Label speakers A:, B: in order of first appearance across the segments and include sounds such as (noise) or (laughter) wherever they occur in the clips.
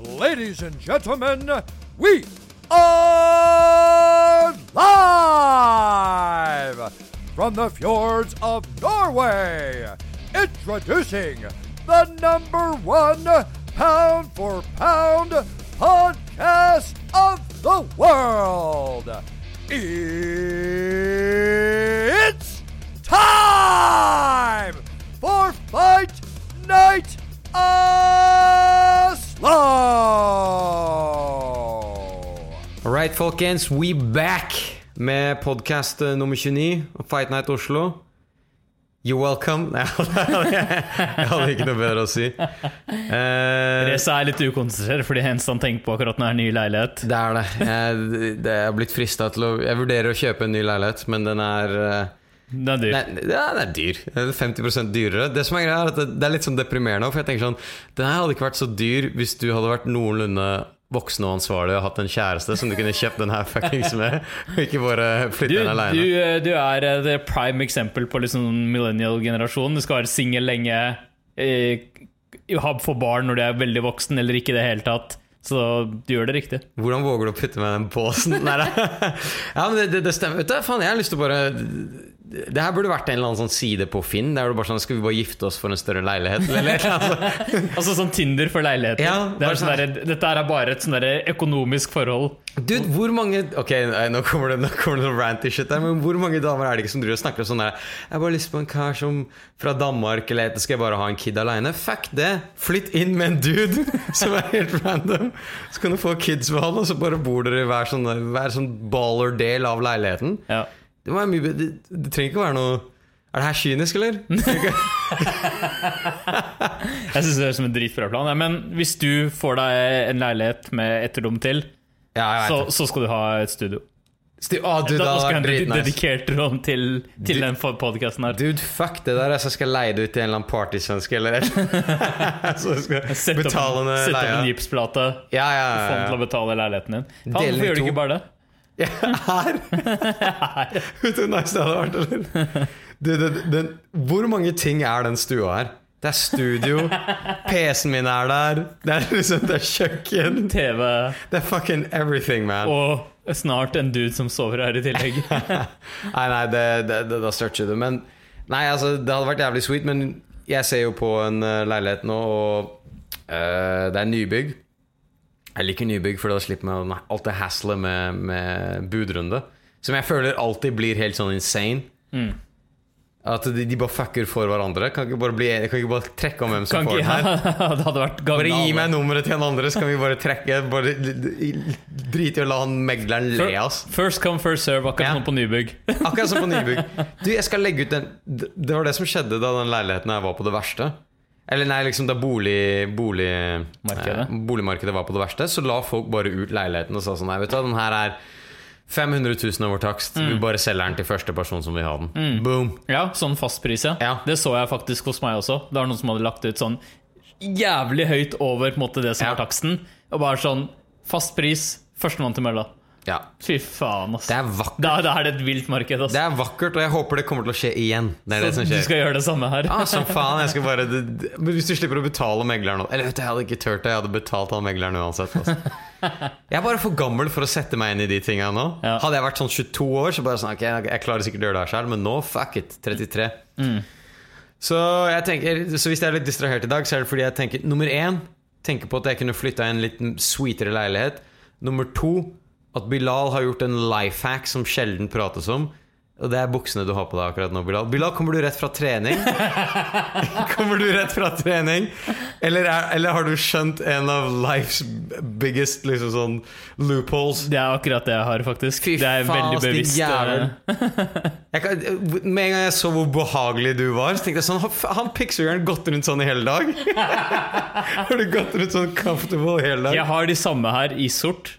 A: ladies and gentlemen, we are live from the fjords of Norway. Introducing the number one pound for pound podcast of the world. It's time for Fight Night
B: All right, folkens, we back med podkast nummer 29 av Fight Night Oslo. You're welcome. (laughs) Nei, jeg hadde ikke noe bedre å si. Uh,
C: Reza er litt ukonsentrert fordi eneste han tenker på akkurat nå, er ny leilighet.
B: det er det. Jeg, det er blitt frista til å Jeg vurderer å kjøpe en ny leilighet, men den er eh,
C: Den er dyr.
B: Nei, ja, det er dyr. Den er 50% dyrere. Det som er greia er at det, det er litt sånn deprimerende. For jeg tenker sånn Den her hadde ikke vært så dyr hvis du hadde vært noenlunde voksen og ansvarlig og hatt en kjæreste som du kunne kjøpt den her fuckings med, og ikke bare
C: Du,
B: flytte
C: du,
B: aleine.
C: du er eh, det prime eksempel på liksom millennial-generasjonen. Du skal være singel lenge, eh, ha- få barn når du er veldig voksen, eller ikke i det hele tatt. Så du gjør det riktig.
B: Hvordan våger du å putte meg i den båsen? Nei, (laughs) ja, men det, det, det stemmer. Vet du, faen, jeg har lyst til å bare Det her burde vært en eller annen sånn side på Finn. Der er bare sånn Skal vi bare gifte oss for en større leilighet? Eller, altså. (laughs)
C: Altså sånn Tinder for leiligheter.
B: Ja,
C: det er sånn der, dette er bare et sånn økonomisk forhold.
B: Dude, hvor mange Ok, nå kommer det, nå kommer det noe ranty shit der, men hvor mange damer er det ikke som driver og snakker sånn der Jeg har bare lyst på en kar som fra Danmark, eller skal jeg bare ha en kid aleine? Fuck det! Flytt inn med en dude (laughs) som er helt random. Så kan du få kids med han, og så bare bor dere i hver sånn, hver sånn baller-del av leiligheten.
C: Ja.
B: Det, var mye, det, det trenger ikke å være noe Er det her kynisk, eller? (laughs) (laughs)
C: Jeg syns det høres ut som en dritbra plan. Ja, men hvis du får deg en leilighet med ett rom til,
B: Ja,
C: så, så skal du ha et studio.
B: Sti- oh, dude,
C: Da skal jeg
B: vært
C: ha et dedikert rom til, til den podkasten her.
B: Dude, fuck det der. Jeg skal leie det ut til en eller annen partysvenske eller et (laughs) Så skal
C: Sett opp, opp en gipsplate.
B: Ja, ja,
C: Få den til å betale leiligheten din. Faen, hvorfor gjør du ikke bare det?
B: Ja. Her! (laughs) Vet du hvor nice det hadde vært? Eller? Det, det, den, hvor mange ting er den stua her? Det er studio, PC-en min er der, det er liksom Det er kjøkken.
C: TV
B: Det er fucking everything, man.
C: og snart en dude som sover her i tillegg. (laughs)
B: Nei, nei, det, det, det, da stretcher du. Men Nei, altså, det hadde vært jævlig sweet, men jeg ser jo på en eh, leilighet nå, og uh, det er nybygg. Jeg liker nybygg, for da slipper man alt det hasslet med, med budrunde. Som jeg føler alltid blir helt sånn insane.
C: Mm.
B: At de, de bare fucker for hverandre. Kan ikke bare, bli, kan ikke bare trekke om hvem som
C: Kan
B: får
C: ikke,
B: den her? (laughs)
C: det hadde vært
B: Bare gi meg nummeret til en andre, så kan vi bare trekke. Bare Drit i å la han megleren le av oss.
C: First come, first serve, akkurat
B: Ja.
C: som på nybygg.
B: Akkurat som på nybygg. (laughs) Du, jeg skal legge ut den Det det var det som skjedde da den leiligheten jeg var på det verste. Eller nei, liksom da bolig, bolig, eh, boligmarkedet var på det verste, så la folk bare ut leiligheten og sa sånn Nei, vet du hva, den her er 500 000 over takst. Vi bare selger den til første person som vil ha den. Boom.
C: Ja, sånn fastpris, ja.
B: Ja.
C: Det så jeg faktisk hos meg også. Det var noen som hadde lagt ut sånn jævlig høyt over måte, det som
B: Ja.
C: var taksten. Og bare sånn fast pris, førstemann til mølla.
B: Ja.
C: Fy faen, ass.
B: Det er vakkert.
C: Da, da er det et vilt marked, ass.
B: Det er vakkert, og jeg håper det kommer til å skje igjen. Det er det
C: Så
B: skjer.
C: du skal gjøre det samme her.
B: Ah, som faen, jeg skal bare (laughs) men Hvis du slipper å betale megleren Eller vet du, jeg hadde ikke turt det, jeg hadde betalt han megleren uansett. Altså. (laughs) Jeg er bare for gammel for å sette meg inn i de tinga nå.
C: Ja.
B: Hadde jeg vært sånn 22 år, så bare sånn Ok, jeg klarer sikkert å gjøre det her selv, men nå, fuck it. 33. Så jeg tenker Så hvis jeg er litt distrahert i dag, så er det fordi jeg tenker Nummer én tenker på at jeg kunne flytta i en litt sweetere leilighet. Nummer to at Bilal har gjort en life hack som sjelden prates om. Og det er buksene du har på deg akkurat nå, Bilal. Bilal, kommer du rett fra trening? (laughs) kommer du rett fra trening? Eller, er, eller har du skjønt en av life's biggest liksom sånn loopholes?
C: Det er akkurat det jeg har, faktisk.
B: Fy
C: det er
B: faen,
C: veldig bevisst. eh, (laughs)
B: Jeg kan, med en gang jeg så hvor behagelig du var, Så tenkte jeg sånn Han, piksugeren gått rundt sånn i hele dag? (laughs) har du gått rundt sånn comfortable hele dag?
C: Jeg har de samme her i sort.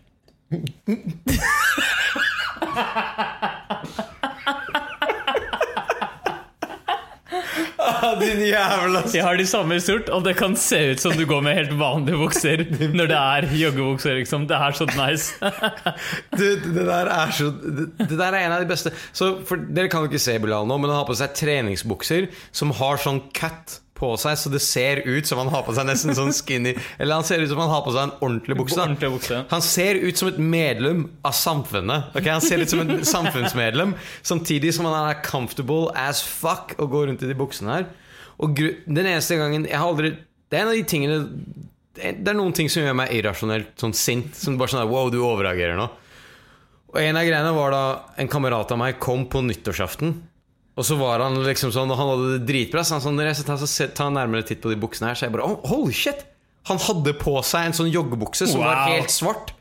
B: Ah, din jævla!
C: Jeg har de samme i sort, og det kan se ut som du går med helt vanlige bukser når det er joggebukser. Liksom. Det er så nice. (laughs)
B: Du, det der er så det, det der er en av de beste Så for, Dere kan jo ikke se Bilal nå, men han har på seg treningsbukser som har sånn cut på seg så det ser ut som han har på seg nesten sånn skinny Eller han ser ut som han har på seg en ordentlig bukse.
C: Ordentlig bukse.
B: Han ser ut som et medlem av samfunnet. Okay? Han ser ut som et samfunnsmedlem, samtidig som han er comfortable as fuck og går rundt i de buksene her. Og den eneste gangen Jeg har aldri Det er en av de tingene Det er noen ting som gjør meg irrasjonelt sånn sint. Som bare sånn Wow, du overreagerer nå. Og en av greiene var da en kamerat av meg kom på nyttårsaften. Og så var han liksom sånn Og han hadde det dritbra. Så han sånn, jeg skal ta, så ta en nærmere titt på de buksene her, så jeg bare oh, Holy shit! Han hadde på seg en sånn joggebukse som var helt svart.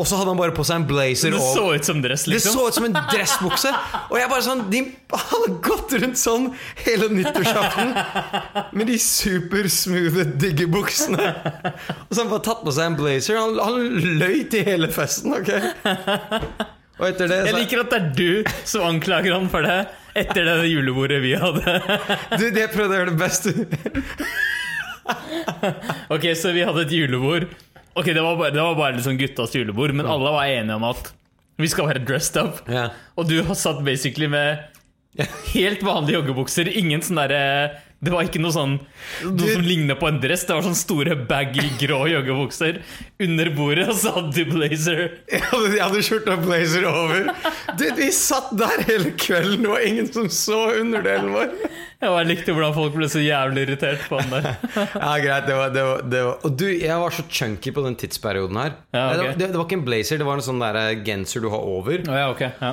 B: Og så hadde han bare på seg en blazer
C: Det så ut som dress,
B: Det
C: liksom.
B: så ut som en dressbukse! Og jeg bare sånn de, Han hadde gått rundt sånn hele nyttårsaften med de supersmoothe, digge buksene. Og så har han bare tatt på seg en blazer. Han, han løy til hele festen, ok? Og etter det
C: Jeg liker at det er du som anklager han for det etter det julebordet vi hadde.
B: du, det prøvde å gjøre det beste.
C: Ok, så vi hadde et julebord. Ok, Det var bare, det var bare liksom guttas julebord, men alle var enige om at vi skal være dressed up.
B: Ja.
C: Og du har satt basically med helt vanlige joggebukser. Ingen sånn derre Det var ikke noe sånn Noe som ligna på en dress. Det var sånn store baggy grå joggebukser under bordet, og så hadde du blazer.
B: Jeg hadde, jeg hadde skjorta blazer over. Du, vi satt der hele kvelden, det var ingen som så underdelen vår.
C: Jeg likte hvordan folk ble så jævlig irritert på han der.
B: Ja, greit, det var, det var, det var. Og du, jeg var så chunky på den tidsperioden her.
C: Ja, okay.
B: det, var, det, var ikke en blazer, det var en sånn der genser du har over.
C: Ja, ok. Ja.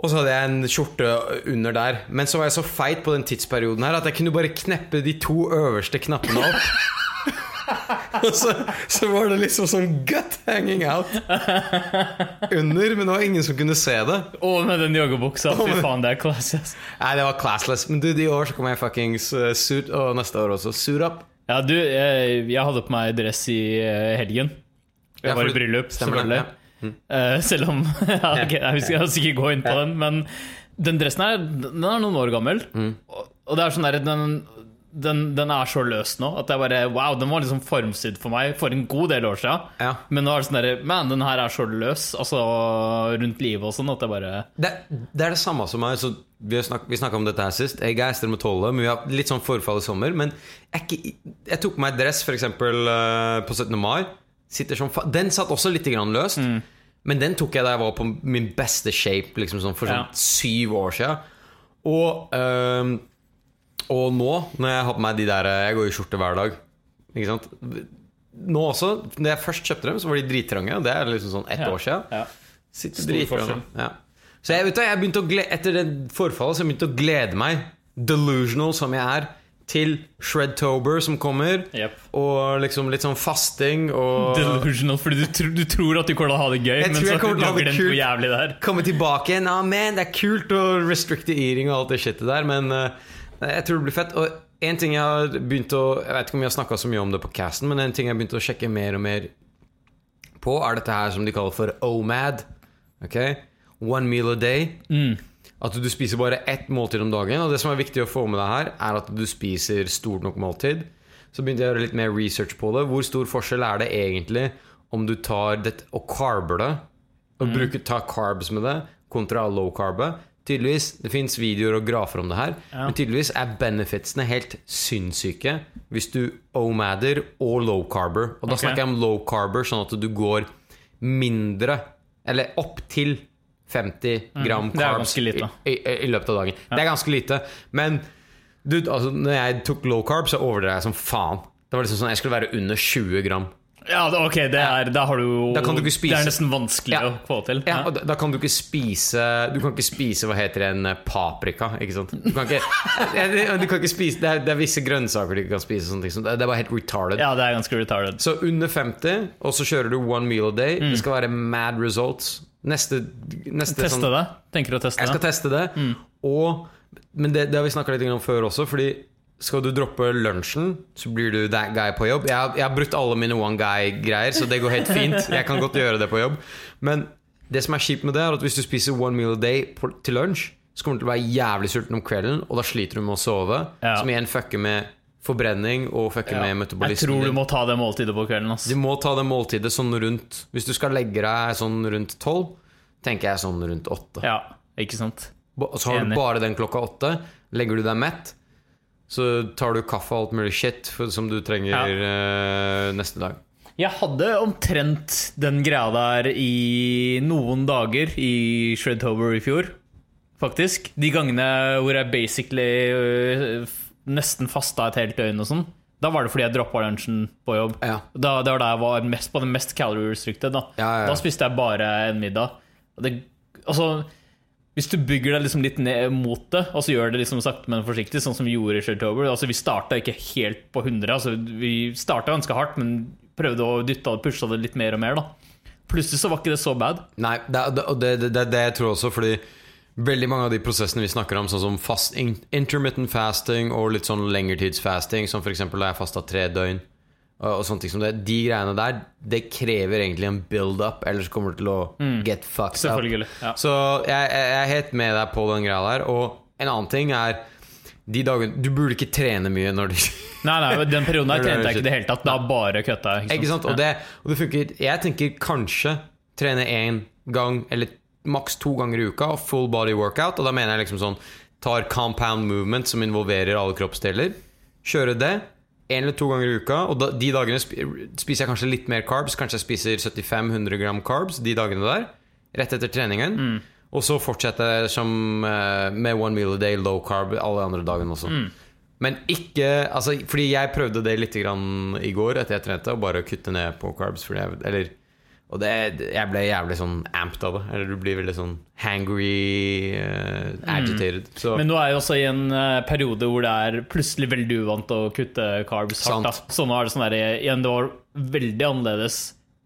B: Og så hadde jeg en skjorte under der. Men så var jeg så feit på den tidsperioden her at jeg kunne bare kneppe de to øverste knappene opp. (laughs) Og så, så var det liksom sånn gut hanging out under, men det var ingen som kunne se det.
C: Og med den joggebuksa. Fy faen, det er classless.
B: Nei, det var classless. Men du, i år så kommer jeg fuckings uh, suit, og neste år også suit up.
C: Ja, du, jeg, jeg hadde på meg dress i eh, helgen. Jeg
B: Ja,
C: var i bryllup,
B: stemmer det,
C: Eh, selv om (laughs) ja, okay, Jeg skal altså ikke gå inn på den, men den dressen her Den er noen år gammel.
B: Mm.
C: Og, og det er sånn der, den, den, den er så løs nå at jeg bare Wow, den var liksom formsydd for meg for en god del år siden.
B: Ja.
C: Men nå er det sånn der Man, den her er så løs, altså rundt livet og sånn, at jeg bare
B: Det, det er det samme som meg. Så vi snak, snakka om dette her sist. Jeg er Ester med tolv, men vi har litt sånn forfall i sommer. Men jeg, jeg tok på meg dress eksempel uh, på 17. mai. Sitter som fa Den satt også litt grann løst. Men den tok jeg da jeg var på min beste shape liksom sånn for sånn
C: Ja.
B: syv år siden. Og, øhm, og nå, når jeg har på meg de der Jeg går i skjorte hver dag. Ikke sant? Nå også, når jeg først kjøpte dem, så var de drittrange. Det er liksom sånn ett
C: Ja.
B: år siden.
C: Ja. Stor forskjell.
B: Ja. Så jeg vet du, jeg begynte å glede, etter det forfallet så jeg begynte å glede meg, delusional som jeg er, til Shredtober som kommer.
C: yep.
B: Og liksom litt sånn fasting og
C: Delusional, fordi du, tr du tror at du kommer til å ha det gøy,
B: Jeg
C: men
B: tror
C: så lager den hvor jævlig det er.
B: komme tilbake igjen. Ja, man, det er kult å restricte eating og alt det shitet der, men uh, jeg tror det blir fett. Og en ting jeg har begynt å Jeg vet ikke om vi har snakka så mye om det på casten, men en ting jeg har begynt å sjekke mer og mer på, er dette her som de kaller for OMAD. Ok? One meal a day. At du spiser bare ett måltid om dagen. Og det som er viktig å få med deg her, er at du spiser stort nok måltid. Så begynte jeg å gjøre litt mer research på det. Hvor stor forskjell er det egentlig om du tar det og carber det, og bruker, tar carbs med det, kontra low carbe? Tydeligvis, Det fins videoer og grafer om det her,
C: Ja.
B: men tydeligvis er benefitsene helt sinnssyke hvis du omader og low carber. Og da
C: okay.
B: snakker jeg om low carber, sånn at du går mindre, eller opp til 50 gram
C: Mm.
B: carbs
C: lite.
B: i, i, i løpet av dagen. Det er ganske lite. Men du, altså, når jeg tok low carb, så overdrev jeg som faen. Det var liksom sånn, Jeg skulle være under 20 gram.
C: Ja, ok, det er, da har du jo
B: Da kan du ikke spise.
C: Det er nesten vanskelig
B: Ja.
C: å få til.
B: Ja, og da, da kan du ikke spise Du kan ikke spise hva heter en eh, paprika. Ikke sant? Du kan ikke, (laughs) Ja, du kan ikke spise det er, det er visse grønnsaker du ikke kan spise. Sånne ting, det det er bare helt retarded.
C: Ja, det er ganske retarded.
B: Så under 50, og så kjører du one meal a day.
C: Mm.
B: Det skal være mad results. Neste, neste
C: Teste
B: sånn-
C: det? Tenker du å teste det?
B: Jeg skal teste det. Og, men det, det har vi snakka litt om før også, fordi skal du droppe lunsjen, så blir du that guy på jobb. Jeg har, jeg har brutt alle mine one guy-greier, så det går helt fint. (laughs) Jeg kan godt gjøre det på jobb. Men det som er kjipt med det, er at hvis du spiser one meal a day på, til lunsj, så kommer du til å være jævlig sulten om kvelden, og da sliter du med å sove.
C: Ja.
B: Som igjen fucker med forbrenning og fucker med
C: Jeg tror du må ta det måltidet på kvelden. ass.
B: Du må ta det måltidet sånn rundt Hvis du skal legge deg sånn rundt tolv, tenker jeg sånn rundt åtte.
C: Ja, ikke sant?
B: Så har
C: Enig.
B: du bare den klokka åtte. Legger du deg mett, Så tar du kaffe og alt mulig shit som du trenger
C: Ja.
B: eh, neste dag.
C: Jeg hadde omtrent den greia der i noen dager i Shredtober i fjor, faktisk. De gangene hvor jeg basically f- nesten fasta et helt døgn og sånn. Da var det fordi jeg droppa lunsjen på jobb.
B: Ja.
C: Da, det var da jeg var mest på det mest calorie restricted. Da,
B: Ja, ja,
C: da spiste jeg bare en middag. Det, altså, hvis du bygger deg liksom litt ned mot det, og så gjør det liksom sakte, men forsiktig, sånn som vi gjorde i Shirtober altså, Vi starta ikke helt på 100. Altså, vi starta ganske hardt, men prøvde å dytte og pushe det litt mer og mer. da Plutselig så var ikke det så bad.
B: Nei, det, det, det, det, er jeg også, fordi veldig mange av de prosessene vi snakker om, sånn som fast, intermittent fasting og litt sånn lengertidsfasting, som f.eks. da jeg fasta tre døgn, og, sånne ting som det, de greiene der, det krever egentlig en build-up, ellers kommer du til å get fucked up.
C: Ja.
B: Så jeg, jeg er helt med deg på den greia der. Og en annen ting er de dagene Du burde ikke trene mye når du
C: Nei, nei, den perioden der (laughs)
B: er
C: trente jeg ikke i det hele tatt. Da bare kutta jeg.
B: Ikke sant? Og det, og det funker Jeg tenker kanskje trene én gang eller maks to ganger i uka, full body workout. Og da mener jeg liksom sånn Tar compound movement som involverer alle kroppsdeler. Kjøre det én eller to ganger i uka. Og da, de dagene spiser jeg kanskje litt mer carbs. Kanskje jeg spiser 75-100 gram carbs de dagene der. Rett etter treningen. Og så fortsette som eh, med one meal a day, low carb, alle andre dagene også. Men ikke altså, Fordi jeg prøvde det litt grann i går etter jeg trente, å bare kutte ned på carbs. Fordi jeg, eller, og det, jeg ble jævlig sånn amped av det. Eller du blir veldig sånn hangry, uh, agitated. Så
C: Men nå er jeg også i en uh, periode hvor det er plutselig veldig uvant å kutte carbs hardt. Så nå er det sånn der, igjen, det var veldig annerledes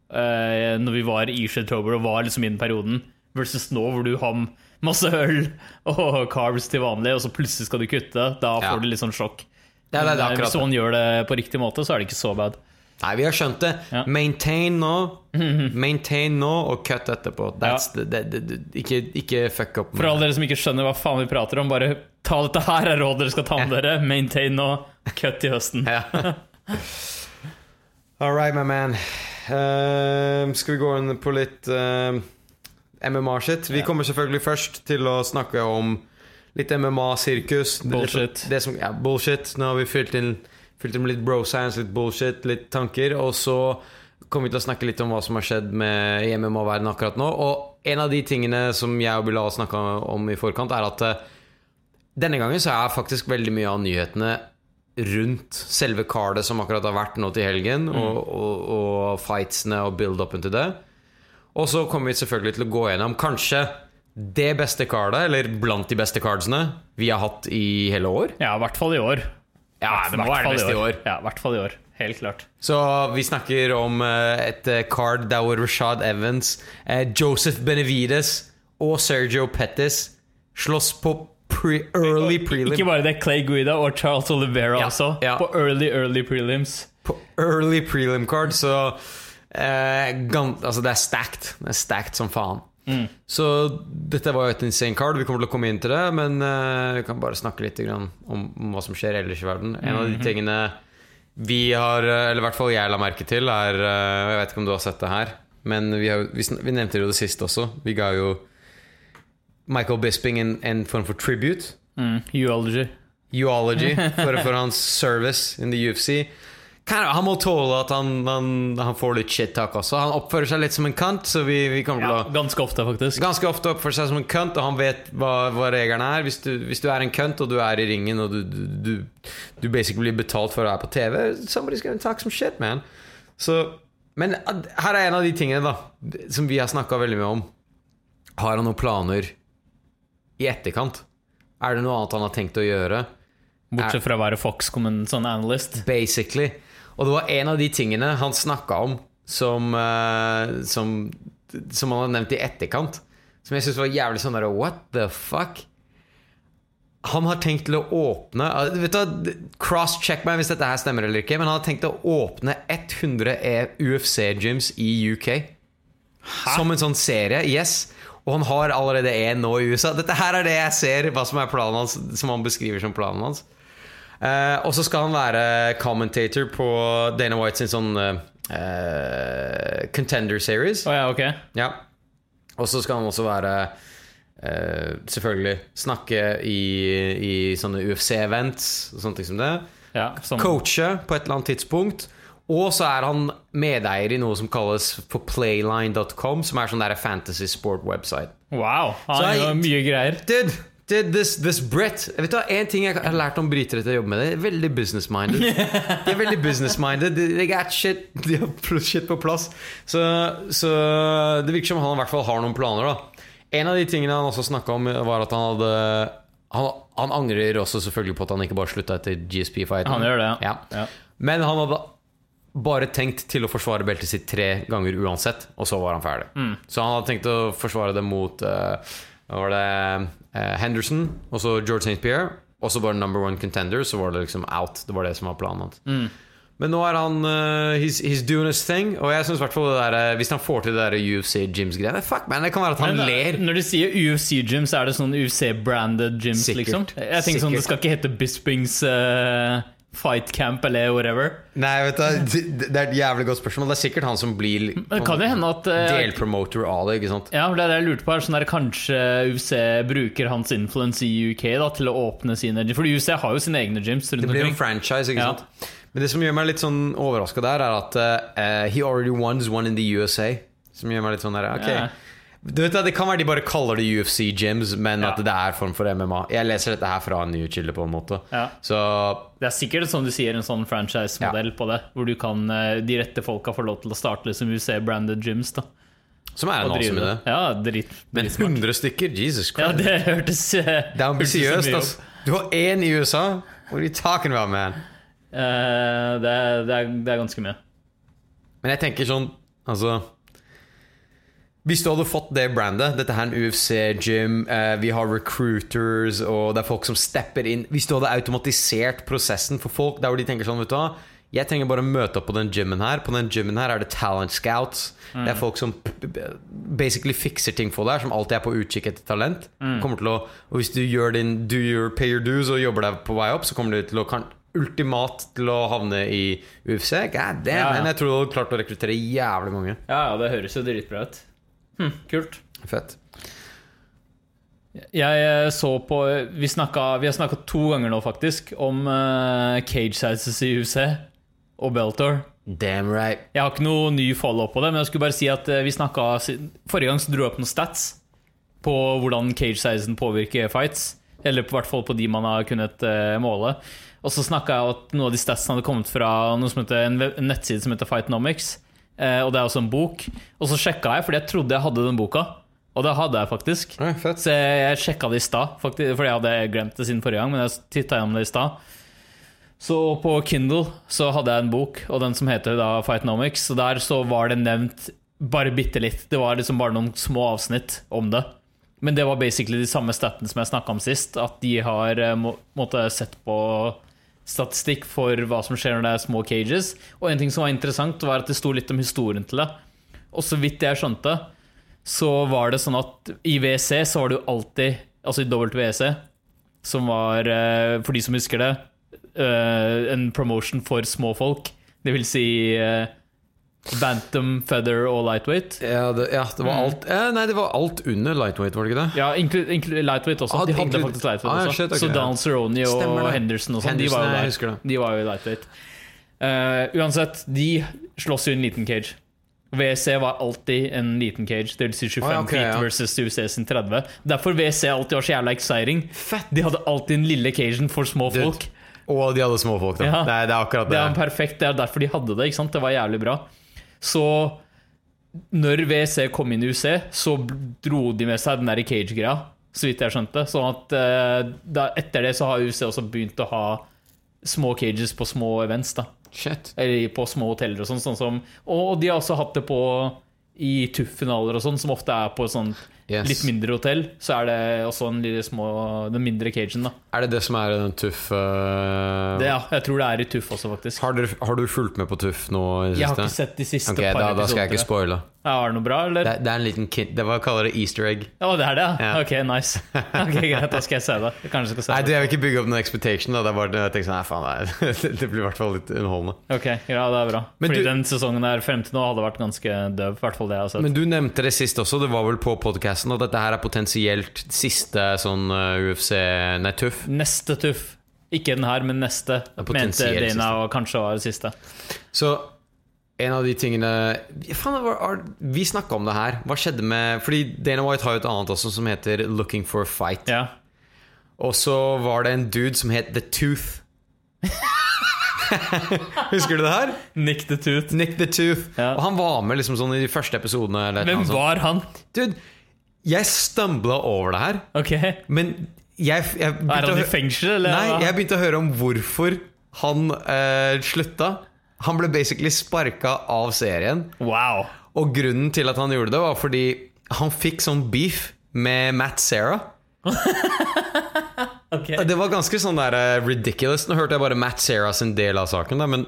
C: uh, når vi var i Shedtober og var liksom i den perioden, versus nå hvor du har masse øl og carbs til vanlig, og så plutselig skal du kutte. Da
B: Ja.
C: får du litt sånn sjokk.
B: Ja, det
C: eh, Hvis man gjør det på riktig måte, så er det ikke så bad.
B: Nei, vi har skjønt det.
C: Ja.
B: Maintain nå. (laughs) Maintain nå, og cut etterpå. That's the, the, the, det, ikke, ikke fuck up.
C: For alle dere som ikke skjønner hva faen vi prater om, bare ta dette her er råd dere skal ta med dere. Maintain nå, cut til høsten.
B: Ja. (laughs) All right, my man. Uh, skal vi gå inn på litt uh, MMA-shit? Vi kommer selvfølgelig først til å snakke om litt MMA-sirkus. Det-
C: Bullshit.
B: Det som, ja, bullshit. Nå har vi fylt inn, fylt inn med litt bro science, litt bullshit, litt tanker. Og så kommer vi til å snakke litt om hva som har skjedd med i MMA-verdenen akkurat nå. Og en av de tingene som jeg og Bilal snakka om i forkant, er at eh, denne gangen så er faktisk veldig mye av nyhetene rundt selve cardet som akkurat har vært nå til helgen, og, og, og fightsene og build-upen til det. Og så kommer vi selvfølgelig til å gå gjennom kanskje det beste cardet, eller blant de beste cardsene vi har hatt i hele år.
C: Ja, i hvert fall i år.
B: Ja, det må være det beste i år.
C: Ja, i hvert fall i år. Helt klart.
B: Så vi snakker om eh, et eh, card der hvor Rashad Evans, eh, Joseph Benevides og Sergio Pettis slåss på pre early prelim.
C: Ikke bare det, Clay Guida og Charles Olivera
B: Ja,
C: også.
B: ja.
C: På early, early prelims.
B: på early prelim card, så eh, Altså, det er stacked. Det er stacked som faen. Så dette var jo et insane card. Vi kommer til å komme inn til det, men uh, vi kan bare snakke litt grann om, om hva som skjer ellers i verden. En av de tingene vi har, eh, eller i hvert fall jeg la merke til, er uh, Jeg vet ikke om du har sett det her, men vi, har, vi, vi nevnte det jo det sist også. Vi ga jo Michael Bisping en, en form for tribute.
C: Mm, Uology.
B: Uology (laughs) for, for hans service in the UFC. Han må tåle at han, han, han får litt shit-talk også. Han oppfører seg litt som en kant, så vi, vi
C: Ja,
B: å
C: ganske ofte, faktisk.
B: Ganske ofte oppfører seg som en kønt, og han vet hva, hva reglene er. Hvis du, hvis du er en kønt, og du er i ringen, og du, du, du, du basically blir betalt for å være på TV Somebody's gonna talk some shit, man. Så, men her er en av de tingene da som vi har snakka veldig mye om. Har han noen planer i etterkant? Er det noe annet han har tenkt å gjøre?
C: Bortsett fra å være Fox som en sånn analyst.
B: Basically. Og det var en av de tingene han snakka om som, eh, som Som han hadde nevnt i etterkant. Som jeg syntes var jævlig sånn der What the fuck? Han har tenkt til å åpne eh, Vet du, Cross-check meg hvis dette her stemmer eller ikke, men han har tenkt å åpne 100 UFC-gyms i UK. Som en sånn serie. Yes. Og han har allerede en nå i USA. Dette her er det jeg ser hva som er planen hans Som han beskriver som planen hans. Eh, og så skal han være commentator på Dana White sin sånn eh, Contender Series.
C: Oh, ja, ok.
B: Ja. Og så skal han også være uh, selvfølgelig snakke i, i sånne UFC-events og sånne ting som det.
C: Ja, som,
B: Coache på et eller annet tidspunkt. Og så er han medeier i noe som kalles for playline.com, som er sånn der fantasy sport website.
C: wow, han gjør mye greier.
B: Dude this, this Brett Vet du hva, En ting jeg har lært om britere til å jobbe med, det er veldig business-minded. (laughs) De er veldig business-minded. De, de got shit De har shit på plass. Så, så det virker som han i hvert fall har noen planer. da En av de tingene han også snakka om, var at han hadde han, han angrer også selvfølgelig på at han ikke bare slutta etter GSP-fighten.
C: Han gjør det, ja.
B: ja. Men han hadde bare tenkt til å forsvare beltet sitt tre ganger uansett, og så var han ferdig.
C: Mm.
B: Så han hadde tenkt å forsvare det mot uh, var det Henderson, og så George St. Pierre, og så bare number one contender, så var det liksom out. Det var det som var planen hans.
C: Mm.
B: Men nå er han uh, he's, he's doing his thing, og jeg synes i hvert fall det der, eh, hvis han får til det der UFC gyms-greiene Fuck, man, det kan være at han
C: Nei,
B: ler.
C: Når du sier UFC gyms, er det sånn UFC-branded gyms,
B: Sikkert.
C: liksom? Jeg tenker sånn, Det skal ikke hete Bispings eh, Fight Camp eller whatever.
B: Nei, vet du, det er et jævlig godt spørsmål. Det er sikkert han som blir
C: Men det hende at eh,
B: delpromoter av det, ikke sant?
C: Ja, det det jeg lurte på. Er sånn der, kanskje UFC bruker hans influence i UK da, til å åpne sine For UFC har jo sine egne gyms
B: Det blir en franchise, ikke
C: Ja.
B: sant? Men det som gjør meg litt sånn overraska der, er at uh, he already won one in the USA. Som gjør meg litt sånn der, ok
C: Ja.
B: Du vet Det kan være de bare kaller det UFC gyms, men
C: Ja.
B: at det er form for MMA. Jeg leser dette her fra en ny kilde, på en måte.
C: Ja.
B: Så
C: Det er sikkert som du sier, en sånn franchise-modell på det. Hvor du kan, eh, de rette folka får lov til å starte liksom UFC-branded gyms. da
B: Som er en awesome idé.
C: Ja, drit,
B: Men
C: dritsmart.
B: 100 stykker? Jesus
C: Ja,
B: Christ.
C: det hørtes uh,
B: det er ambisiøst, altså. Du har én i USA? What are you talking about, man?
C: Uh, det, det, er, det er ganske mye.
B: Men jeg tenker sånn Altså Hvis du hadde fått det brandet Dette her er en UFC-gym eh, Vi har recruiters Og det er folk som stepper inn. Hvis du hadde automatisert prosessen for folk Der hvor de tenker sånn, vet du hva? Jeg trenger bare å møte opp på den gymmen her. På den gymmen her er det talent scouts. Det er folk som basically fikser ting for deg Som alltid er på utkikk etter talent. Kommer til å Og hvis du gjør din Do your pay your dues Og jobber deg på vei opp Så kommer du til å kan, Ultimat til å havne i UFC God damn,
C: Ja, ja.
B: Jeg tror du hadde klart å rekruttere jævlig mange.
C: Ja, ja, det høres jo dritbra ut. Hm, kult.
B: Fett
C: Jeg så på Vi, snakket, vi har snakka to ganger nå, faktisk, om uh, cage sizes i UFC og Beltor.
B: Damn right
C: Jeg har ikke noe ny follow-up på det, men jeg skulle bare si at eh, vi snakka Forrige gang så dro jeg opp noen stats på hvordan cage sizen påvirker fights. Eller på hvert fall på de man har kunnet uh, måle. Og så snakka jeg at noen av de statsene hadde kommet fra noe som heter, en, en nettside som heter Fightnomics. Eh, og det er også en bok. Og så sjekka jeg, fordi jeg trodde jeg hadde den boka. Og det hadde jeg faktisk.
B: Oi.
C: Så jeg, jeg sjekka det i stad, fordi jeg hadde glemt det siden forrige gang. Men jeg titta gjennom det i stad. Så på Kindle så hadde jeg en bok, og den som heter da Fightnomics. Og der så var det nevnt bare bitte litt. Det var liksom bare noen små avsnitt om det. Men det var basically de samme statene som jeg snakka om sist. At de har eh, må, måtte sett på statistikk for hva som skjer når det er små cages. Og en ting som var interessant, var at det sto litt om historien til det. Og så vidt jeg skjønte, så var det sånn at i WC så var det jo alltid Altså i WC, som var, eh, for de som husker det, eh, en promotion for små folk. Det vil si eh, Bantam, Feather og Lightweight.
B: Ja, det, ja, det var alt eh, Nei, det var alt under lightweight, var det ikke det?
C: Ja, inklu, Lightweight også.
B: Ah,
C: De hadde
B: inklu-
C: faktisk Lightweight
B: Ah,
C: også.
B: shit, ok,
C: så. Donald Cerrone og
B: Stemmer.
C: Henderson og sånn, de. De var jo i Lightweight. Uh, uansett, de slåss jo i en liten cage. WC var alltid en liten cage, det vil si 25
B: Ah, okay,
C: feet
B: ja.
C: versus UC sin 30. Derfor WC alltid var så jævla exciting.
B: Fett!
C: De hadde alltid den lille cagen for små
B: Dude,
C: folk.
B: Og de hadde små folk, da.
C: Ja.
B: Det, er, det er akkurat
C: Det
B: det.
C: er perfekt, det er derfor de hadde det. ikke sant? Det var jævlig bra. Så når WC kom inn i UC, så dro de med seg den der cage-greia, så vidt jeg skjønte. Sånn at eh, da, etter det så har UC også begynt å ha små cages på små events. da
B: Shit.
C: Eller på små hoteller og sånn. sånn som, og de har også hatt det på i TUF-finaler og sånn, som ofte er på sånn
B: Yes.
C: litt mindre hotell. Så er det også en lille små, den mindre cagen, da.
B: Er det det som er den tuff uh...
C: Det, ja, jeg tror det er i Tuff også, faktisk.
B: har, dere, har du fulgt med på tuff nå i det
C: Jeg har ikke sett de siste
B: Ok,
C: par
B: da, da skal jeg ikke spoile.
C: Ja, er det noe bra, eller?
B: Det, det er en liten kid Det var kaller det easter egg.
C: Ja, det er det, ja?
B: Ja.
C: Ok, nice. (laughs) Ok, Greit, da skal jeg se det. Kanskje skal se
B: Nei, du,
C: det.
B: jeg vil ikke bygge opp noen expectation. Da. Det er bare jeg tenker sånn, nei, faen, nei. (laughs) Det blir i hvert fall litt underholdende.
C: Ok, ja, det er bra.
B: Men
C: Fordi
B: du-
C: den sesongen der frem til nå hadde vært ganske døv. I hvert fall det jeg har sett.
B: Men du nevnte det sist også. Det var vel på podcasten nesen, og dette her er potensielt siste sånn eh, UFC Nei, tøff.
C: Neste tuff. Ikke den her, men neste. Mente Dana
B: siste.
C: og kanskje var det siste.
B: Så en av de tingene hva- Vi snakka om det her. Hva skjedde med Fordi Dana White har jo et annet også som heter Looking for a Fight.
C: Ja.
B: Og så var det en dude som het The Tooth. (laughs) Husker du det her?
C: Nick the Tooth.
B: Nick The Tooth.
C: Ja.
B: Og han var med liksom sånn i de første episodene.
C: Hvem var han?
B: Dude, jeg stumbla over det her,
C: Ok Er
B: men jeg, jeg begynte
C: han i fengsel, eller?
B: Nei, jeg begynte å høre om hvorfor han eh, slutta. Han ble basically sparka av serien.
C: Wow.
B: Og grunnen til at han gjorde det, var fordi han fikk sånn beef med Matt Sarah. (laughs)
C: okay.
B: Det var ganske sånn der uh, ridiculous. Nå hørte jeg bare Matt Sarah sin del av saken, da, men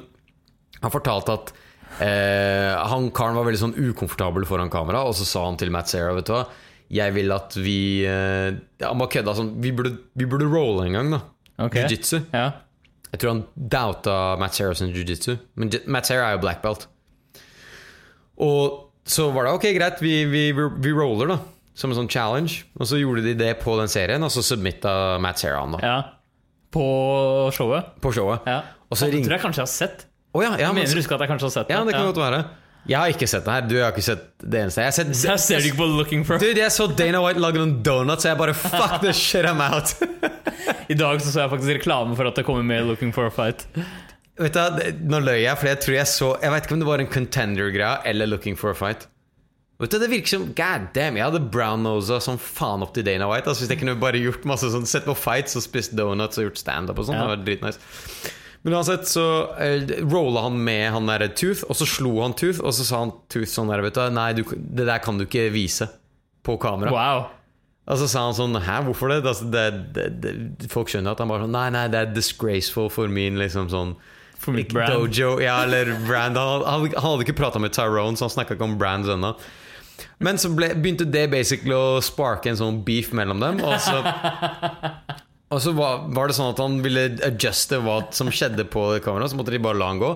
B: han fortalte at uh, han karen var veldig sånn ukomfortabel foran kamera, og så sa han til Matt Sarah, vet du hva Jeg vil at vi eh, bare kødda sånn vi burde, vi burde rolle en gang, da.
C: Okay.
B: Jiu-jitsu.
C: Ja.
B: Jeg tror han doubta Matt Sarah sin jiu-jitsu, men Matt Sarah er jo black belt. Og så var det ok, greit, vi, vi, vi roller, da. Som en sånn challenge. Og så gjorde de det på den serien, og så submitta Matt Sarah han, da.
C: ja. På showet?
B: På showet.
C: Ja.
B: Og så
C: det
B: ring-
C: tror jeg kanskje jeg har sett.
B: Oh, ja, ja, men,
C: Mener du husker at jeg kanskje har sett
B: ja, det kan godt være. Jeg har ikke sett det her. Du har ikke sett det eneste. Jeg har sett
C: jeg ser du ikke på Looking for
B: Dude, jeg så Dana White lage noen donuts, og jeg bare Fuck the shit, I'm out. (laughs)
C: I dag så, så jeg faktisk reklame for at det kommer med Looking for a Fight.
B: Vet du, Nå løy jeg, for jeg tror jeg så Jeg vet ikke om det var en contender-greie eller Looking for a Fight. Vet du, Det virker som God damn, jeg hadde brown-nosa som faen opp til Dana White. Altså Hvis jeg kunne bare gjort masse sånn Sett på fights og spist donuts og gjort standup og sånn.
C: Ja.
B: Det var dritnice. Men uansett så uh, rolla han med han derre Tooth, og så slo han Tooth, og så sa han Tooth sånn der, vet du Nei, du, det der kan du ikke vise på kamera.
C: Wow.
B: Og så sa han sånn Hæ, hvorfor det? Altså, det, det, det folk skjønner at han bare sånn Nei, nei, det er disgraceful for min liksom sånn
C: For mitt brand.
B: Dojo, ja, eller brand. Han, han, han hadde ikke prata med Tyrone, så han snakka ikke om brands ennå. Men så ble, begynte det basically å sparke en sånn beef mellom dem. Og så, (laughs) og så var, var det sånn at han ville adjuste hva som skjedde på kameraet. Så måtte de bare la han gå.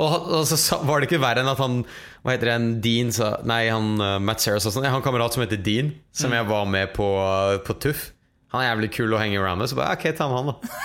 B: Og, og så var det ikke verre enn at han Hva heter det, Dean sa Nei, han uh, Matt Sarah sa sånn Jeg har en kamerat som heter Dean, som jeg var med på, uh, på Tuff. Han er jævlig kul å henge around med. Så bare ok, ta med han, da.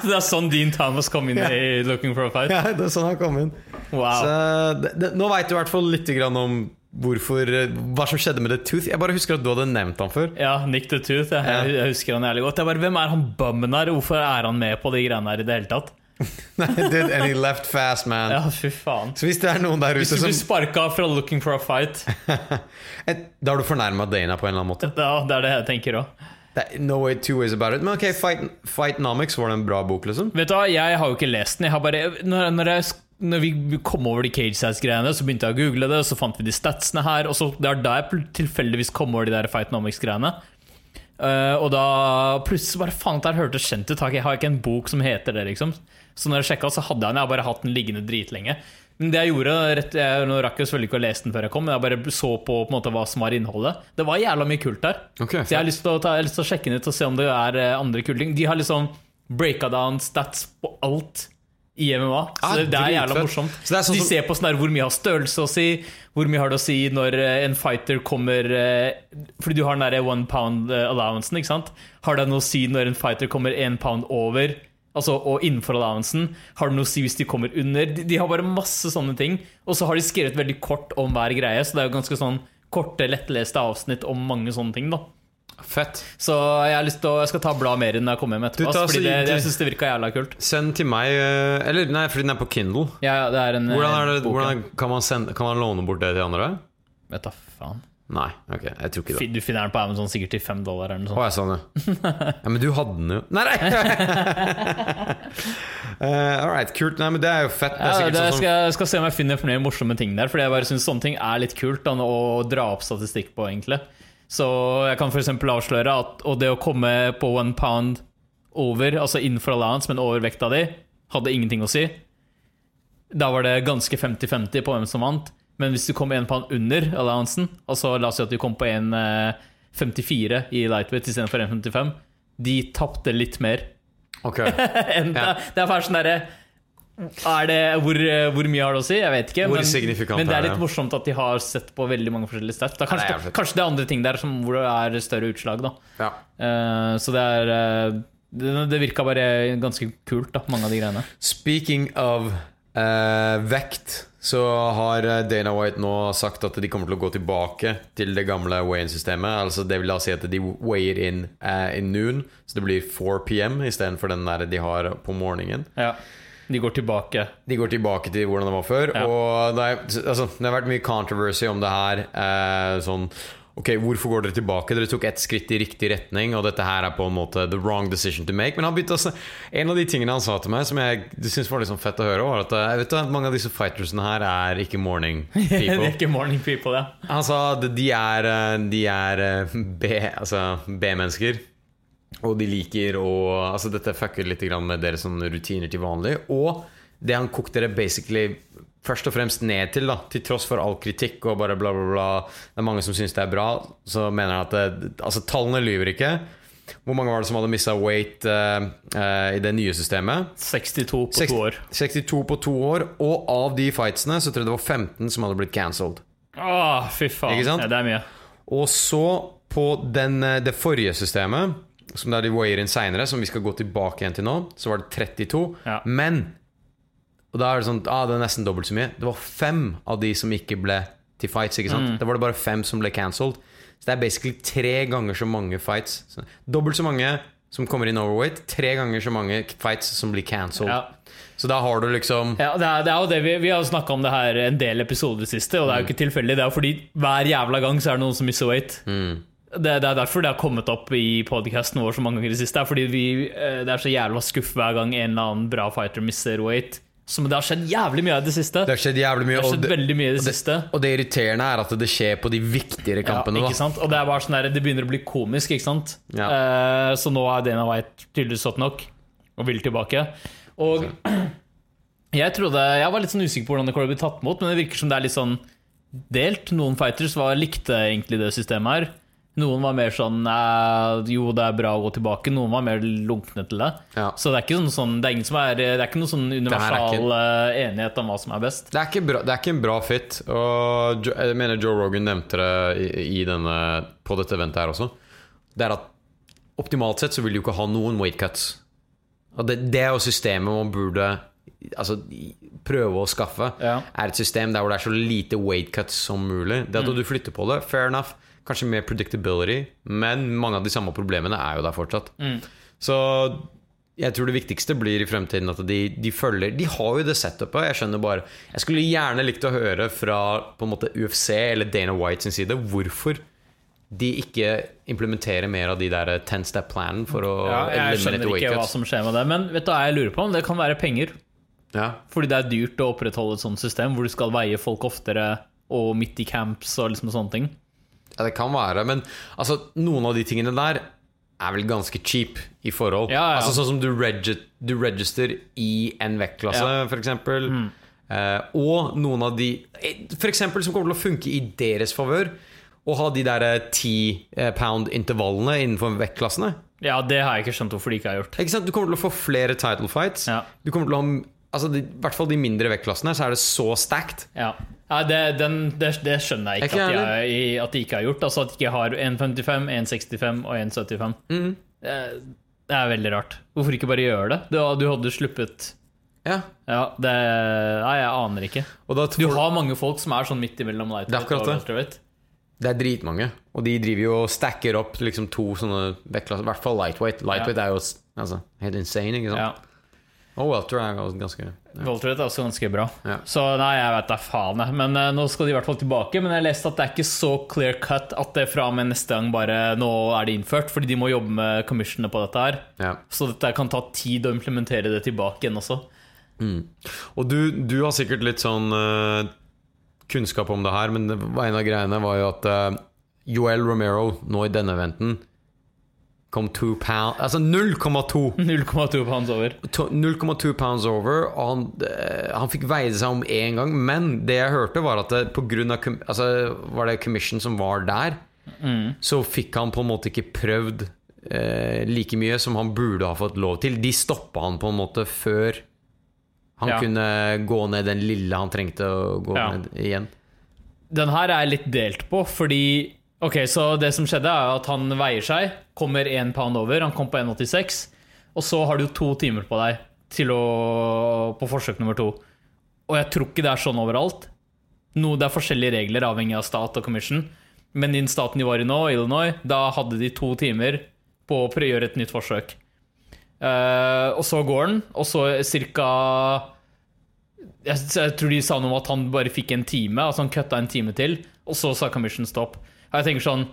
C: Så (laughs) det er sånn Dean Thomas kom inn i Looking for a Fight?
B: Ja, det er sånn han kom inn.
C: Wow.
B: Så det, det, Nå veit du i hvert fall litt grann om hvorfor eh, Hva som skjedde med The Tooth. Jeg bare husker at du hadde nevnt han før.
C: Ja, Nick the Tooth. Jeg,
B: Ja.
C: jeg husker han jævlig godt. Jeg bare, Hvem er han bummen her? Hvorfor er han med på de greiene her i det hele tatt? (laughs)
B: Nei, dude, and he left fast, man.
C: Ja, fy faen.
B: Så hvis det er noen der
C: Hvis du
B: som
C: blir sparka fra Looking for a Fight, (laughs)
B: Da har du fornærma Dana på en eller annen måte.
C: Ja, det er det jeg tenker òg.
B: No way two ways about it. Men ok, Fight, Fightnomics, var det en bra bok, liksom?
C: Vet du hva, jeg har jo ikke lest den. Jeg har bare, når, når, jeg, når vi kom over de Cage Size-greiene, så begynte jeg å google det, og så fant vi de statsene her. Og så Det er da jeg tilfeldigvis kom over de der Fightnomics-greiene. Uh, og da plutselig bare faen, det her hørtes kjent ut. Jeg har ikke en bok som heter det, liksom. Så når jeg sjekka, så hadde jeg den. Jeg har bare hatt den liggende dritlenge. Men det jeg gjorde rett, jeg, Nå rakk jeg selvfølgelig ikke å lese den før jeg kom, men jeg bare så på, på måte, hva som var innholdet. Det var jævla mye kult der.
B: Okay,
C: så jeg har ta, jeg har lyst til å sjekke den ut og se om det er eh, andre kule ting. De har liksom breaka down stats på alt i MMA. Så det, det er jævla morsomt.
B: Så sånn
C: de ser på sånn der hvor mye har størrelse å si, hvor mye har det å si når eh, en fighter kommer eh, Fordi du har den derre one pound eh, allowancen, ikke sant? Har det noe å si når en fighter kommer én pound over? Altså, og innenfor allowancen Har det noe å si hvis de kommer under? De, de har bare masse sånne ting. Og så har de skrevet veldig kort om hver greie, så det er jo ganske sånn korte, lettleste avsnitt om mange sånne ting. da
B: Fett.
C: Så jeg har lyst til å Jeg skal ta blad mer når jeg kommer hjem etterpå.
B: Du, ta
C: ass, fordi det,
B: du-
C: jeg syns det virka jævla kult.
B: Send til meg eh, Eller nei, fordi den er på Kindle.
C: Ja, det er en
B: Hvordan, er det,
C: bok,
B: hvordan kan, man sende, kan man låne bort det til andre?
C: Vet da faen.
B: Nei, ok, jeg tror ikke det.
C: Du finner den på Amazon sikkert til fem dollar eller noe
B: Å, jeg sa det. Ja, men du hadde den jo. Nei, nei! uh, (laughs) all right, kult. Nei, men det er jo fett. Det
C: Ja, det
B: sånn som
C: jeg skal se om jeg finner flere morsomme ting der. Fordi jeg bare synes sånne ting er litt kult da, å dra opp statistikk på, egentlig. Så jeg kan f.eks. avsløre at og det å komme på one pound over, altså innenfor allowance, men over vekta di, hadde ingenting å si. Da var det ganske 50-50 på hvem som vant. Men hvis du kom en pound under allowancen, altså la oss si at du kom på en eh, 54 i lightweight istedenfor 1,55, de tapte litt mer.
B: Ok. (laughs)
C: enn
B: Ja.
C: det, det er bare sånn derre Er det, hvor, eh, hvor mye har det å si? Jeg vet ikke. Men, men det
B: er
C: litt morsomt at de har sett på veldig mange forskjellige stats. Det kanskje,
B: Nei,
C: kanskje det er andre ting der som, hvor det er større utslag.
B: Ja.
C: Uh, Så det er uh, Det, det virka bare ganske kult, da mange av de greiene.
B: Speaking of uh, vekt, så har Dana White nå sagt at de kommer til å gå tilbake til det gamle weigh-in-systemet. Altså Det vil da si at de weier in in noon, så det blir 4 PM istedenfor den der de har på morgenen.
C: Ja De går tilbake.
B: De går tilbake til hvordan det var før.
C: Ja.
B: Og det, er, altså, det har vært mye controversy om det her. Eh, sånn Ok, Hvorfor går dere tilbake? Dere tok ett skritt i riktig retning, og dette her er på en måte the wrong decision to make. Men han begynte også, en av de tingene han sa til meg, som jeg syntes var sånn fett å høre, var at eh, jeg vet du, mange av disse fightersene her er ikke morning (laughs)
C: det er
B: people.
C: ikke morning people, ja.
B: Han sa at de er, eh, de er B-mennesker. altså B-mennesker. Og de liker å Altså, dette fucker litt med deres rutiner til vanlig. Og det han kokte det basically først og fremst ned til, da til tross for all kritikk og bare bla, bla, bla Det er mange som syns det er bra, så mener han at det, Altså, tallene lyver ikke. Hvor mange var det som hadde mista weight uh, uh, i det nye systemet?
C: 62 på
B: Seks-
C: to år.
B: 62 på to år. Og av de fightsene så tror jeg det var 15 som hadde blitt cancelled.
C: Åh, fy faen. Ja, det er mye.
B: Og så på den, eh, det forrige systemet, som da de weier inn seinere, som vi skal gå tilbake igjen til nå, så var det 32.
C: Ja.
B: Men Og da er det sånn ah, det er nesten dobbelt så mye. Det var fem av de som ikke ble til fights. ikke
C: Mm.
B: sant? Da var det bare fem som ble cancelled. Så det er basically tre ganger så mange fights. Så, dobbelt så mange som kommer inn overweight, tre ganger så mange fights som blir cancelled.
C: Ja.
B: Så da har du liksom
C: Ja, det er, det er jo det Vi, vi har snakka om det her en del episoder siste, og det er jo ikke tilfeldig. Det er jo fordi hver jævla gang så er det noen som misser weight. Det, det er derfor det har kommet opp i podkasten vår så mange ganger i det siste. Det er fordi vi, eh, det er så jævla skuff hver gang en eller annen bra fighter mister weight. Som det har skjedd jævlig mye av i det siste.
B: Det har skjedd jævlig mye.
C: Det har
B: og
C: skjedd
B: det-
C: veldig mye i det
B: og det-
C: siste.
B: Og det irriterende er at det skjer på de viktigere kampene.
C: Ja, ikke sant? Og det er bare sånn der, det begynner å bli komisk, ikke sant?
B: Ja.
C: Uh, så nå er Dana White tydeligvis stått nok og vil tilbake. Og (clears throat) jeg trodde Jeg var litt sånn usikker på hvordan det kommer til å bli tatt imot, men det virker som det er litt sånn delt. Noen fighters var, likte egentlig det systemet her. Noen var mer sånn Jo, det er bra å gå tilbake. Noen var mer lunkne til det.
B: Ja.
C: Så det er ikke, sånn, sånn, det er ingen som er Det er ikke noen sånn
B: er
C: universal
B: ikke-
C: eh, enighet om hva som er best.
B: Det er, ikke bra, det er ikke en bra fit. Og jeg mener Joe Rogan nevnte det i, i denne, på dette eventet her også. Det er at optimalt sett så vil du ikke ha noen weight cuts. Og det, det er jo systemet man burde altså, prøve å skaffe.
C: Ja.
B: Er et system der hvor det er så lite weight cuts som mulig. Det at
C: Mm.
B: du flytter på det, fair enough. Kanskje mer predictability, men mange av de samme problemene er jo der fortsatt.
C: Mm.
B: Så jeg tror det viktigste blir i fremtiden at de, de følger De har jo det setupet. Jeg skjønner bare Jeg skulle gjerne likt å høre fra på en måte UFC eller Dana White sin side hvorfor de ikke implementerer mer av de der 10 step-planen for å
C: Ja, jeg skjønner ikke hva som skjer med det. Men vet du hva jeg lurer på? om Det kan være penger.
B: Ja.
C: Fordi det er dyrt å opprettholde et sånt system hvor du skal veie folk oftere og midt i camps og liksom sånne ting.
B: Ja, det kan være. Men altså, noen av de tingene der er vel ganske cheap i forhold.
C: Ja, ja.
B: Altså Sånn som du, regi du register i en vektklasse,
C: Ja.
B: eksempel.
C: Mm.
B: Eh, og noen av de eh, For eksempel som kommer til å funke i deres favør. Å ha de der ti 10 eh, pound-intervallene innenfor vektklassene.
C: Ja, det har jeg ikke skjønt hvorfor de ikke har gjort.
B: Ikke sant? Du kommer til å få flere title fights.
C: Ja.
B: Du kommer til å ha Altså, de, I hvert fall de mindre vektklassene, så er det så stacked.
C: Ja, ja det, den, det, det skjønner jeg ikke,
B: Ikke
C: at, de er, i- at de ikke har gjort. Altså at de ikke har 1,55, 1,65 og 1,75.
B: Mm.
C: Det, det er veldig rart. Hvorfor ikke bare gjøre det? Du, du hadde sluppet
B: Ja.
C: Ja, det Nei, jeg aner ikke.
B: Og da
C: Du har mange folk som er sånn midt imellom lightweight og
B: det. Det er dritmange. Og de driver jo og stacker opp liksom to sånne vektklasser. I hvert fall lightweight. Lightweight er jo altså, helt insane, ikke sant?
C: Ja.
B: Og welter er jo ganske ja.
C: Welterweight er også ganske bra.
B: Ja.
C: Så nei, jeg vet da faen, jeg. Men uh, nå skal de i hvert fall tilbake. Men jeg leste at det er ikke så clear cut at det fra og med neste gang bare nå er det innført. Fordi de må jobbe med commissionene på dette her.
B: ja.
C: Så dette kan ta tid å implementere det tilbake igjen også.
B: Og du, du har sikkert litt sånn uh, kunnskap om det her, men en av greiene var jo at uh, Joel Romero nå i denne eventen kom to pound Altså 0,2
C: 0,2 pounds over.
B: 0,2 pounds over, og han, eh, han fikk veide seg om én gang. Men det jeg hørte, var at det, på grunn av altså, Var det commission som var der, så fikk han på en måte ikke prøvd eh, like mye som han burde ha fått lov til. De stoppa han på en måte før Han
C: Ja.
B: kunne gå ned den lille han trengte å gå
C: Ja.
B: ned igjen.
C: Den her er jeg litt delt på, fordi Ok, så det som skjedde, er at han veier seg, kommer én pound over, han kom på 1,86, og så har du to timer på deg til å, på forsøk nummer to. Og jeg tror ikke det er sånn overalt. No, det er forskjellige regler avhengig av stat og commission. Men i den staten de var i nå, Illinois, da hadde de to timer på å prøve å gjøre et nytt forsøk. Uh, og så går han, og så ca. Jeg, jeg tror de sa noe om at han bare fikk en time, altså han kutta en time til, og så sa commission stopp. Og jeg tenker sånn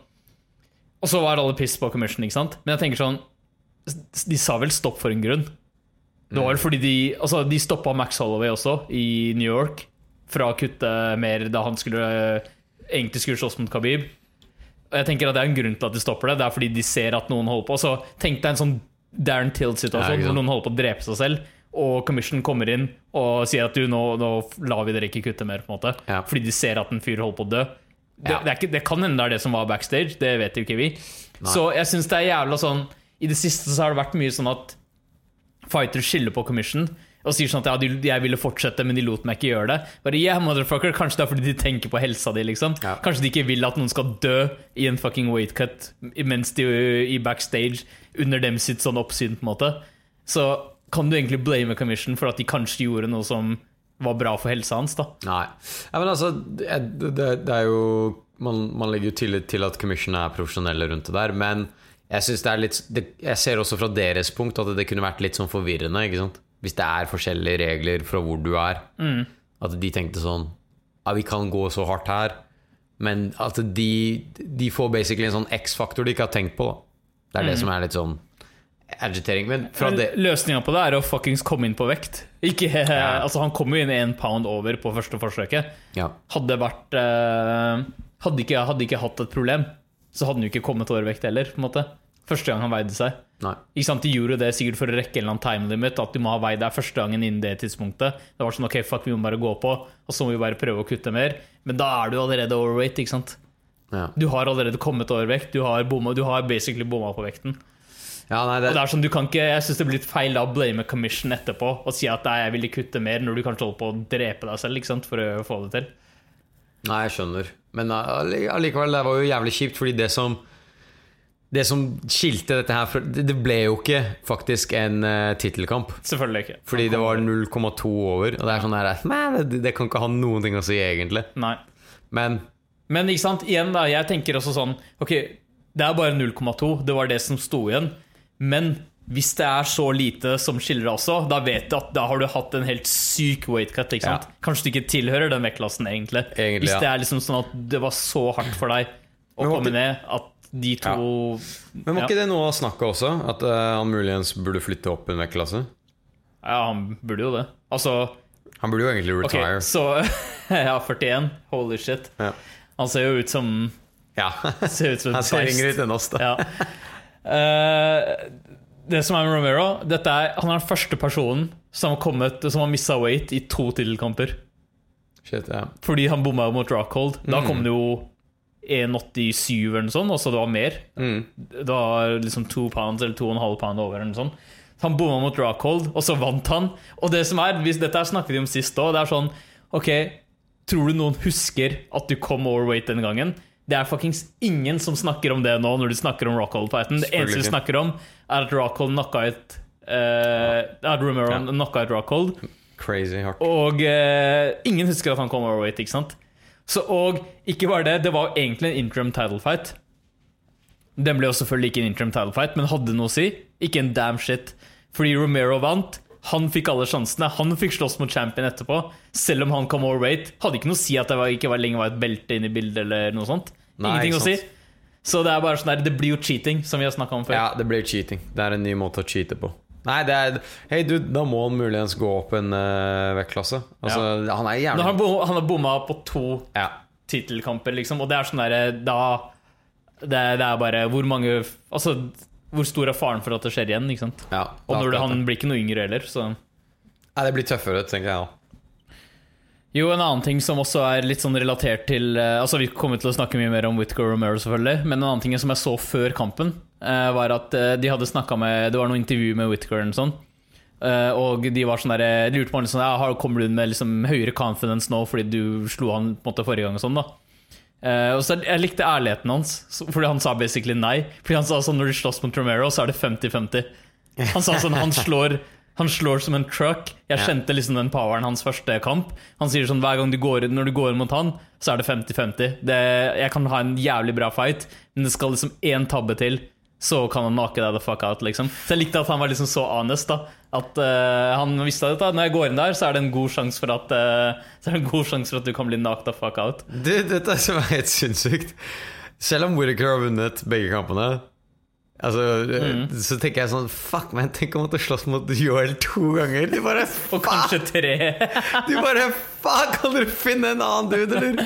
C: Og så var alle piss på commission, ikke sant? Men jeg tenker sånn De sa vel stopp for en grunn. Det var vel fordi de Altså, de stoppa Max Holloway også, i New York, fra å kutte mer da han skulle egentlig skulle slåss mot Khabib. Og jeg tenker at det er en grunn til at de stopper det. Det er fordi de ser at noen holder på. Så tenk deg en sånn Darren
B: ikke
C: hvor noen holder på å drepe seg selv, og commission kommer inn og sier at du, nå, nå lar vi dere ikke kutte mer, på en måte.
B: Ja.
C: Fordi de ser at en fyr holder på å dø. Det, det, ikke, det kan hende det er det som var backstage, det vet jo ikke vi. Så jeg syns det er jævla sånn I det siste så har det vært mye sånn at fighters skylder på commission og sier sånn at ja, de, jeg ville fortsette, men de lot meg ikke gjøre det. Bare, yeah, motherfucker, Kanskje det er fordi de tenker på helsa di, liksom.
B: Ja.
C: Kanskje de ikke vil at noen skal dø i en fucking weight cut mens de i backstage under dem sitt sånn oppsyn, på en måte. Så kan du egentlig blame commission for at de kanskje gjorde noe som var bra for helsa hans, da.
B: Nei. Ja, men altså, det, det, det er jo man, man legger jo tillit til at commission er profesjonelle rundt det der, men jeg synes det er litt det, Jeg ser også fra deres punkt at det kunne vært litt sånn forvirrende, ikke sant? Hvis det er forskjellige regler fra hvor du er. At de tenkte sånn Ja, vi kan gå så hardt her, men at de, de får basically en sånn X-faktor de ikke har tenkt på, da. Det er det som er litt sånn agitering. Men fra det
C: Løsninga på det er å fuckings komme inn på vekt. Ikke, (laughs) altså Han kom jo inn én pound over på første forsøket.
B: Ja.
C: Hadde vært eh, hadde, ikke, hadde ikke hatt et problem, så hadde han jo ikke kommet over vekt heller. på en måte Første gang han veide seg.
B: Nei.
C: Ikke sant, De gjorde det sikkert for å rekke en eller annen time limit. At du må ha veid deg første gangen innen det tidspunktet. Det var sånn, ok, fuck, vi må bare gå på, og så må vi bare prøve å kutte mer. Men da er du allerede overweight. ikke sant?
B: Ja.
C: Du har allerede kommet over vekt. Du har, bomma, du har basically bomma på vekten.
B: Ja, nei,
C: Og
B: det,
C: det er sånn, du kan ikke, Jeg syns det blir litt feil da å blame commission etterpå og si at nei, jeg ville kutte mer, når du kanskje holder på å drepe deg selv ikke sant, for å få det til.
B: Nei, jeg skjønner. Men alli- allikevel, det var jo jævlig kjipt, fordi det som Det som skilte dette her fra Det det ble jo ikke faktisk en uh, tittelkamp.
C: Selvfølgelig ikke.
B: Fordi det var 0,2 over. Og det er sånn her Men det, det kan ikke ha noen ting å si, egentlig.
C: Nei.
B: Men
C: Men ikke sant, igjen da, jeg tenker også sånn Ok, det er bare 0,2, det var det som sto igjen. Men hvis det er så lite som skiller deg også, da vet du at da har du hatt en helt syk weight cut. ikke sant?
B: Ja.
C: Kanskje du ikke tilhører den vektklassen, egentlig.
B: Egentlig,
C: hvis
B: ja.
C: det er liksom sånn at det var så hardt for deg å komme
B: ikke-
C: ned at de to
B: Men var
C: ja.
B: ikke det noe av snakket også? At uh, han muligens burde flytte opp en vektklasse?
C: ja, han burde jo det. Altså
B: Han burde jo egentlig
C: retire.
B: retire.
C: så (laughs) Ja, 41. Holy shit.
B: Ja.
C: Han ser jo ut som
B: ja. (laughs)
C: Ser ut som
B: Han ser yngre ut enn oss, da.
C: Ja. (laughs) Eh, det som er med Romero er, Han er den første personen som har kommet Som har missa weight i to tittelkamper.
B: Ja.
C: Fordi han bomma mot Rockhold. Da
B: Mm.
C: kom det jo 1,87 eller noe sånt, så det var mer.
B: Mm.
C: Det var liksom to pounds eller to og en halv pound over. Eller noe sånt. Han bomma mot Rockhold, og så vant han. Og det som er, hvis dette snakket vi om sist òg, det er sånn Ok, tror du noen husker at du kom overweight den gangen? Det er fuckings ingen som snakker om det nå når de snakker om Rockhold-fighten. Det eneste
B: de
C: snakker om, er at Rockhold knocka ut uh, At Romero
B: Ja.
C: knocka ut Rockhold.
B: Crazy hardt.
C: Og uh, ingen husker at han kom overweight, ikke sant? Så, og ikke bare det, det var egentlig en interim title fight. Den ble jo selvfølgelig ikke en interim title fight, men hadde noe å si. Ikke en damn shit. Fordi Romero vant. Han fikk alle sjansene. Han fikk slåss mot champion etterpå. Selv om han kom overweight. Hadde ikke noe å si at det var, ikke var lenge var et belte inne i bildet. eller noe sånt
B: Nei,
C: Ingenting å si. Så det er bare sånn der, det blir jo cheating, som vi har snakka om før.
B: Ja, det blir cheating. Det er en ny måte å cheate på. Nei, det er Hei, du, da må han muligens gå opp en uh, vektklasse. Altså, han er jævlig
C: han, han har bomma på to
B: Ja.
C: tittelkamper, liksom. Og det er sånn derre Da det, det er bare hvor mange Altså, hvor stor er faren for at det skjer igjen? ikke sant?
B: ja
C: Og når det, han blir ikke noe yngre heller, så
B: Nei, det blir tøffere, tenker jeg da.
C: Jo, en annen ting som også er litt sånn relatert til eh, Altså, vi kommer til å snakke mye mer om og Romero, selvfølgelig, men en annen ting som jeg så før kampen, eh, var at eh, de hadde snakka med Det var noe intervju med Whittaker eller sånn. og de var sånn der, de lurte på han sånn, ja, har- kommer du med liksom høyere confidence nå fordi du slo han på en måte forrige gang. og sånn da Uh, og så Jeg likte ærligheten hans, fordi han sa basically nei. Fordi han sa sånn når du slåss mot Romero, så er det 50-50. Han sa sånn, han slår han slår som en truck. Jeg kjente liksom den poweren hans første kamp. Han sier sånn hver gang du går, når du går mot han, så er det 50-50. Jeg kan ha en jævlig bra fight, men det skal liksom én tabbe til, så kan han make deg the fuck out. liksom Så jeg likte at han var liksom så honest. da At uh, han visste at når jeg går inn der, så er det en god sjanse for at eh, Så er det en god sjanse for at du kan bli knocked the fuck out.
B: Du, dette er er helt sinnssykt. Selv om Whittaker har vunnet begge kampene, altså,
C: Mm.
B: så tenker jeg sånn Fuck, man, tenk å måtte slåss mot Joel to ganger. De bare
C: Og kanskje tre. (laughs)
B: De bare Fuck, kan dere finne en annen dude, eller?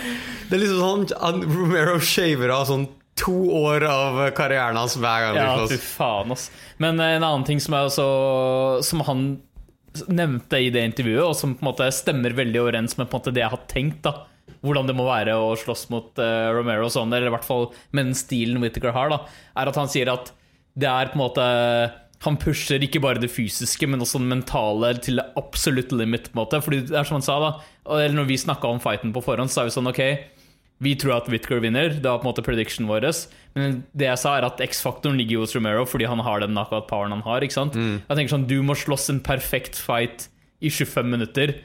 B: Det er liksom sånn Romero shaver av sånn to år av karrieren hans hver gang de
C: Ja, fy
B: slåss.
C: faen, ass. Men eh, en annen ting som, også, som han nevnte i det intervjuet, og som på en måte stemmer veldig overens med på en måte det jeg har tenkt, da hvordan det må være å slåss mot uh, Romero sånn, eller i hvert fall med den stilen Whittaker har, da, er at han sier at det er på en måte Han pusher ikke bare det fysiske, men også det mentale til absolutt limit. på en måte Fordi det er som han sa, da eller når vi snakka om fighten på forhånd, så er vi sånn OK, vi tror at Whittaker vinner. Det var på en måte prediction vår. Men det jeg sa, er at X-faktoren ligger hos Romero fordi han har den knockout-poweren han har. ikke sant? Jeg tenker sånn, Du må slåss en perfekt fight i 25 minutter,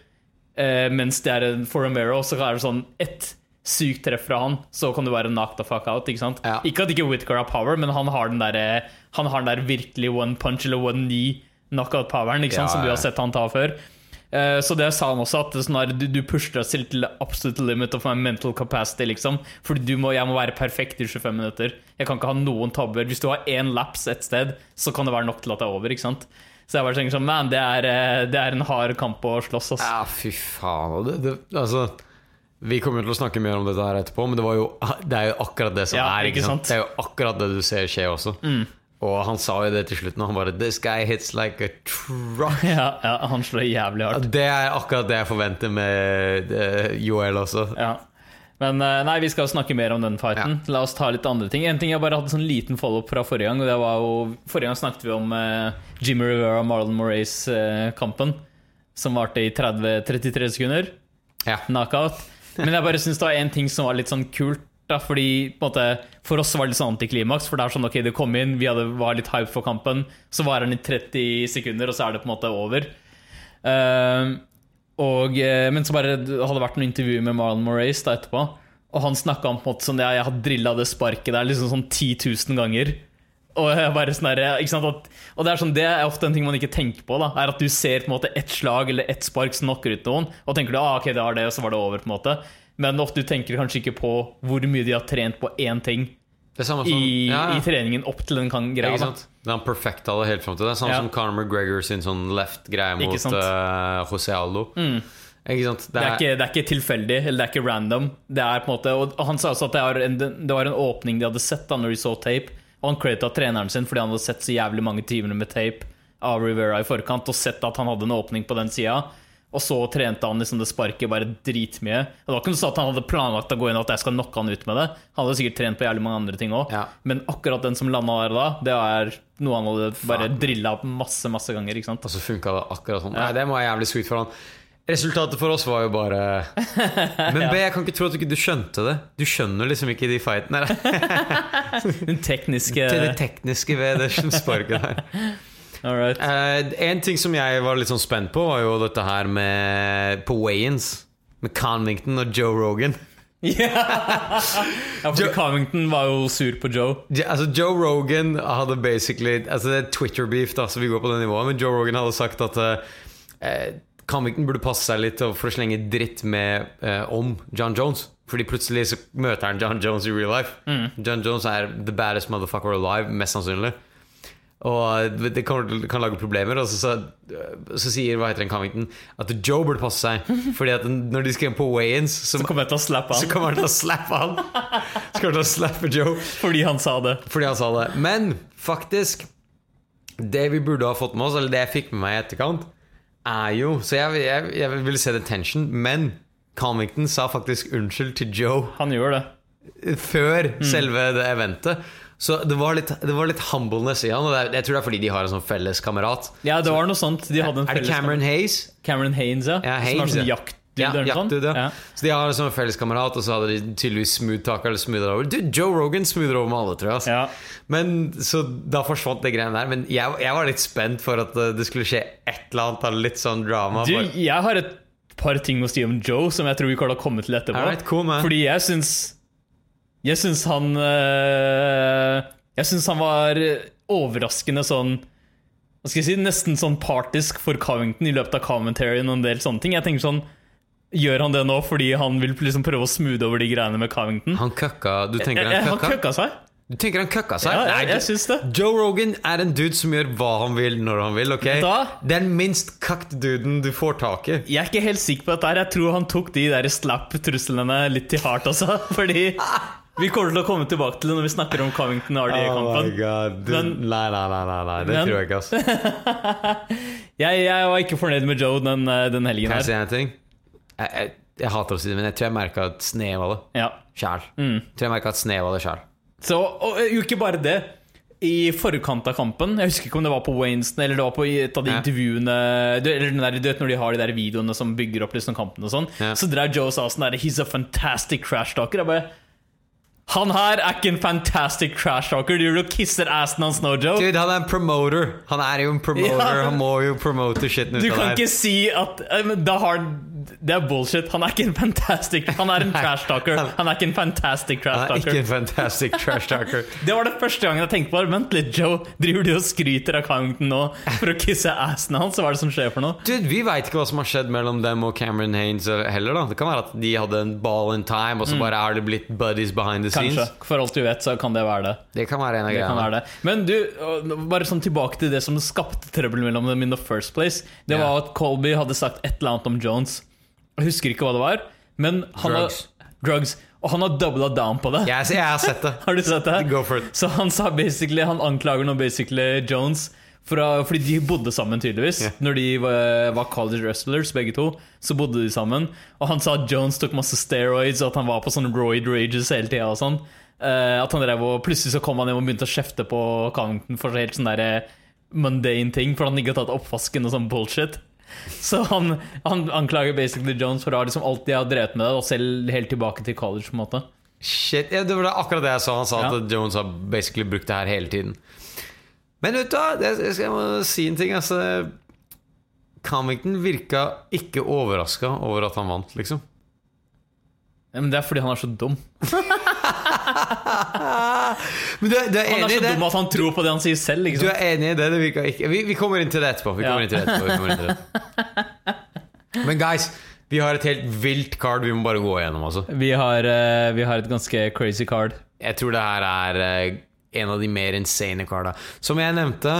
C: eh, mens det er en for Romero, så er det sånn ett sykt treff fra han, så kan du være knock the fuck out. Ikke sant?
B: Ja.
C: Ikke at ikke Whittaker har power, men han har den der, han har den der virkelig one punch eller one knee knockout-poweren?
B: Ja,
C: som du har sett han ta før. Eh, Så det sa han også, at sånn du, du pusher deg selv til absolute limit of my mental capacity. liksom Fordi du må, jeg må være perfekt i 25 minutter. Jeg kan ikke ha noen tabber. Hvis du har én laps et sted, så kan det være nok til at det er over. ikke sant Så jeg bare tenker sånn, man, det er, eh, det er en hard kamp å slåss. altså.
B: Ja, fy faen. Det, det, altså Vi kommer til å snakke mer om dette her etterpå, men det, var jo, det er jo akkurat det som
C: Ja,
B: er.
C: ikke
B: sant?
C: sant?
B: Det er jo akkurat det du ser skje også. Og han sa jo det til slutt, og han bare This guy hits like a truck. (laughs)
C: Ja, ja, Han slår jævlig hardt.
B: Det er akkurat det jeg forventer med eh, Joel også.
C: Ja. Men eh, nei, vi skal snakke mer om den fighten. La oss ta litt andre ting. En ting jeg bare hadde sånn liten follow-up fra forrige gang. Og det var jo, Forrige gang snakket vi om uh, Jimmy Rivera og Marlon Moraes-kampen. som varte i 30-33 sekunder.
B: Ja.
C: Knockout. Men jeg bare syns det var en ting som var litt sånn kult. Da, fordi måte, For oss var det litt sånn antiklimaks. For det er sånn, ok, det kom inn, vi hadde, var litt hype for kampen. Så varer den i 30 sekunder, og så er det på en måte over. Uh, og, eh, men så bare det vært noen intervju med Marlon Moraes da etterpå. Og han snakka om på en måte sånn jeg har drilla det sparket der liksom sånn 10 000 ganger. Og bare sånn? Og det er sånn, det er ofte en ting man ikke tenker på. da Er At du ser på en måte ett slag eller ett spark som knocker ut noen, og tenker du ah, ok, det var det, og så var det over. på en måte Men ofte du tenker kanskje ikke på hvor mye de har trent på én ting
B: Det er som
C: i,
B: ja, ja.
C: i treningen opp til den kan greia.
B: Ikke sant? Det er han perfekta det helt fram til det. er Samme
C: Ja.
B: som Conor McGregor sin sånn left-greie mot?
C: Mm.
B: uh, José Aldo. Ikke sant?
C: Det er, ikke, det er ikke tilfeldig, eller det er ikke random. Det er på en måte Og han sa også at det var en, det var en åpning de hadde sett da når de så tape. Og han credita treneren sin fordi han hadde sett så jævlig mange timer med tape av Rivera i forkant og sett at han hadde en åpning på den sida. Og så trente han liksom det sparket bare dritmye. Det var ikke noe sånn at han hadde planlagt å gå inn og at jeg skal knocke han ut med det. Han hadde sikkert trent på jævlig mange andre ting òg.
B: Ja.
C: Men akkurat den som landa der da, det er noe han hadde bare drilla masse, masse ganger.
B: Og så funka det akkurat sånn. Nei, det må være jævlig sweet for han. Resultatet for oss var jo bare (laughs) Men B, jeg kan ikke tro at du ikke du skjønte det. Du skjønner liksom ikke de fightene. (laughs)
C: Den tekniske
B: det tekniske ved det sparket der. (laughs)
C: Right.
B: Eh, en ting som jeg var litt sånn spent på, var jo dette her med på weigh-ins. Med Convington og Joe Rogan.
C: Ja, for
B: Joe-
C: Covington var jo sur på Joe.
B: Ja, altså Joe Rogan hadde basically Altså Det er Twitter-beef, da så vi går på det nivået. Men Joe Rogan hadde sagt at uh, Convington burde passe seg litt for å slenge dritt med uh, om John Jones. Fordi plutselig så møter han John Jones i real life. John Jones er the baddest motherfucker alive, mest sannsynlig. Og det kan, kan lage problemer. Og så, så, så sier hva heter den Convington at Joe burde passe seg. (laughs) Fordi at når de skal inn på weigh-ins, så,
C: Så kommer han til å slappe han.
B: så kommer han til å slappe han. (laughs) Så kommer han til å slappe Joe.
C: fordi han sa det.
B: Fordi han sa det. Men faktisk Det vi burde ha fått med oss, eller det jeg fikk med meg i etterkant, er jo Så jeg, jeg, jeg ville se det tension, men Comington sa faktisk unnskyld til Joe
C: Han gjør det.
B: før selve det eventet. Så det var litt, det var litt humbleness i han. Og jeg tror det er fordi de har en sånn felles kamerat.
C: Ja, det var noe sånt. De hadde en
B: Er det Cameron Hayes?
C: Cameron Haynes, ja.
B: Ja,
C: som er sånn
B: ja.
C: Jaktdude
B: Ja,
C: eller noe sånt.
B: ja. Så de har liksom en felles kamerat, og så hadde de tydeligvis smooth-taka eller smoother over. Du, Joe Rogan smoother over med alle, tror jeg. Altså.
C: Ja.
B: Men Så da forsvant det greiene der. Men jeg, jeg var litt spent for at eh, det skulle skje et eller annet av litt sånn drama.
C: Du,
B: Bare-
C: jeg har et par ting å si om Joe som jeg tror vi kommer til å komme til etterpå.
B: Right, cool.
C: Fordi jeg syns Jeg syns han øh, Jeg syns han var overraskende sånn Hva skal jeg si Nesten sånn partisk for Covington i løpet av commentaryen og en del sånne ting. Jeg tenker sånn Gjør han det nå fordi han vil liksom prøve å smoothe over de greiene med Covington?
B: Han køkka Du tenker
C: han køkka?
B: han køkka?
C: seg.
B: Du tenker han køkka seg?
C: Ja, jeg, jeg synes det.
B: Joe Rogan er en dude som gjør hva han vil når han vil. ok?
C: Da-
B: Det er den minst køkt duden du får tak i.
C: Jeg er ikke helt sikker på dette. her Jeg tror han tok de der slap-truslene litt til hardt altså (laughs) Fordi vi kommer til å komme tilbake til det når vi snakker om Covington
B: og
C: RDA-kampen.
B: Oh du,
C: Men-
B: Nei, nei, nei, nei, nei det
C: Men-
B: tror jeg ikke. altså. (laughs)
C: jeg, jeg var ikke fornøyd med Joe den, eh, den helgen
B: Kan jeg si
C: her.
B: en ting? Jeg, jeg, jeg hater å si det, men jeg tror jeg merka et snev av det
C: Ja.
B: sjæl.
C: Mm.
B: Tror jeg merka et snev av det sjæl.
C: Så, og eh, jo ikke bare det. I forkant av kampen Jeg husker ikke om det var på Wainston eller det var på et av de
B: Ja.
C: intervjuene du, der, du vet når de har de der videoene som bygger opp liksom kampen og sånn.
B: Ja.
C: Så drev Joe sa sånn der He's a fantastic crash talker. Jeg bare Han her er ikke en fantastic trash talker. Du kisser assen hans nå, Joe.
B: Dude, han er en promoter. Han er jo en promoter.
C: Ja.
B: Han må jo promote shiten ut
C: Du kan ikke si at um, da har Det er bullshit. Han er ikke en fantastic (laughs) Han er en trash talker. Han er ikke en fantastic trash talker.
B: Han er ikke en fantastic trash talker. (laughs)
C: Det var det første gangen jeg tenkte på det. Vent litt, Joe. Driver du og skryter av Covington nå for å kisse assen hans? Hva er det som skjer for noe?
B: Dude, Vi veit ikke hva som har skjedd mellom dem og Cameron Haines heller. da Det kan være at de hadde en ball in time, og så bare er det blitt buddies behind the
C: scenes Kanskje.
B: scenes.
C: For alt du vet, så kan det være det.
B: Det kan være en av
C: Det kan
B: greiene.
C: Men du, bare sånn tilbake til det som skapte trøbbel mellom dem in the first place. Det var at Colby hadde sagt et eller annet om Jones. Jeg husker ikke hva det var, men han
B: Drugs.
C: har Drugs. Og han har doubla down på det.
B: Jeg, jeg har sett det. (laughs)
C: Har du sett det?
B: Go for it.
C: Så han sa basically Han anklager nå basically Jones for å, Fordi de bodde sammen tydeligvis
B: Yeah.
C: Når de var, var college wrestlers begge to Så bodde de sammen Og han sa at Jones tok masse steroids Og at han var på sånne roid rages hele og sånn Uh, At han drev og Plutselig så kom han hjem og begynte å kjefte på Covington For helt sånn derre mundane ting For han ikke har tatt oppvasken og sånn bullshit (laughs) så han, han anklager basically Jones for å liksom alltid ha drevet med det, og selv helt tilbake til college. på en måte
B: Shit, ja, Det var akkurat det jeg sa. Han sa
C: Ja.
B: at Jones har basically brukt det her hele tiden. Men vet du hva, jeg skal si en ting. Altså, Comington virka ikke overraska over at han vant, liksom.
C: ja, Men det er fordi han er så dum. (laughs)
B: Men du, er- du er
C: Han er så dum at han tror på det han sier selv. Liksom.
B: Du er enig i det? det virker ikke vi, vi kommer inn til det etterpå. Vi kommer inn til det etterpå. (laughs) Men guys, vi har et helt vilt card vi må bare gå igjennom. Altså.
C: Vi har, uh, vi har et ganske crazy card.
B: Jeg tror det her er uh, en av de mer insane carda. Som jeg nevnte,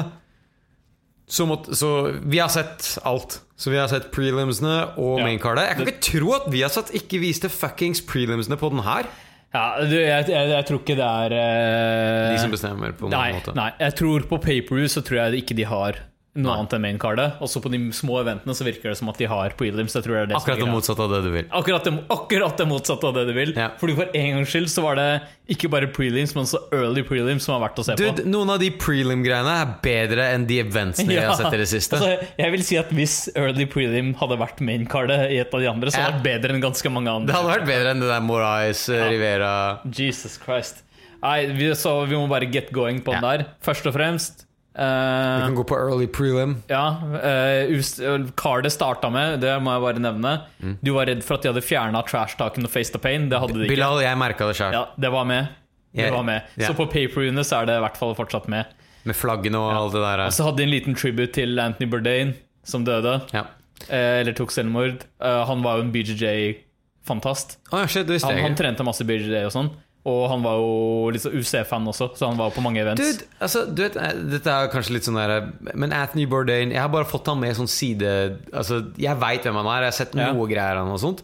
B: så, måtte, så vi har sett alt. Så vi har sett prelimsene og
C: Ja.
B: maincardet. Jeg kan ikke tro at vi har satt ikke viste fuckings prelimsene på den her.
C: Ja, du, jeg, jeg, jeg tror ikke det er eh,
B: De som bestemmer på en
C: nei,
B: måte.
C: nei, jeg tror på paper så tror jeg ikke de har noe annet enn maincardet. Også på de små eventene så virker det som at de har prelims. Det det
B: Akkurat det motsatte av det du vil.
C: Akkurat det, akkurat det motsatte av det du vil.
B: Ja.
C: Fordi For en gangs skyld så var det ikke bare prelims, men også early prelims som var verdt å se
B: Dude,
C: på.
B: Noen av de prelim-greiene er bedre enn de eventsene (laughs) jeg har sett i det siste.
C: altså, jeg vil si at Hvis early prelim hadde vært maincardet i et av de andre, så hadde det vært bedre enn ganske mange andre.
B: Det hadde vært bedre enn det der Morais ja. Rivera
C: Jesus Christ. Nei, vi, så vi må bare get going på den der. Først og fremst
B: Du
C: eh,
B: kan gå på early prelim.
C: Ja, uh, Cardet starta med, det må jeg bare nevne
B: Mm.
C: Du var redd for at de hadde fjerna trash-talken og face the pain. Det hadde de ikke.
B: Bilal, jeg merka det sjøl.
C: Ja, det var med. Det
B: yeah.
C: var med.
B: Yeah.
C: Så på paperune så er det i hvert fall fortsatt med.
B: Med flaggene og alt det der.
C: Og så hadde de en liten tribute til Anthony Bourdain, som døde.
B: Ja.
C: eh, eller tok selvmord. Uh, han var jo en BJJ-fantast.
B: Ja, det visste
C: Han, han trente masse BJJ og sånn. Og han var jo litt sånn UC-fan også, så han var på mange events.
B: Dude, altså, du vet, eh, dette er kanskje litt sånn der Men Anthony Bourdain Jeg har bare fått han med sånn side Altså, Jeg veit hvem han er, jeg har sett
C: Ja.
B: noe greier av han og sånt.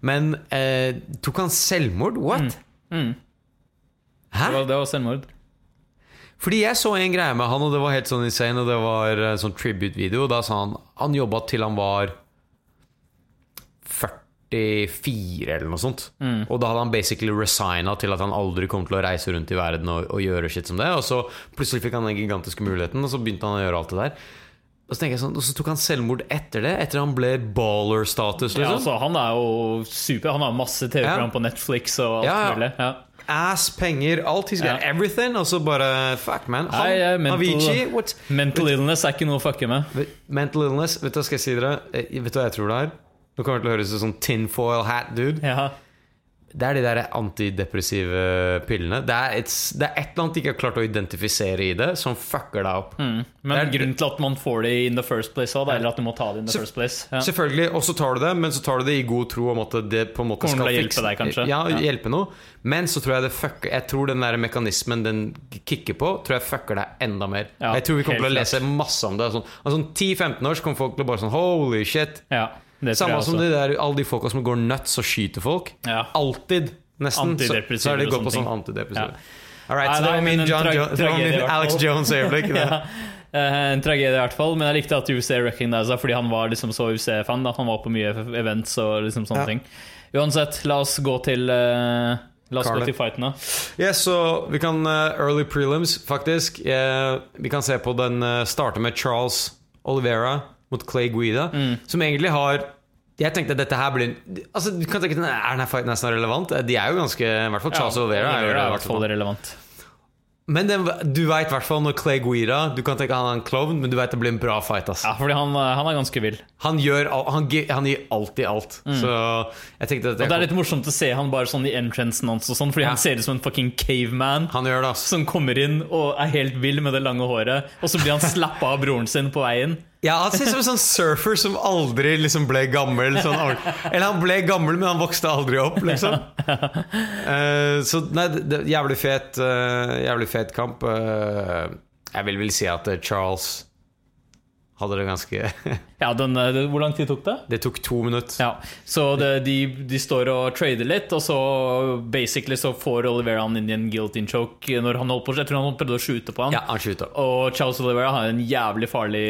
B: Men eh, tok han selvmord? What?
C: Mm.
B: Hæ?
C: Det var, det var selvmord.
B: Fordi jeg så en greie med han, og det var helt sånn insane, og det var en sånn tribute-video. Da sa han han jobba til han var 44 eller noe sånt.
C: Mm.
B: Og da hadde han basically resigna til at han aldri kom til å reise rundt i verden og, og gjøre shit som det. Og så plutselig fikk han den gigantiske muligheten, og så begynte han å gjøre alt det der. Og så, sånn, og så tok han selvmord etter det, etter han ble baller-status.
C: Ja,
B: Liksom.
C: altså, han er jo super. Han har masse TV-program
B: Ja.
C: på Netflix og alt
B: Ja, ja.
C: mulig. Ja.
B: Ass, penger, alt. He's got
C: Ja.
B: everything. Og så bare Fuck, man. Han,
C: Nei, mental-
B: Avicii what?
C: Mental illness er ikke noe å fucke med.
B: Mental illness. Vet du hva skal jeg si dere? Eh, Vet du hva jeg tror det er? Nå kommer det til å høres ut som tinfoil hat dude.
C: Ja.
B: Det er de der antidepressive pillene. Det er, et, det er et eller annet de ikke har klart å identifisere i det, som fucker deg opp.
C: Men
B: er-
C: grunnen til at man får det in the first place òg, eller at du må ta det in the
B: Så-
C: first place ja.
B: Selvfølgelig, og så tar du det, men så tar du det i god tro om at det på en måte skal fikse
C: deg, kanskje?
B: Ja,
C: Ja.
B: hjelpe noe. Men så tror jeg det fucker Jeg tror den der mekanismen den kicker på, tror jeg fucker deg enda mer.
C: Ja,
B: jeg tror vi kommer til å lese masse om det. Sånn, altså, 10-15 år så kommer folk til å bare sånn Holy shit.
C: ja,
B: Samme som de der, alle de folka som går nuts og skyter folk.
C: Ja.
B: Alltid, nesten, så, så er de gått på sånn antidepressiva.
C: Ja.
B: All right, så det var min, John jo det var min Alex. Jones-øyeblikk. (laughs)
C: ja. Uh, En tragedie, i hvert fall. Men jeg likte at UFC recognisa fordi han var liksom så UFC-fan. Han var på mye events og liksom sånne
B: Ja.
C: ting. Uansett, la oss gå til uh, La oss gå til fighten, da.
B: Yes, så vi kan uh, Early prelims, faktisk. Vi kan se på den starte med Charles Olivera mot Clay Guida,
C: Mm.
B: som egentlig har jeg tenkte at dette her blir Altså, du kan tenke Er denne fighten nesten relevant? De er jo ganske I hvert fall Charles
C: Ja,
B: Vera er jo
C: er i hvert fall relevant.
B: Men den, du veit i hvert fall når Clay Guida Du kan tenke han er en klovn, men du veit det blir en bra fight. Ass.
C: Ja, fordi han, han er ganske vill.
B: Han, gjør, han, han gir alltid alt. Så jeg tenkte at
C: jeg Og det er litt morsomt å se han bare sånn i entrancen hans og sånn, fordi
B: Ja.
C: han ser ut som en fucking caveman.
B: Han gjør det, ass.
C: Som kommer inn og er helt vill med det lange håret, og så blir han (laughs) slappa av broren sin på veien.
B: Ja, Han ser ut som en sånn surfer som aldri liksom ble gammel. Sånn, eller han ble gammel, men han vokste aldri opp, liksom. Uh, så nei, det, jævlig fet uh, Jævlig fet kamp. Uh, jeg vil vel si at Charles hadde det ganske (laughs)
C: Ja, den, eh, Hvor lang tid tok det?
B: Det tok to minutter.
C: Ja, Så det, de, de står og trader litt, og så basically så får Olivera han inn i en guilty choke når han holdt på Jeg tror han prøvde å skyte på han.
B: Ja, han skjuter.
C: Og Charles Olivera har en jævlig farlig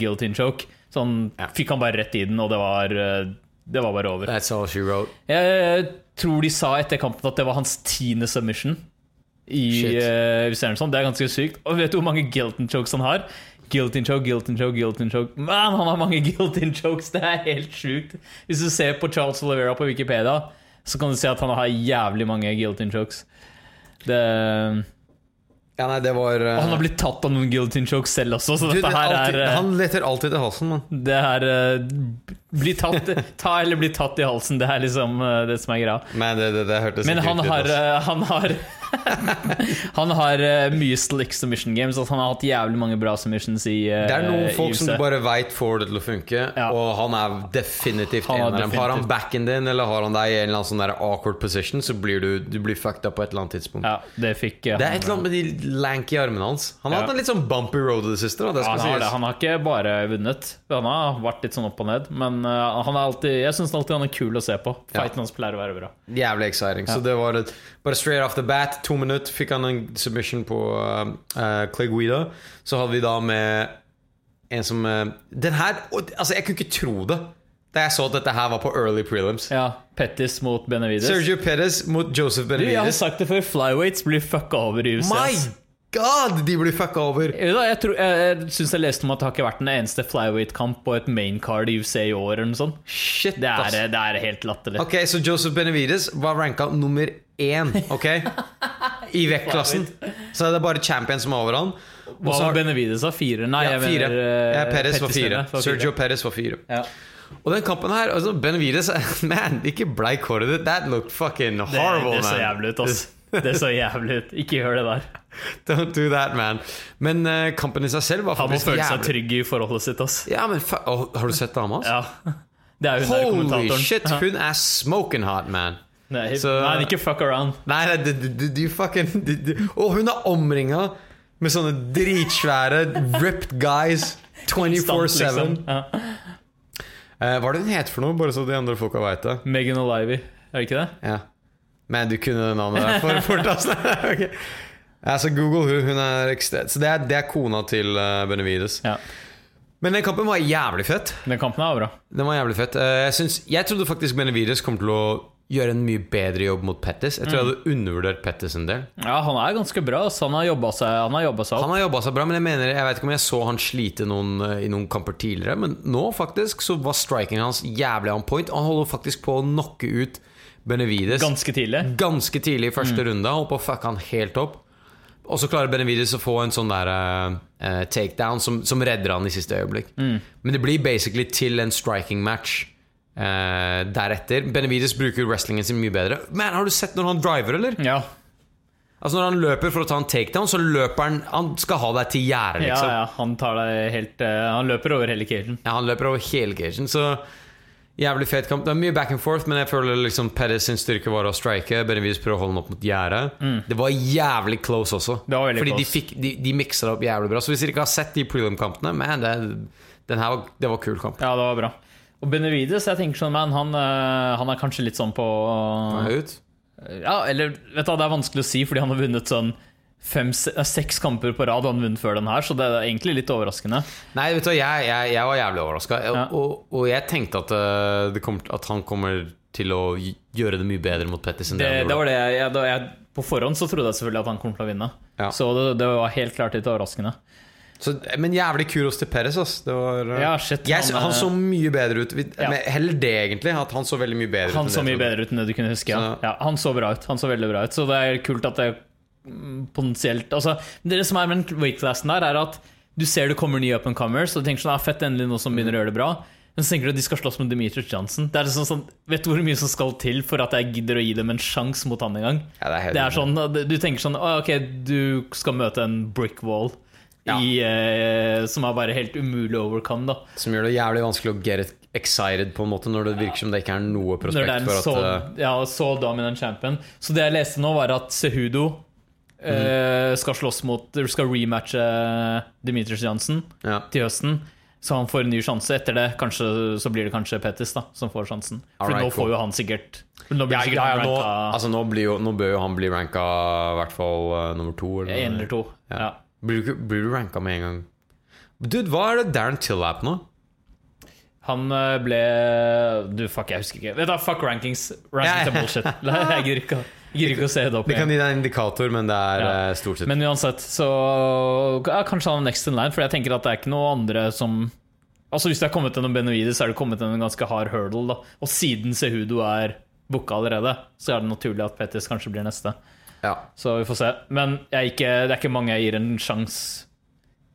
C: guillotine choke. Så han
B: Ja.
C: fikk han bare rett i den, og det var, eh, det var bare over.
B: That's all she wrote.
C: Jeg tror de sa etter kampen at det var hans tiende submission. I uh. Det er ganske sykt. Og vet du hvor mange guillotine chokes han har? Guillotine choke, guillotine choke, in choke. Man, han har mange guilt in chokes! Det er helt sjukt. Hvis du ser på Charles Olivera på Wikipedia, så kan du se at han har jævlig mange guilt in chokes. Det,
B: Ja, nei, det var
C: uh... han har blitt tatt av noen guillotine chokes selv også, så
B: du,
C: dette
B: er
C: her
B: alltid,
C: er uh...
B: Han leter alltid til halsen, mann.
C: Det er eh, Bli tatt Ta eller bli tatt i halsen. Det er liksom eh, det som er greia.
B: Men det, det, det hørtes
C: Men han har, eh, han har (laughs) Han har eh, mye slick submission games. Altså han har hatt jævlig mange bra submissions i uh,
B: Det er noen folk som du bare veit får det til å funke,
C: Ja.
B: og han er definitivt
C: Han er
B: en av dem. Har han backen din, eller har han deg i en eller annen sånn der awkward position, så blir du, du blir fucked up på et eller annet tidspunkt.
C: Ja, det fikk
B: Det er et eller annet med de lanky armene hans. Han har
C: Ja.
B: hatt en litt sånn bumpy road i det siste. Da,
C: han, har han har ikke bare vunnet. Han har vært litt sånn opp og ned. Men eh, han er alltid jeg syns alltid han er kul å se på.
B: Ja.
C: Fighten hans pleier å være bra.
B: Jævlig exciting. Så det var et, bare straight off the bat, to minutter, fikk han en submission på uh, uh, Clay Guida. Så hadde vi da med en som uh, Den her Altså, jeg kunne ikke tro det da jeg så at dette her var på early prelims.
C: Ja, Pettis mot Benavides.
B: Sergio Pettis mot Joseph Benavides.
C: Du, jeg har sagt det før, flyweights blir fucka over i UCS.
B: My. God, de blir fucka over!
C: Jeg, tror- jeg, syns jeg leste om at det har ikke vært den eneste flyweight-kamp på et main card i UFC i år. eller noe sånt.
B: Shit,
C: Det
B: ass.
C: er, det er helt latterlig.
B: Ok, så Joseph Benavides var ranka nummer én, ok? (laughs) I vektklassen. Så det er bare champion som er over han. Og
C: Hva
B: så
C: var Benavides av fire? Nei,
B: Ja,
C: jeg mener eh,
B: Ja, Perez var fire. Sergio Perez var fire.
C: Ja.
B: Og den kampen her, altså Benavides (laughs) Man, ikke bleik håret ditt. That looked fucking horrible,
C: det så
B: man.
C: jævlig ut, ass. (laughs) Det så jævlig ut. Ikke gjør det der.
B: Don't do that, man. Men uh, kampen i seg selv var
C: Han må føle seg trygg i forholdet sitt, ass.
B: Ja, men Åh, Har du sett dama hans?
C: Ja. Det er hun der
B: Holy
C: kommentatoren.
B: shit, hun er smoking hot, man.
C: Nei,
B: Så-
C: nei, ikke fuck around.
B: Nei, nei, du, du, fucking du, du. Og hun er omringa med sånne dritsvære ripped guys 24-7.
C: Liksom. Ja.
B: Uh, hva er det hun heter for noe, bare så de andre folka veit det?
C: Megan O'Livey, er det ikke det?
B: Ja. Men du kunne det navnet der for fort, altså. (laughs) Ok. Altså, Google hun, hun er Så det er, det er kona til uh, Benavides.
C: Ja.
B: Men den kampen var jævlig fett.
C: Den kampen var bra.
B: Den var jævlig fett. Eh, Jeg, synes, jeg trodde faktisk Benevides kom til å gjøre en mye bedre jobb mot Pettis. Jeg tror jeg hadde undervurdert Pettis en del.
C: Ja, han er ganske bra. Så han har jobba seg, han har seg opp.
B: Han har jobba seg bra, men jeg mener Jeg vet ikke om jeg så han slite noen, eh, i noen kamper tidligere. Men nå faktisk så var strikingen hans jævlig on point. Han holder faktisk på å knocke ut Benevides
C: Ganske tidlig.
B: ganske tidlig i første runde. Han holdt på å fucke han helt opp. Og så klarer Benevides å få en sånn der eh, takedown som, som redder han i siste øyeblikk. Men det blir basically til en striking match uh, deretter. Benevides bruker wrestlingen sin mye bedre. Men har du sett når han driver, eller?
C: Ja.
B: Altså Når han løper for å ta en takedown, så løper han Han skal ha deg til gjerdet, liksom.
C: ja, han tar deg helt uh, Han løper over hele cagen.
B: Ja, han løper over hele cagen, så Jævlig fet kamp. Det er mye back and forth, men jeg føler liksom Pettis sin styrke var å strike. Benevis prøver å holde den opp mot gjerdet. Det var jævlig close også.
C: Mm. Var
B: Fordi de,
C: close.
B: fikk, de, de miksa det opp jævlig bra. Så hvis dere ikke har sett de prelim-kampene, man, det, den her var, det var kul kamp.
C: Ja, det var bra. Og Benevides, jeg tenker sånn, man, han, eh, han er kanskje litt sånn på
B: Høyt? ut?
C: Ja, eller vet du, det er vanskelig å si, fordi han har vunnet sånn fem, eh, seks kamper på rad han vunnet før den her, så det er egentlig litt overraskende.
B: Nei, vet du hva, jeg, jeg, jeg var jævlig overraska.
C: Ja.
B: Og, og jeg tenkte at, eh, det kommer, at han kommer til å gjøre det mye bedre mot Pettis enn
C: Det,
B: det, han
C: det var det jeg, jeg, På forhånd så trodde jeg selvfølgelig at han kom til å vinne.
B: Ja.
C: Så det, det var helt klart litt overraskende.
B: Så, men jævlig kuros til Perez, var, eh,
C: Ja, shit,
B: jeg,
C: han,
B: han,
C: eh,
B: så mye bedre ut. Heller det, egentlig. At han så veldig mye bedre
C: Han
B: ut.
C: så mye bedre ut enn det du kunne huske. Ja. Han så bra ut. Han så veldig bra ut. Så det er kult at det potensielt Altså, det som er med den weight-classen der, er at du ser det kommer nye up and comers, og du tenker sånn, ah, fett endelig noe som begynner å gjøre det bra. Men så tenker du at de skal slåss med Demetrius Johnson. Det er sånn, sånn, Vet du hvor mye som skal til for at jeg gidder å gi dem en sjanse mot han en gang?
B: Ja, det er
C: Det er sånn, Du tenker sånn Ok, du skal møte en brick wall
B: Ja.
C: i, eh, som er bare helt umulig å overcome. da
B: Som gjør det jævlig vanskelig å get it excited på en måte når det virker som det ikke er noe prospekt for at
C: så,
B: eh,
C: ja, så dominant champion. Så det jeg leste nå, var at Cejudo eh, skal slåss mot Skal rematche Dimitris Jansen
B: ja.
C: til høsten. Så han får en ny sjanse. Etter det kanskje, så blir det kanskje Pettis da som får sjansen. For
B: right,
C: nå
B: cool.
C: får jo han sikkert Nå blir
B: Ja,
C: sikkert
B: ja, ja,
C: han
B: nå, altså, nå, jo, nå bør jo han bli ranka i hvert fall uh, nummer to. Eller,
C: en eller to.
B: Blir, du, blir du ranka med en gang? Dude, hva er det Darren Till er nå?
C: Han eh, ble Du, fuck, jeg husker ikke. Vet du, Fuck rankings. Rankings er bullshit. (laughs) Jeg gidder ikke, gidder ikke å se det opp
B: Vi kan gi deg en indikator, men det er
C: Ja.
B: eh, stort sett
C: Men uansett, så ja, kanskje han er next in line, for jeg tenker at det er ikke noe andre som Altså Hvis det er kommet gjennom Benavides, så er det kommet gjennom en ganske hard hurdle. da Og siden Sehudo er booka allerede, så er det naturlig at Petis kanskje blir neste.
B: ja.
C: Så vi får se. Men ikke, det er ikke mange jeg gir en sjanse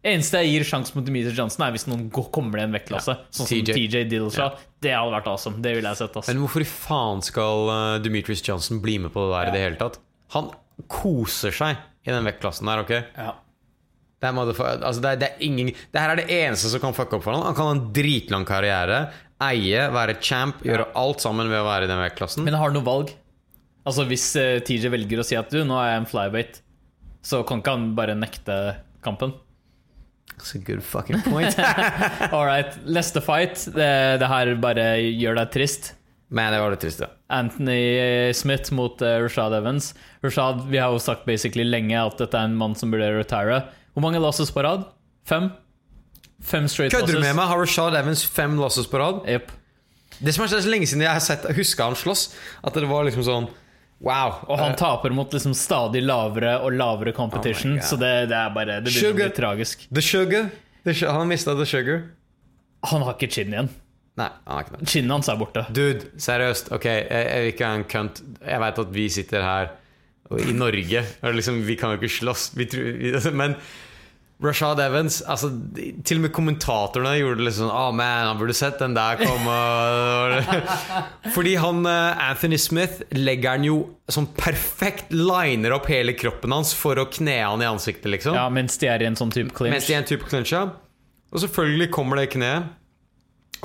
C: Eneste jeg gir sjanse mot Demetrius Johnson, er hvis noen går, kommer i en vektklasse. Sånn som
B: TJ.
C: TJ Ja. Det hadde vært awesome. Det ville jeg sett. Altså.
B: Men hvorfor i faen skal uh, Demetrius Johnson bli med på det der i det hele tatt? Han koser seg i den vektklassen der, ok?
C: Ja.
B: Det er, altså det, er, det er ingen Det her er det eneste som kan fucke opp for han Han kan ha en dritlang karriere, eie, være champ, gjøre alt sammen ved å være i den vektklassen.
C: Men har han noe valg? Altså Hvis uh, TJ velger å si at du, nå er jeg en flyweight, så kan ikke han bare nekte kampen?
B: That's a good fucking point. (laughs)
C: All right, neste fight. Det, det her bare gjør deg trist.
B: Men det var det trist, ja.
C: Anthony Smith mot uh, Rashad Evans. Rashad, Vi har jo sagt basically lenge at dette er en mann som burde retire. Hvor mange losses på rad? Fem? Fem straight
B: Kødder du med meg? Har Rashad Evans fem losses på rad?
C: Yep.
B: Det som er så lenge siden jeg har sett huska han slåss, at det var liksom sånn Wow.
C: Og han taper mot liksom stadig lavere og lavere competition,
B: Oh
C: så det, det er bare Det blir litt tragisk.
B: The Sugar. The, sugar. han mista The Sugar.
C: Han har ikke chin igjen.
B: Nei, han har ikke det.
C: Chinnen hans er borte.
B: Dude, seriøst. Ok, jeg, jeg vil ikke være en kønt. Jeg veit at vi sitter her i Norge. Liksom, vi kan jo ikke slåss. Vi tror, vi, men Rashad Evans altså, Til og med kommentatorene gjorde det litt sånn Oh man, han burde sett den der komme. (laughs) Fordi han eh, Anthony Smith legger han jo sånn perfekt liner opp hele kroppen hans for å kne han i ansiktet, liksom.
C: Ja, Mens de er i en sånn type clinch.
B: Mens de er i en type clinch, ja. Og selvfølgelig kommer det kneet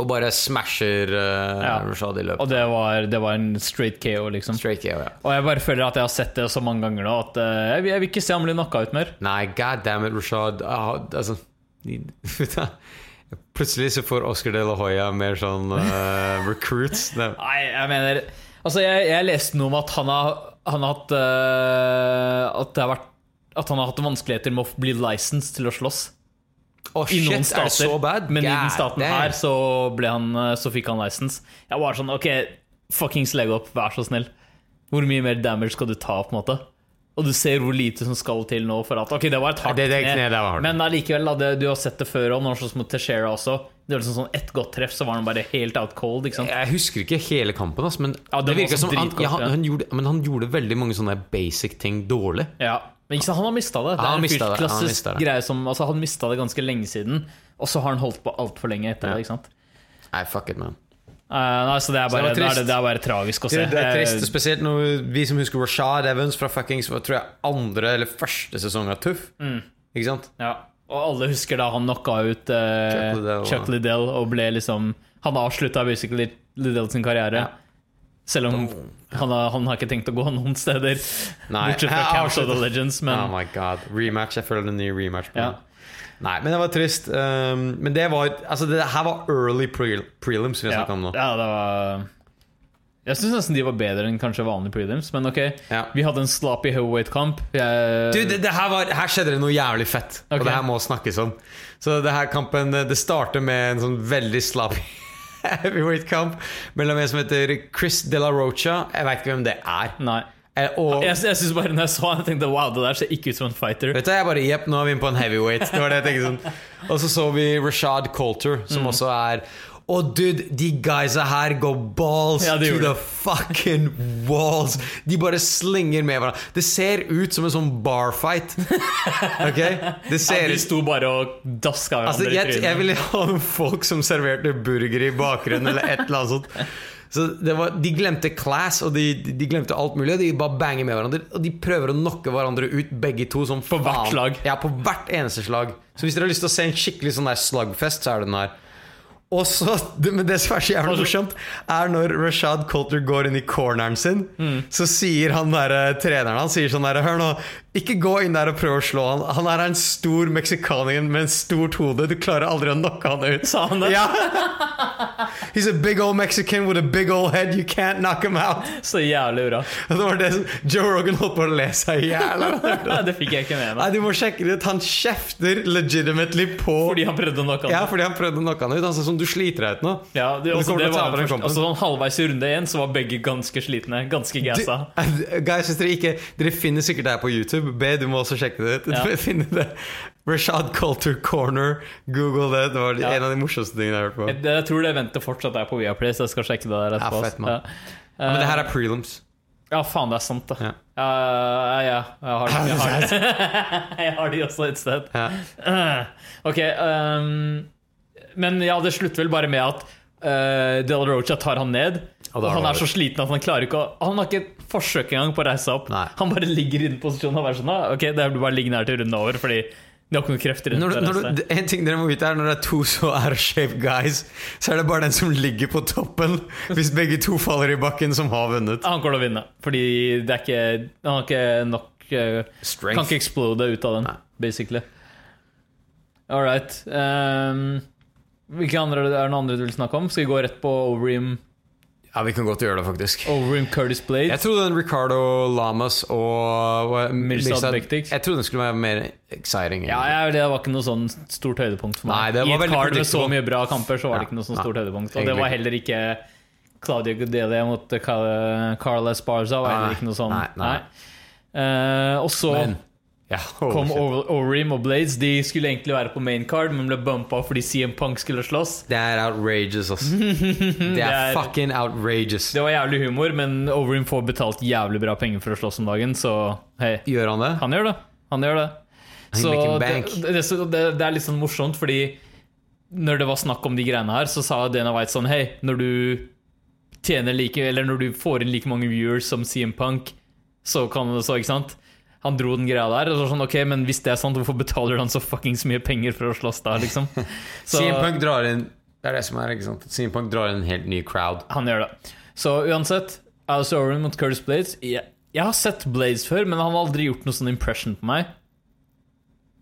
B: og bare smasher uh,
C: Ja.
B: Rashad i løpet.
C: Og det var, det var en straight KO, liksom.
B: Straight KO, ja.
C: Og jeg bare føler at jeg har sett det så mange ganger nå at uh, jeg, jeg vil ikke se ham bli knocka ut mer.
B: Nei, god damn it, Rashad. Uh, altså (laughs) Plutselig så får Oscar de la Hoya mer sånn eh, recruits. (laughs)
C: Nei, jeg mener Altså, jeg, jeg leste noe om at han har, han har hatt At det har vært At han har hatt vanskeligheter med å bli licensed til å slåss. I
B: shit,
C: noen
B: er
C: stater,
B: så bad?
C: men i den staten
B: damn.
C: her så, han, eh, så fikk han license. Jeg var sånn OK, fuckings legg opp, vær så snill. Hvor mye mer damage skal du ta, på en måte? Og du ser hvor lite som skal til nå for at Ok, det var et hardt
B: Det- det kne det var hardt.
C: men allikevel, du har sett det før òg, sånn som mot Teixeira også. Det var liksom sånn Ett godt treff, så var han bare helt out cold.
B: Jeg husker ikke hele kampen, altså, men
C: Ja,
B: det
C: det
B: virka som han, ja, han,
C: ja.
B: han, gjorde, men han gjorde veldig mange sånne basic ting dårlig.
C: Ja, men ikke sant, Han har mista det. Det er en
B: det.
C: greie som altså, Han mista det ganske lenge siden, og så har han holdt på altfor lenge etter
B: Ja.
C: det. ikke sant?
B: Nei, fuck it, man.
C: Uh, nei, så det er bare, det, er,
B: det,
C: det er bare tragisk å se.
B: Det, det er
C: Eh,
B: trist, spesielt når vi som husker Rashad Evans fra fuckings tror jeg, andre eller første sesong av Tuff.
C: Mm.
B: Ikke sant?
C: Ja, og alle husker da han knocka ut uh,
B: Chuck Liddell,
C: Chuck Liddell og ble liksom Han avslutta basically Liddell sin karriere.
B: Ja.
C: Selv om han har, han har ikke tenkt å gå noen steder.
B: Nei,
C: Bortsett fra Couch of the Legends, men
B: Oh my god. Rematch. Jeg føler en ny rematch.
C: Ja.
B: Nei, men det var trist. Um, men det var Altså, det her var early pre prelims vi
C: ja,
B: snakka om nå.
C: ja, det var Jeg syns nesten de var bedre enn kanskje vanlige prelims, men ok.
B: Ja.
C: Vi hadde en sloppy heavyweight-kamp. Jeg-
B: Du, det, det her, var, her skjedde det noe jævlig fett,
C: okay.
B: og det her må snakkes om. Så det her kampen Det starter med en sånn veldig slapp (laughs) heavyweight-kamp mellom en som heter Chris De La Rocha. Jeg veit ikke hvem det er.
C: Nei.
B: Eh, Og
C: Jeg, jeg synes bare når jeg så han, jeg tenkte wow, det der ser ikke ut som en fighter.
B: Vet du, jeg bare Jepp, nå er vi inne på en heavyweight. Det var det jeg tenkte sånn. Og så så vi Rashad Coulter,
C: Mm.
B: som også er og dude, de guysa her går balls
C: Ja,
B: to the (laughs) fucking walls. De bare slinger med hverandre. Det ser ut som en sånn barfight. Ok? Det
C: Ja, de sto bare og daska hverandre
B: Altså,
C: i
B: jeg,
C: trynet.
B: jeg ville ha folk som serverte burger i bakgrunnen, eller et eller annet sånt. Så det var, De glemte class, og de, de glemte alt mulig. De bare banger med hverandre. Og de prøver å knocke hverandre ut, begge to. Som
C: På hvert slag.
B: Ja, på hvert eneste slag. Så hvis dere har lyst til å se en skikkelig sånn der slagfest, så er det den her. Og så, Men det som er så jævlig morsomt, er når Rashad Coulter går inn i corneren sin,
C: Mm.
B: så sier han der, eh, treneren Han sier sånn der Hør nå, ikke gå inn der og prøv å slå han. Han er en stor meksikaner med en stort hode. Du klarer aldri å knocke han ut.
C: Sa han det?
B: Ja. (laughs) He's a big old Mexican with a big old head. You can't knock him out.
C: Så jævlig bra.
B: Det var det Joe Rogan holdt på å le seg i hjel (laughs)
C: det fikk jeg ikke med meg.
B: Nei, du må sjekke det ut. Han kjefter legitimately på
C: Fordi han prøvde å knocke han
B: Ja, fordi han prøvde å knocke han ut. Han sa sånn, du sliter deg ut nå.
C: Ja, det, også, det var først, altså, sånn Halvveis i runde én så var begge ganske slitne. Ganske gassa. (laughs)
B: Guys, dere ikke Dere finner sikkert det her på YouTube. B, du må også sjekke det ut.
C: Ja. (laughs)
B: Finne det. Rashad Coulter Corner. Google det. Det var
C: Ja.
B: en av de morsomste tingene jeg har hørt på.
C: Jeg, jeg tror det eventet fortsatt er på Viaplay, så jeg skal sjekke det der etterpå.
B: fett, man.
C: Ja.
B: Ja, men det her er prelims.
C: Ja, faen, det er sant, det.
B: Ja.
C: uh, ja, ja, jeg har det. (laughs) Jeg har, det. (laughs) jeg har de også et sted.
B: Ja. (clears throat)
C: Ok, um, men ja, det slutter vel bare med at uh, Del Rocha tar han ned.
B: Og
C: Og han er så sliten at han klarer ikke å Han har ikke forsøk engang på å reise opp.
B: Nei.
C: Han bare ligger i den posisjonen og er sånn Ok, det blir bare liggende her til runden over, fordi de har ikke noen krefter
B: Når, når, du- en ting dere må vite er Når det er to så shape guys, så er det bare den som ligger på toppen, hvis begge to faller i bakken, som har vunnet.
C: Han kommer til å vinne, fordi det er ikke Han har ikke nok eh,
B: Strength.
C: Kan ikke explode ut av den,
B: Nei.
C: basically. All right. Um, hvilke andre er det noen andre du vil snakke om? Skal vi gå rett på Overeem,
B: Ja, vi kan godt gjøre det, faktisk.
C: Overeem Curtis Blade?
B: Jeg trodde den Ricardo Lamas og
C: Mirsad Bektik.
B: Jeg trodde den skulle være mer exciting.
C: Ja, ja, Det var ikke noe sånn stort høydepunkt for meg.
B: Nei, det var
C: I et kart med så mye bra kamper, så var det ikke noe sånn
B: nei,
C: stort høydepunkt. Og det var heller ikke Claudio Gudelia mot Carl Esparza. Var
B: Nei,
C: heller ikke noe sånn.
B: nei, nei.
C: Eh, og så
B: Men ja, oh,
C: kom. Overeem og Blades. De skulle egentlig være på main card, men ble bumpa fordi CM Punk skulle slåss.
B: Det er outrageous, ass. (laughs) Det er fucking outrageous.
C: Det var jævlig humor, men Overeem får betalt jævlig bra penger for å slåss om dagen, så hei.
B: Gjør han det?
C: Han gjør det. Han gjør det. Så det, det, det, det er litt sånn morsomt, fordi når det var snakk om de greiene her, så sa Dana White sånn Hei, når du tjener like Eller når du får inn like mange viewers som CM Punk, så kan det så, ikke sant? Han dro den greia der. Og så sånn, ok, men hvis det er sant, hvorfor betaler han så fuckings mye penger for å slåss da, liksom? (laughs) Så
B: Punk drar inn Det er det som er, ikke sant? CM Punk drar inn en helt ny crowd.
C: han gjør det. Så uansett, Alice Oren mot Curtis Blades jeg, jeg har sett Blades før, men han har aldri gjort noe sånn impression på meg.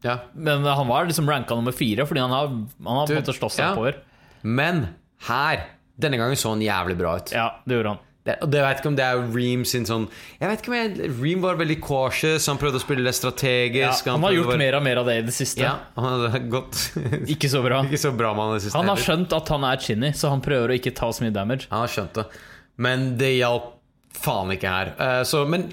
B: Ja.
C: Men han var liksom ranka nummer fire, fordi han har, han har på en måte slåss seg
B: ja.
C: oppover.
B: Men her Denne gangen så han jævlig bra ut.
C: Ja, det gjorde han.
B: Det, Og det vet ikke om det er Ream sin sånn Jeg vet ikke om jeg Ream var veldig cautious, han prøvde å spille litt
C: Ja,
B: strategisk.
C: han har gjort
B: å
C: mer og mer av det i det siste.
B: Ja, han har gått (laughs)
C: Ikke så bra. (laughs)
B: Ikke så bra med han det siste
C: Han har skjønt at han er chinny, så han prøver å ikke ta så mye damage.
B: Han har skjønt det. Men det hjalp faen ikke her. Uh, så, men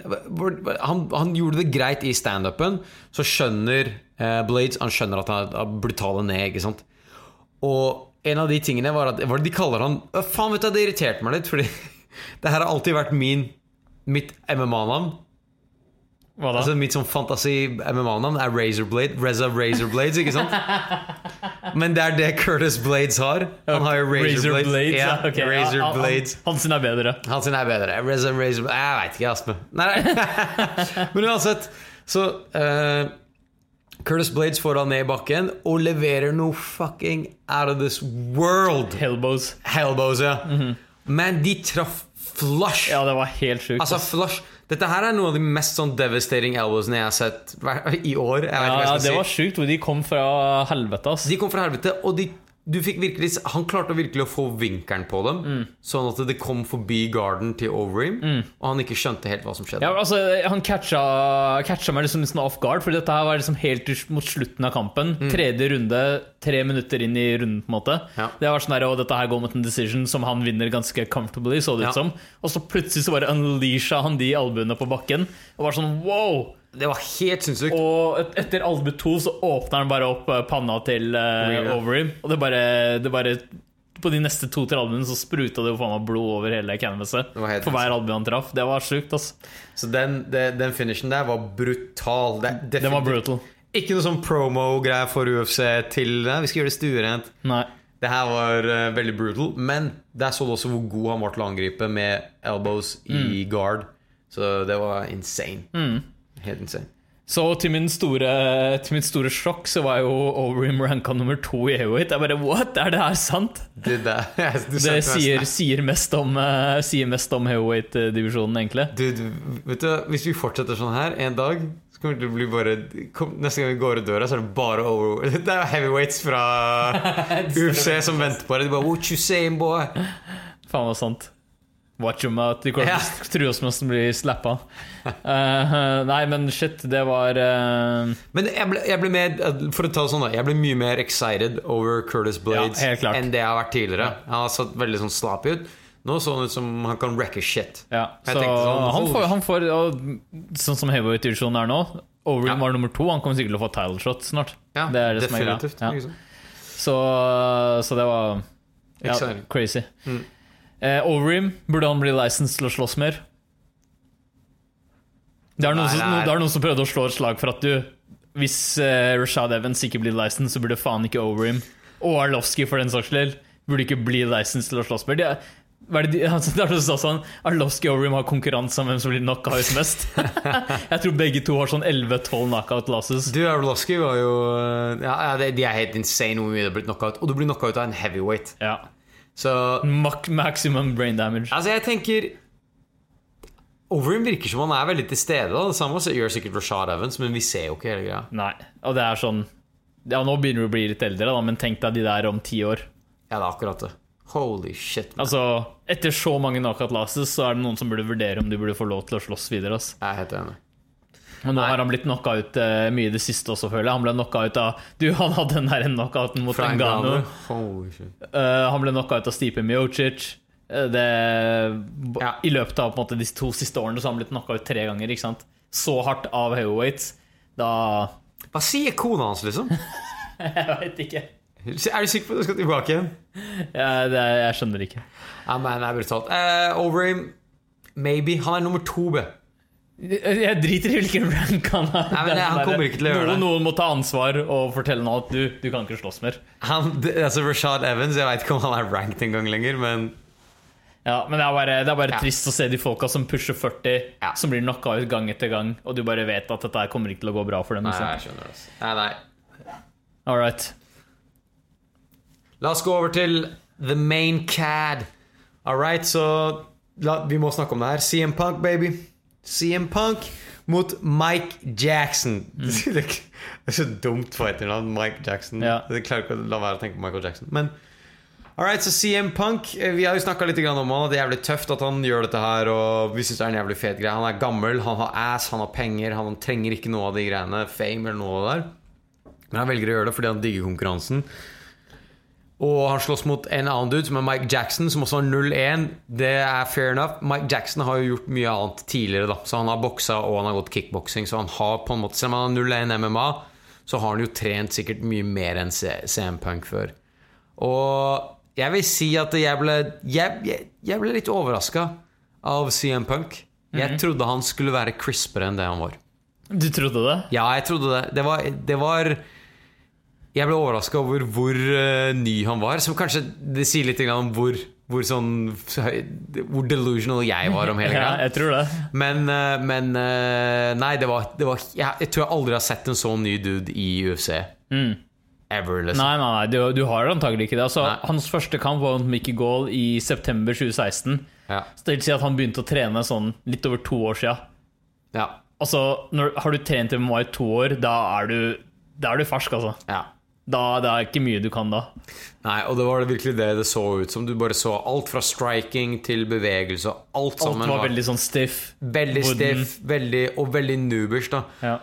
B: han, han gjorde det greit i standupen. Så skjønner uh, Blades Han skjønner at han er brutale ned. Ikke sant? Og en av de tingene var at Hva er det de kaller han? Faen, vet du, Det irriterte meg litt, fordi det her har alltid vært min mitt MMA-navn.
C: Hva da?
B: Altså Mitt sånn fantasi-MMA-navn er Razorblade. Reza Razorblades, ikke sant? (laughs) Men det er det Curtis Blades har. Han har jo Razor, Blades.
C: ja,
B: okay.
C: Razor ja,
B: Razor
C: han- han- er bedre.
B: Han er bedre. Reza Razor Jeg veit ikke, Aspe. Nei, nei. (laughs) Men uansett, så uh, Curtis Blades får han ned i bakken og leverer noe fucking out of this world.
C: Hellbows.
B: Hellbows, ja. Men de traff flush.
C: Ja, det var helt sjukt.
B: Altså flush Dette her er noen av de mest sånn devastating elbowsene jeg har sett i år. Jeg vet
C: ja, det
B: si.
C: var sjukt hvor de kom fra helvete, ass.
B: De kom fra helvete, og de, virkelig Han klarte virkelig å få vinkelen på dem,
C: Mm.
B: sånn at det kom forbi garden til Overeem, og han ikke skjønte helt hva som skjedde.
C: Ja, altså, han catcha, catcha meg liksom, liksom off guard, for dette her var liksom helt mot slutten av kampen. Tredje runde, tre minutter inn i runden, på en måte.
B: Mm. Ja.
C: Det var sånn der, og dette her går mot en decision som han vinner ganske comfortably, så det ut
B: Ja.
C: som. Og så plutselig så bare unleasha han de albuene på bakken, og var sånn wow!
B: Det var helt sinnssykt.
C: Og et, etter Albu to så åpner han bare opp eh, panna til uh,
B: Overeem,
C: og det bare, det bare på de neste to til albuene så spruta det jo faen meg blod over hele canvaset.
B: På
C: For hver albue han traff. Det var sjukt, altså.
B: Så den, den, den finishen der var brutal. Det
C: Det var brutal.
B: Ikke noe sånn promo-greier for UFC til nei, Vi skal gjøre det stuerent.
C: Nei.
B: Det her var uh, veldig brutal, men der så du også hvor god han var til å angripe med elbows i
C: Mm.
B: guard. Så det var insane. Helt insane.
C: Så til, min store, til mitt store sjokk så var jo Overeem ranka nummer to i heavyweight. Jeg bare what, er det her sant?
B: Det, der, (laughs) du
C: Det sier, sier mest om, uh, sier mest om heavyweight-divisjonen, egentlig.
B: Dude, vet du, hvis vi fortsetter sånn her en dag så kommer det til å bli bare kom, Neste gang vi går ut døra, så er det bare over (laughs) Det er heavyweights fra (laughs) UFC som venter på deg. De bare What you saying, boy?
C: Faen, meg sant. Watch your mouth. De kommer til å true oss med å bli slappa. Uh, (laughs) nei, men shit, det var uh...
B: Men jeg ble, jeg ble mer For å ta det sånn da Jeg ble mye mer excited over Curtis Blades
C: Ja,
B: enn det jeg har vært tidligere. Han har sett veldig sånn slappy ut. Nå så han ut som han kan wrecke shit.
C: Ja, så
B: sånn,
C: han får, han får og, Sånn som heavyweight-divisjonen er nå Overeem
B: Ja.
C: var nummer to. Han kommer sikkert til å få title shot snart.
B: Ja,
C: det er det som er greia.
B: definitivt.
C: Ja. Så, så det var ja, crazy.
B: Mm.
C: Eh, Overeem, burde han bli licensed til å slåss mer? Det er, noen
B: Nei,
C: som,
B: nei.
C: det er noen som prøvde å slå et slag for at du Hvis eh, Rashad Evans ikke blir licensed, så burde faen ikke Overeem og Arlovsky for den saks skyld burde ikke bli licensed til å slåss mer. De er, hva er det, de, altså, (laughs) det er sa sånn Arlovsky og Overeem har konkurranse om hvem som blir knocka ut mest. (laughs) Jeg tror begge to har sånn 11-12 knockout losses.
B: Du, Arlovsky var jo Ja, ja De er helt insane hvor mye det har blitt knockout. Og du blir knockout av en heavyweight.
C: Ja.
B: Så
C: maximum brain damage.
B: Altså, jeg tenker Overeem virker som han er veldig til stede. Da. Det samme gjør sikkert Rashad Evans, men vi ser jo ikke hele greia.
C: Nei, og det er sånn Ja, nå begynner du å bli litt eldre, da, men tenk deg de der om ti år.
B: Ja, det er akkurat det. Holy shit. Man.
C: Altså, Etter så mange knockout losses, så er det noen som burde vurdere om de burde få lov til å slåss videre. ass.
B: Jeg er helt enig.
C: Og nå
B: Nei.
C: har han blitt knocka ut uh, mye i det siste også, føler jeg. Han ble knocka ut av Du, han hadde den der knockouten mot.
B: Holy shit.
C: Eh, han ble knocka ut av Stipe Miocic. Uh, det,
B: Ja.
C: I løpet av måte, de to siste årene så har han blitt knocka ut tre ganger. Så hardt av heavyweights. Da
B: Hva sier kona hans, liksom? (laughs)
C: Jeg veit ikke.
B: Er du sikker på at du skal tilbake igjen?
C: Ja, det, jeg skjønner ikke.
B: Ja, men det er brutalt. Uh, Overeem, maybe. Han er nummer to, B.
C: Jeg driter i hvilken rank han er.
B: Nei, men
C: Det
B: han kommer ikke til å gjøre
C: noen,
B: det.
C: Noen må ta ansvar og fortelle nå at du, du kan ikke slåss mer.
B: Han, altså Rashad Evans, jeg veit ikke om han er ranked engang lenger, men
C: Ja, Men det er bare, det er bare
B: Ja.
C: trist å se de folka som pusher 40,
B: Ja.
C: som blir knocka ut gang etter gang, og du bare vet at dette kommer ikke til å gå bra for dem.
B: Nei,
C: Liksom.
B: jeg skjønner det. altså. Nei, nei.
C: All right.
B: La oss gå over til the main cad. All right, så la, vi må snakke om det her. CM Punk, baby. CM Punk mot Mike Jackson. (laughs) det er så dumt fighternavn, Mike Jackson.
C: Ja.
B: Jeg klarer ikke å la være å tenke på Michael Jackson. Men Alright, så CM Punk eh, Vi har jo snakka litt om han. Det er jævlig tøft at han gjør dette her. Og vi synes det er en jævlig fet greie Han er gammel, han har ass, han har penger. Han trenger ikke noe av de greiene. Fame eller noe av det der. Men han velger å gjøre det fordi han digger konkurransen. Og han slåss mot en annen dude som er Mike Jackson, som også har 0-1. Det er fair enough. Mike Jackson har jo gjort mye annet tidligere, da. Så han har boksa og han har gått kickboksing. Så han har på en måte Selv om han har 0-1 MMA, så har han jo trent sikkert mye mer enn CM Punk før. Og jeg vil si at jeg ble Jeg, jeg, jeg ble litt overraska av CM Punk. Jeg trodde han skulle være crispere enn det han var.
C: Du trodde det?
B: Ja, jeg trodde det. Det var, det var Jeg ble overraska over hvor uh, ny han var. Som kanskje det sier litt om hvor, hvor sånn Hvor delusional jeg var om hele (laughs)
C: Ja, jeg tror det.
B: Men, uh, men uh, Nei, det var, det var jeg, jeg tror jeg aldri har sett en sånn ny dude i UFC. Ever, liksom.
C: Nei, nei, nei, du, du har antagelig ikke det. Altså, hans første kamp var mot Mickey Gall i september 2016.
B: Ja.
C: Så det vil si at han begynte å trene sånn litt over to år sia.
B: Ja.
C: Altså, når, har du trent MMA i to år, da er du, da er du fersk, altså.
B: ja.
C: Da, det er ikke mye du kan da.
B: Nei, og det var virkelig det det så ut som. Du bare så alt fra striking til bevegelse. Alt
C: Alt
B: var,
C: var veldig sånn stiff.
B: veldig stiff veldig, og veldig noobers. da
C: Ja.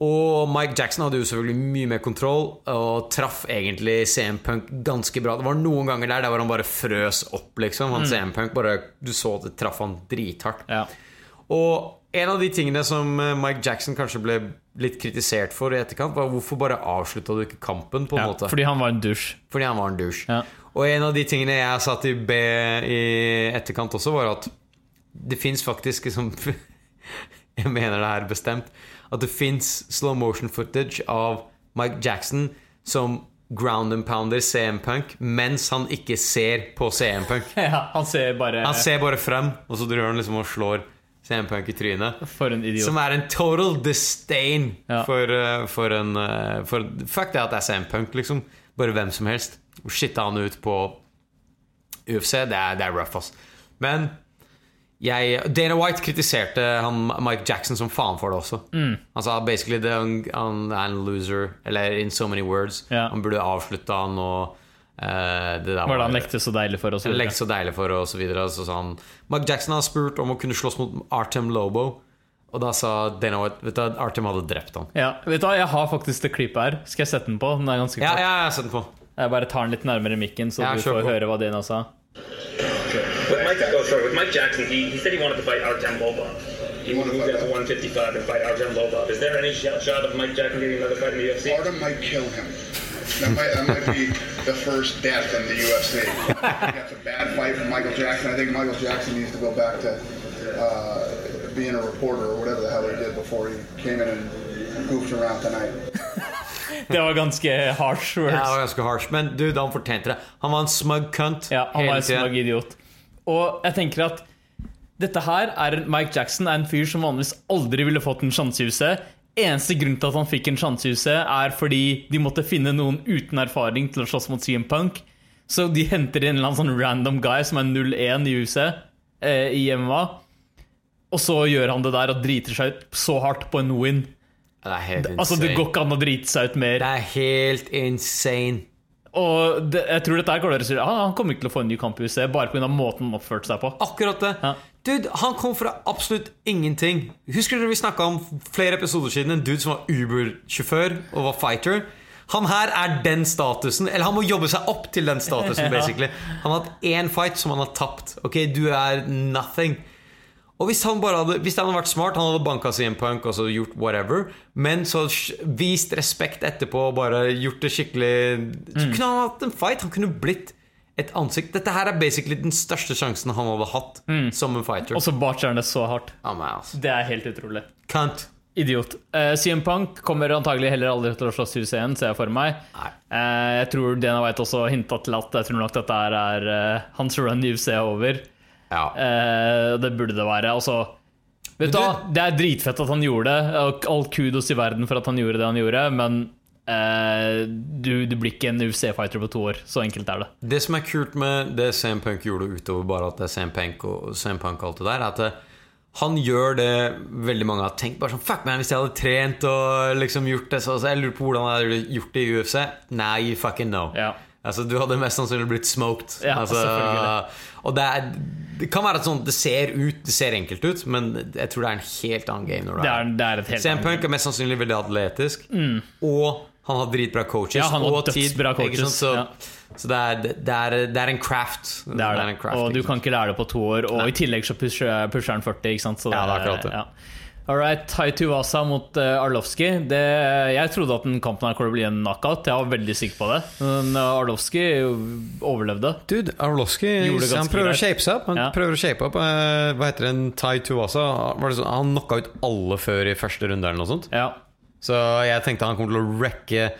B: Og Mike Jackson hadde jo selvfølgelig mye mer kontroll og traff egentlig CM Punk ganske bra. Det var noen ganger der, der hvor han bare frøs opp, liksom. Han CM Punk bare, Du så at det traff han drithardt.
C: Ja.
B: Og en av de tingene som eh, Mike Jackson kanskje ble litt kritisert for i etterkant, var hvorfor bare avslutta du ikke kampen, på en
C: ja.
B: måte?
C: Fordi han var en dusj.
B: Fordi han var en dusj.
C: Ja.
B: Og en av de tingene jeg sa til B i etterkant også, var at det fins faktisk liksom (laughs) Jeg mener det her bestemt. At det fins slow motion footage av Mike Jackson som ground and pounder CM Punk mens han ikke ser på CM Punk. (laughs)
C: Ja, han ser bare
B: Han ser bare frem, og så driver han liksom og slår CM Punk i trynet.
C: For en idiot.
B: Som er en total disdain
C: Ja.
B: for, eh, for en eh, for, Fuck det at det er CM Punk, liksom. Bare hvem som helst. Shitta han ut på UFC, det er, det er rough, ass. Men jeg, Dana White kritiserte han Mike Jackson som faen for det også.
C: Mm.
B: Han sa basically det, han, han er en loser, eller in so many words.
C: Ja.
B: Han burde avslutta han og det der
C: Var det han lekte så deilig for oss?
B: lekte så deilig for og så videre. Så sa han Mike Jackson har spurt om å kunne slåss mot Artem Lobo. Og da sa Dana White Vet du, Artem hadde drept ham.
C: Ja, vet du Jeg har faktisk det klippet her. Skal jeg sette den på? Den er ganske
B: Ja,
C: kort.
B: ja, jeg har den på.
C: Jeg bare tar den litt nærmere mikken, så
B: Ja,
C: du får
B: på.
C: høre hva Dina sa.
D: With Mike, oh, sorry, with Mike Jackson, he, he said he wanted to fight Artem Lobov. He wanted to move down to 155 and fight Artem Lobov. Is there any shot of Mike Jackson getting another fight in the UFC?
E: Artem might kill him. That might, that might be the first death in the UFC. That's a bad fight for Michael Jackson. I think Michael Jackson needs to go back to uh, being a reporter or whatever the hell he did before he came in and goofed around tonight. (laughs)
C: Det var ganske harsh
B: Ja,
C: words.
B: det var ganske harsh. Men dude, han fortjente det. Han var en smug cunt
C: Ja, han var en smug idiot. Og jeg tenker at dette her er Mike Jackson er en fyr som vanligvis aldri ville fått en sjanse i huset. Eneste grunn til at han fikk en sjanse i huset, er fordi de måtte finne noen uten erfaring til å slåss mot CM Punk. Så de henter inn en eller annen sånn random guy som er 0-1 i huset, eh, i MMA. Og så gjør han det der og driter seg ut så hardt på en win.
B: Det er helt insane.
C: Altså, Det går ikke an å drite seg ut mer.
B: Det er helt insane.
C: Og det, jeg tror dette her går dere sier ah, Han kommer ikke til å få en ny kamp i UC, bare pga. måten han oppførte seg på.
B: Akkurat det.
C: Ja.
B: Dude, han kom fra absolutt ingenting. Husker dere vi snakka om flere episoder siden en dude som var Uber-sjåfør og var fighter? Han her er den statusen. Eller han må jobbe seg opp til den statusen, (laughs) basically. Han har hatt én fight som han har tapt. Ok, du er nothing. Og hvis han bare hadde Hvis han hadde vært smart, han hadde banka CM Punk og så gjort whatever, men så vist respekt etterpå og bare gjort det skikkelig Så kunne han hatt en fight. Han kunne blitt et ansikt. Dette her er basically den største sjansen han hadde hatt som en fighter.
C: Og så batcher han det så hardt.
B: Oh.
C: Det er helt utrolig.
B: Cunt.
C: Idiot. Uh, CM Punk kommer antagelig heller aldri til å slåss i UC-en ser jeg for meg. Eh, jeg tror Dana White også hinta til at jeg tror nok dette er uh, hans run i UC er over.
B: Ja.
C: Uh, det burde det være. Altså, vet du Det er dritfett at han gjorde det, all kudos i verden for at han gjorde det han gjorde, men eh, du, du blir ikke en UFC-fighter på to år. Så enkelt er det.
B: Det som er kult med det CM Punk gjorde, utover bare at det er CM Punk og CM Punk alt det der, er at det, han gjør det veldig mange har tenkt. Bare sånn, fuck man, Hvis jeg hadde trent og liksom gjort det, så, så jeg lurer på hvordan jeg hadde gjort det i UFC. Nei, fucking no.
C: Ja.
B: Altså, du hadde mest sannsynlig blitt smoked.
C: Ja,
B: altså, og det, er, det kan være sånn Det ser ut Det ser enkelt ut, men jeg tror det er en helt annen game. Når
C: Det er, det er et helt
B: CM Punk er mest sannsynlig veldig atletisk, og han har dritbra coaches.
C: Ja, han har
B: og tid,
C: coaches.
B: Så,
C: ja.
B: så det, er, det, er, det er en craft.
C: Det er det.
B: Er craft,
C: og du kan ikke lære det på to år. Og i tillegg så pusher, pusher han 40, ikke sant? Så
B: Ja, det er akkurat det.
C: Ja. All right, Tai Tuivasa mot uh, Arlovski. Det, jeg trodde at den kampen her kunne bli en knockout. Jeg var veldig sikker på det. Men uh, Arlovski overlevde.
B: Dude, Arlovski han prøver å shape seg opp. Han
C: Ja.
B: prøver å shape opp eh, Hva heter den? Tai Tuasa. Var sånn, han knocka ut alle før i første runde, eller noe sånt.
C: Ja.
B: Så jeg tenkte han kommer til å wrecke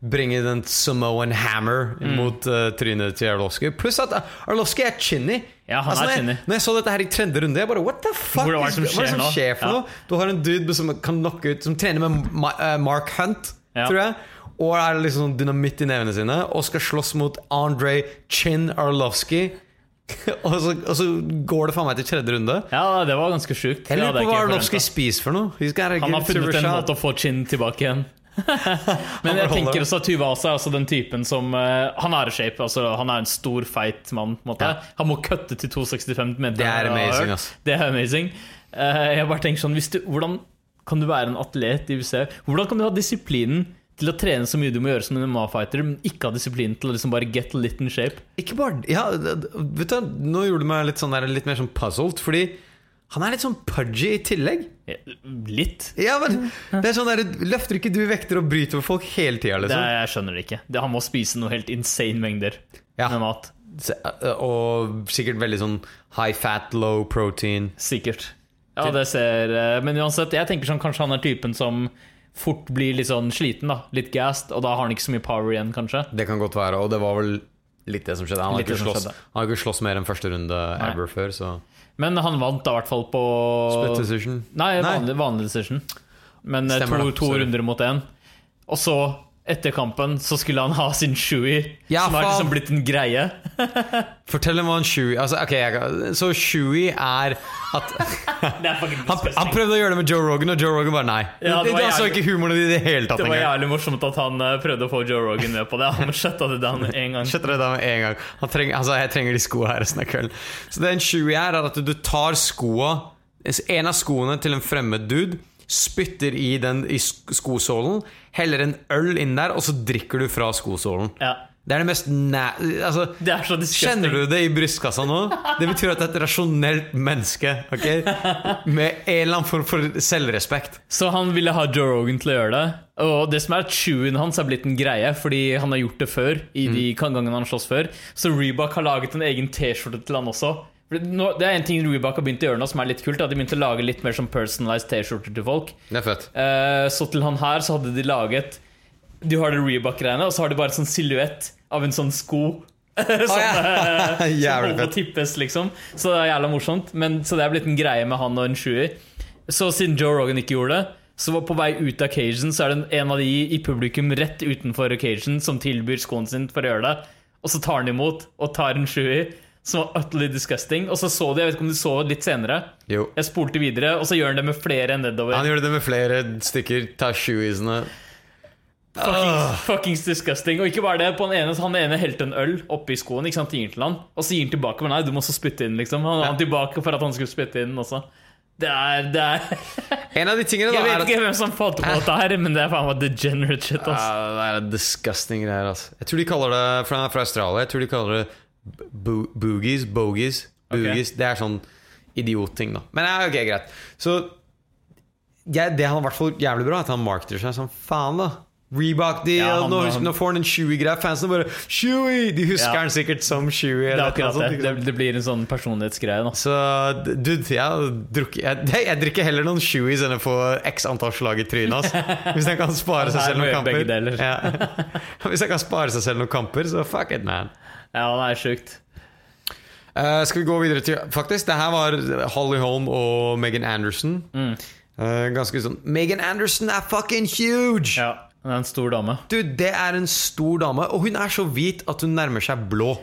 B: Bringe den Samoan hammer
C: Mm.
B: mot uh, trynet til Arlovski. Pluss at Arlovski er chinny.
C: Ja, han er
B: når, jeg,
C: chinny.
B: når jeg så dette her i tredje runde, jeg bare What the fuck?
C: Hva er det som
B: er
C: skjer
B: som skjer for
C: Ja.
B: noe? Du har en dude som kan knocke ut Som trener med Ma eh, Mark Hunt,
C: Ja.
B: tror jeg. Og er liksom sånn dynamitt i nevene sine. Og skal slåss mot Andre Chin Arlovski. (laughs) og, så, og så går det faen meg til tredje runde.
C: ja, det var ganske sjukt.
B: Jeg lurer på hva
C: forventet.
B: spiser for noe.
C: Han har funnet en måte å få Chin tilbake igjen. (laughs) Men jeg tenker også at Tuivasa er altså den typen som uh, Han er i shape. Altså, han er en stor, feit mann.
B: Ja.
C: Han må kutte til 265. meter.
B: Det er amazing, Altså.
C: Det er amazing. Uh, jeg bare tenker sånn du, Hvordan kan du være en atlet i UC? Hvordan kan du ha disiplinen til å trene så mye du må gjøre som en MMA-fighter, men ikke ha disiplinen til å liksom bare get lit in shape?
B: Ikke bare Ja, vet du, nå gjorde du meg litt, sånn der, litt mer sånn puzzled, fordi han er litt sånn pudgy i tillegg.
C: Eh, Litt.
B: Ja, men det er sånn der, Løfter ikke du vekter og bryter over folk hele tida,
C: Det,
B: liksom?
C: jeg skjønner det ikke. Det, han må spise noe helt insane mengder
B: Ja.
C: med mat.
B: Og sikkert veldig sånn high fat, low protein.
C: Sikkert. Ja, det ser eh, Men uansett, jeg tenker sånn kanskje han er typen som fort blir litt sånn sliten, da. Litt gassed, og da har han ikke så mye power igjen, kanskje.
B: Det kan godt være, og det var vel litt det som skjedde. Han har ikke slåss, han har ikke slåss mer enn første runde ever før, så
C: Men han vant da i hvert fall på
B: Split decision.
C: Nei,
B: Nei.
C: vanlig, vanlig decision. Men eh,
B: Stemmer
C: to,
B: det,
C: to runder mot én. Og så, etter kampen, så skulle han ha sin shui,
B: Ja,
C: som har
B: faen.
C: liksom blitt en greie. (laughs)
B: Fortell om hva en altså, okay, jeg, Så shui er at (laughs)
C: er
B: han, han prøvde å gjøre det med Joe Rogan, og Joe Rogan bare nei.
C: Ja, det var
B: var så
C: jævlig-
B: ikke humoren i det hele tatt
C: Det var jævlig morsomt at han eh, prøvde å få Joe Rogan med på det. Han shutta det down en gang.
B: Med en gang Han trenger, altså, Jeg trenger de skoene her resten av kvelden. Så det en shui er, er at du tar skoa En av skoene til en fremmed dude, spytter i den i skosålen, heller en øl inn der, og så drikker du fra skosålen.
C: Ja.
B: Det er det mest næ... Altså,
C: Det er så disgusting.
B: Kjenner du det i brystkassa nå? Det betyr at det er et rasjonelt menneske. Okay? Med en eller annen form for selvrespekt.
C: Så han ville ha Joe Rogan til å gjøre det. Og det som er at shoen hans er blitt en greie, fordi han har gjort det før. I de gangene han slåss før Så Reebok har laget en egen T-skjorte til han også. Nå- Det er en ting Reebok har begynt å gjøre nå som er litt kult. At de begynte å lage litt mer sånn personalized T-skjorter til folk.
B: Det er fett.
C: Eh, Så til han her så hadde de laget Du har det Reebok-greiene, og så har de bare sånn silhuett av en sånn sko. (laughs) som, eh, (laughs) som holder på å tippes, liksom. Så det er jævla morsomt. Men, så det er blitt en greie med han og en sjuer. Så siden Joe Rogan ikke gjorde det, så var på vei ut av occasion, så er det en- av de i publikum rett utenfor occasion som tilbyr skoen sin for å gjøre det. Og så tar han imot og tar en sjuer, som var utterly disgusting. Og så så de, jeg vet ikke om de så litt senere.
B: Jo.
C: Jeg spolte videre, og så gjør han det med flere nedover.
B: Han gjør det med flere stykker. Ta shoeisene.
C: Fuckings, fuckings disgusting. Og ikke bare det, på den ene, han ene helte en øl oppi skoen, ikke sant, gir den til han, og så gir han tilbake. Men nei, du må også spytte inn, liksom. Han han tilbake for at han skulle spytte inn også. Det er, det er (laughs)
B: En av de tingene da
C: Jeg vet
B: at
C: ikke hvem som fant på dette her, men det er faen meg degenerate shit, ass.
B: Ja, det er disgusting greier, altså. Jeg tror de kaller det fra, fra Australia Jeg tror de kaller det bo boogies. Bogies. Boogies. Det er sånn idiotting, da. Men ja, ok, greit. Så jeg, det han i hvert fall jævlig bra, at han marketer seg som faen, da. Reebok-deal,
C: Ja,
B: nå, nå får han en Chewie-greie. Fansene bare Chewie! De husker
C: Ja.
B: han sikkert som Chewie.
C: Det akkurat det. Det, det blir en sånn personlighetsgreie. Da.
B: Så dude, jeg, jeg, (laughs) jeg, drikker heller noen Chewies enn å få x antall slag i trynet. Altså. (laughs) Hvis jeg kan spare seg selv noen kamper. Ja. (laughs) Hvis jeg kan spare seg selv noen kamper, så fuck it, man.
C: Ja, det er sjukt.
B: Uh, skal vi gå videre til Faktisk, det her var Holly Holm og Megan Anderson.
C: Mm.
B: Uh, ganske sånn Megan Anderson er fucking huge!
C: Ja, det er en stor dame.
B: Du, det er en stor dame, og hun er så hvit at hun nærmer seg blå.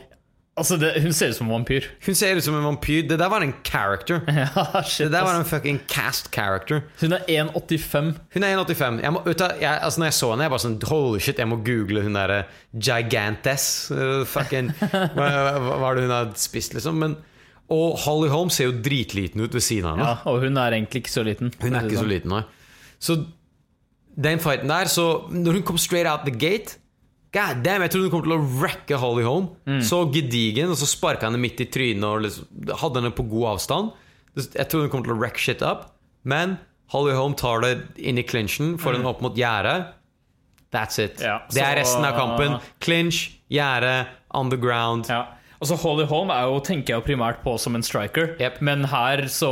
C: Altså, det, hun ser ut som en vampyr.
B: Hun ser ut som en vampyr. Det der var en character. (laughs)
C: ja, shit,
B: Det der var en fucking cast character.
C: Hun er 1,85.
B: Hun er 1,85. Jeg må, du, jeg, altså når jeg så henne, jeg bare sånn Holy shit, jeg må google hun derre Gigantes. Uh, fucking (laughs) hva, hva er det hun har spist, liksom? Men, og Holly Holm ser jo dritliten ut ved siden av henne.
C: Ja, og hun er egentlig ikke så liten.
B: Hun er ikke så liten, nei. Så den fighten der, så når hun kom straight out the gate God damn, jeg trodde hun kom til å wrecke Holly Holm. Så gedigen, og så sparka henne midt i trynet og liksom, hadde henne på god avstand. Jeg trodde hun kom til å wreck shit up, men Holly Holm tar det inn i clinchen, får henne opp mot gjerdet. That's it.
C: Ja,
B: det er resten av kampen. Clinch, gjerde, on the ground.
C: Ja. Altså Holly Holm er jo, tenker jeg jo primært på som en striker,
B: Yep.
C: men her så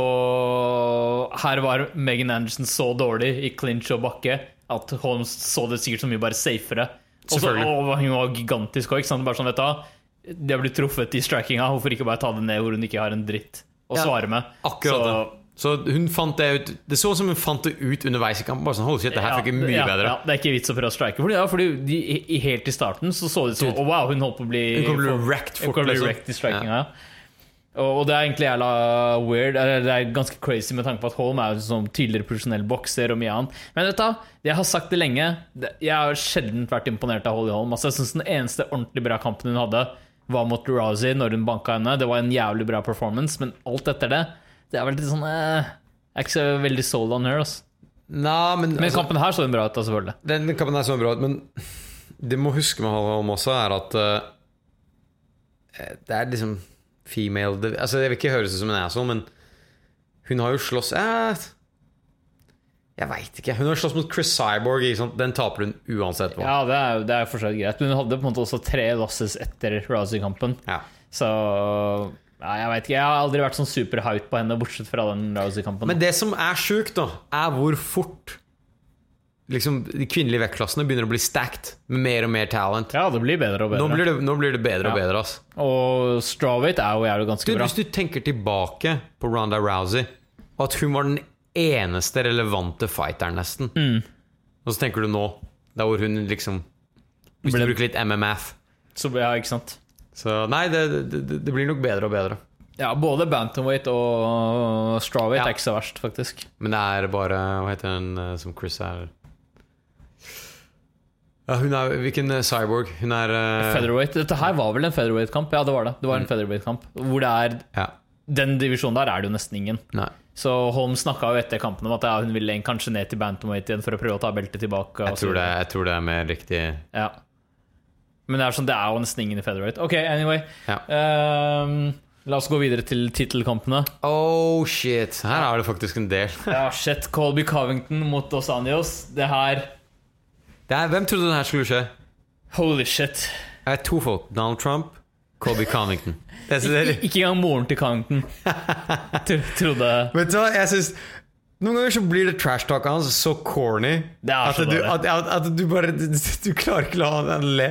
C: Her var Megan Anderson så dårlig i clinch og bakke at Holmes så det sikkert så mye bare safere.
B: Selvfølgelig.
C: Og hun var gigantisk òg. Bare sånn, vet du de har blitt truffet i strikinga, hvorfor ikke bare ta det ned hvor hun ikke har en dritt å
B: Ja,
C: svare med?
B: Akkurat
C: Så-
B: det. Så hun fant det ut Det så ut som hun fant det ut underveis i kampen. Bare sånn, shit, det her
C: Ja,
B: fikk mye
C: ja,
B: bedre.
C: Ja, det er ikke vits å prøve å strike. Fordi, ja, fordi de, i, helt i starten så så det ut som
B: Dude.
C: Wow, hun holdt på å bli
B: Hun kommer til å bli wrecked
C: Hun
B: fort,
C: å bli
B: liksom.
C: wrecked i strikinga. ja. Og, det er egentlig jævla weird. Det er ganske crazy med tanke på at Holm er sånn tydeligere profesjonell bokser og mye annet. Men vet du, jeg har sagt det lenge. Jeg har sjelden vært imponert av Holly Holm. Altså, jeg synes Den eneste ordentlig bra kampen hun hadde, var mot Rousey når hun banka henne. Det var en jævlig bra performance, men alt etter det Det er vel litt sånn eh, Jeg er ikke så veldig sold on her. Altså.
B: Nei, men,
C: Men
B: altså,
C: kampen her så hun bra ut, da, selvfølgelig.
B: Den kampen her så bra ut, men det må huske med Holly Holm også, er at uh, Det er liksom female det, Altså, Jeg vil ikke høres ut som en asshole, men hun har jo slåss eh, Jeg veit ikke. Hun har slåss mot Chris Cyborg. Den taper hun uansett hva.
C: Ja, det er, det er for greit. Men hun hadde på en måte også tre losses etter Rousey-kampen.
B: Ja.
C: Så ja, jeg vet ikke, jeg har aldri vært sånn superhype på henne, bortsett fra den Rousey-kampen.
B: Men det som er sjukt, da, er hvor fort liksom, de kvinnelige vektklassene begynner å bli stacked med mer og mer talent.
C: Ja, det blir bedre og bedre.
B: Nå blir det, nå blir det bedre og bedre. ass
C: Og strawweight er jo jævlig ganske
B: du,
C: bra.
B: Hvis du tenker tilbake på Ronda Rousey, at hun var den eneste relevante fighteren, nesten
C: Mm.
B: Og så tenker du nå, da hvor hun liksom Hvis du bruker litt MMF
C: Så, ja, ikke sant?
B: Så nei, det, det, det blir nok bedre og bedre.
C: Ja, både bantamweight og strawweight
B: Ja.
C: er ikke så verst, faktisk.
B: Men det er bare Hva heter den eh, som Chris er ja, hun er, Hvilken eh, cyborg? Hun er uh...
C: Featherweight. Dette her var vel en featherweight-kamp? Ja, det var det. Det var en featherweight-kamp. Hvor det er
B: Ja.
C: Den divisjonen der er det jo nesten ingen.
B: Nei.
C: Så Holm snakka jo etter kampen om at ja, hun ville kanskje ned til bantamweight igjen for å prøve å ta beltet tilbake.
B: Jeg tror, det, jeg tror det er mer riktig
C: Ja. Men det er, sånn, det er jo nesten ingen i featherweight. Ok, anyway.
B: Ja.
C: Um, la oss gå videre til tittelkampene.
B: Oh shit. Her er det faktisk en del.
C: Ja, shit. Colby Covington mot Dos Anjos. Det her
B: er, hvem trodde det her skulle skje?
C: Holy shit.
B: Det er to folk. Donald Trump, Colby Covington. Det, det,
C: I,
B: er-
C: ikke engang moren til Covington (laughs) tro- trodde
B: vet du hva, jeg synes Noen ganger så blir det trash-talket hans så corny
C: Det er
B: at, du, at, at, at du bare du, (laughs) du klarer ikke å la han le.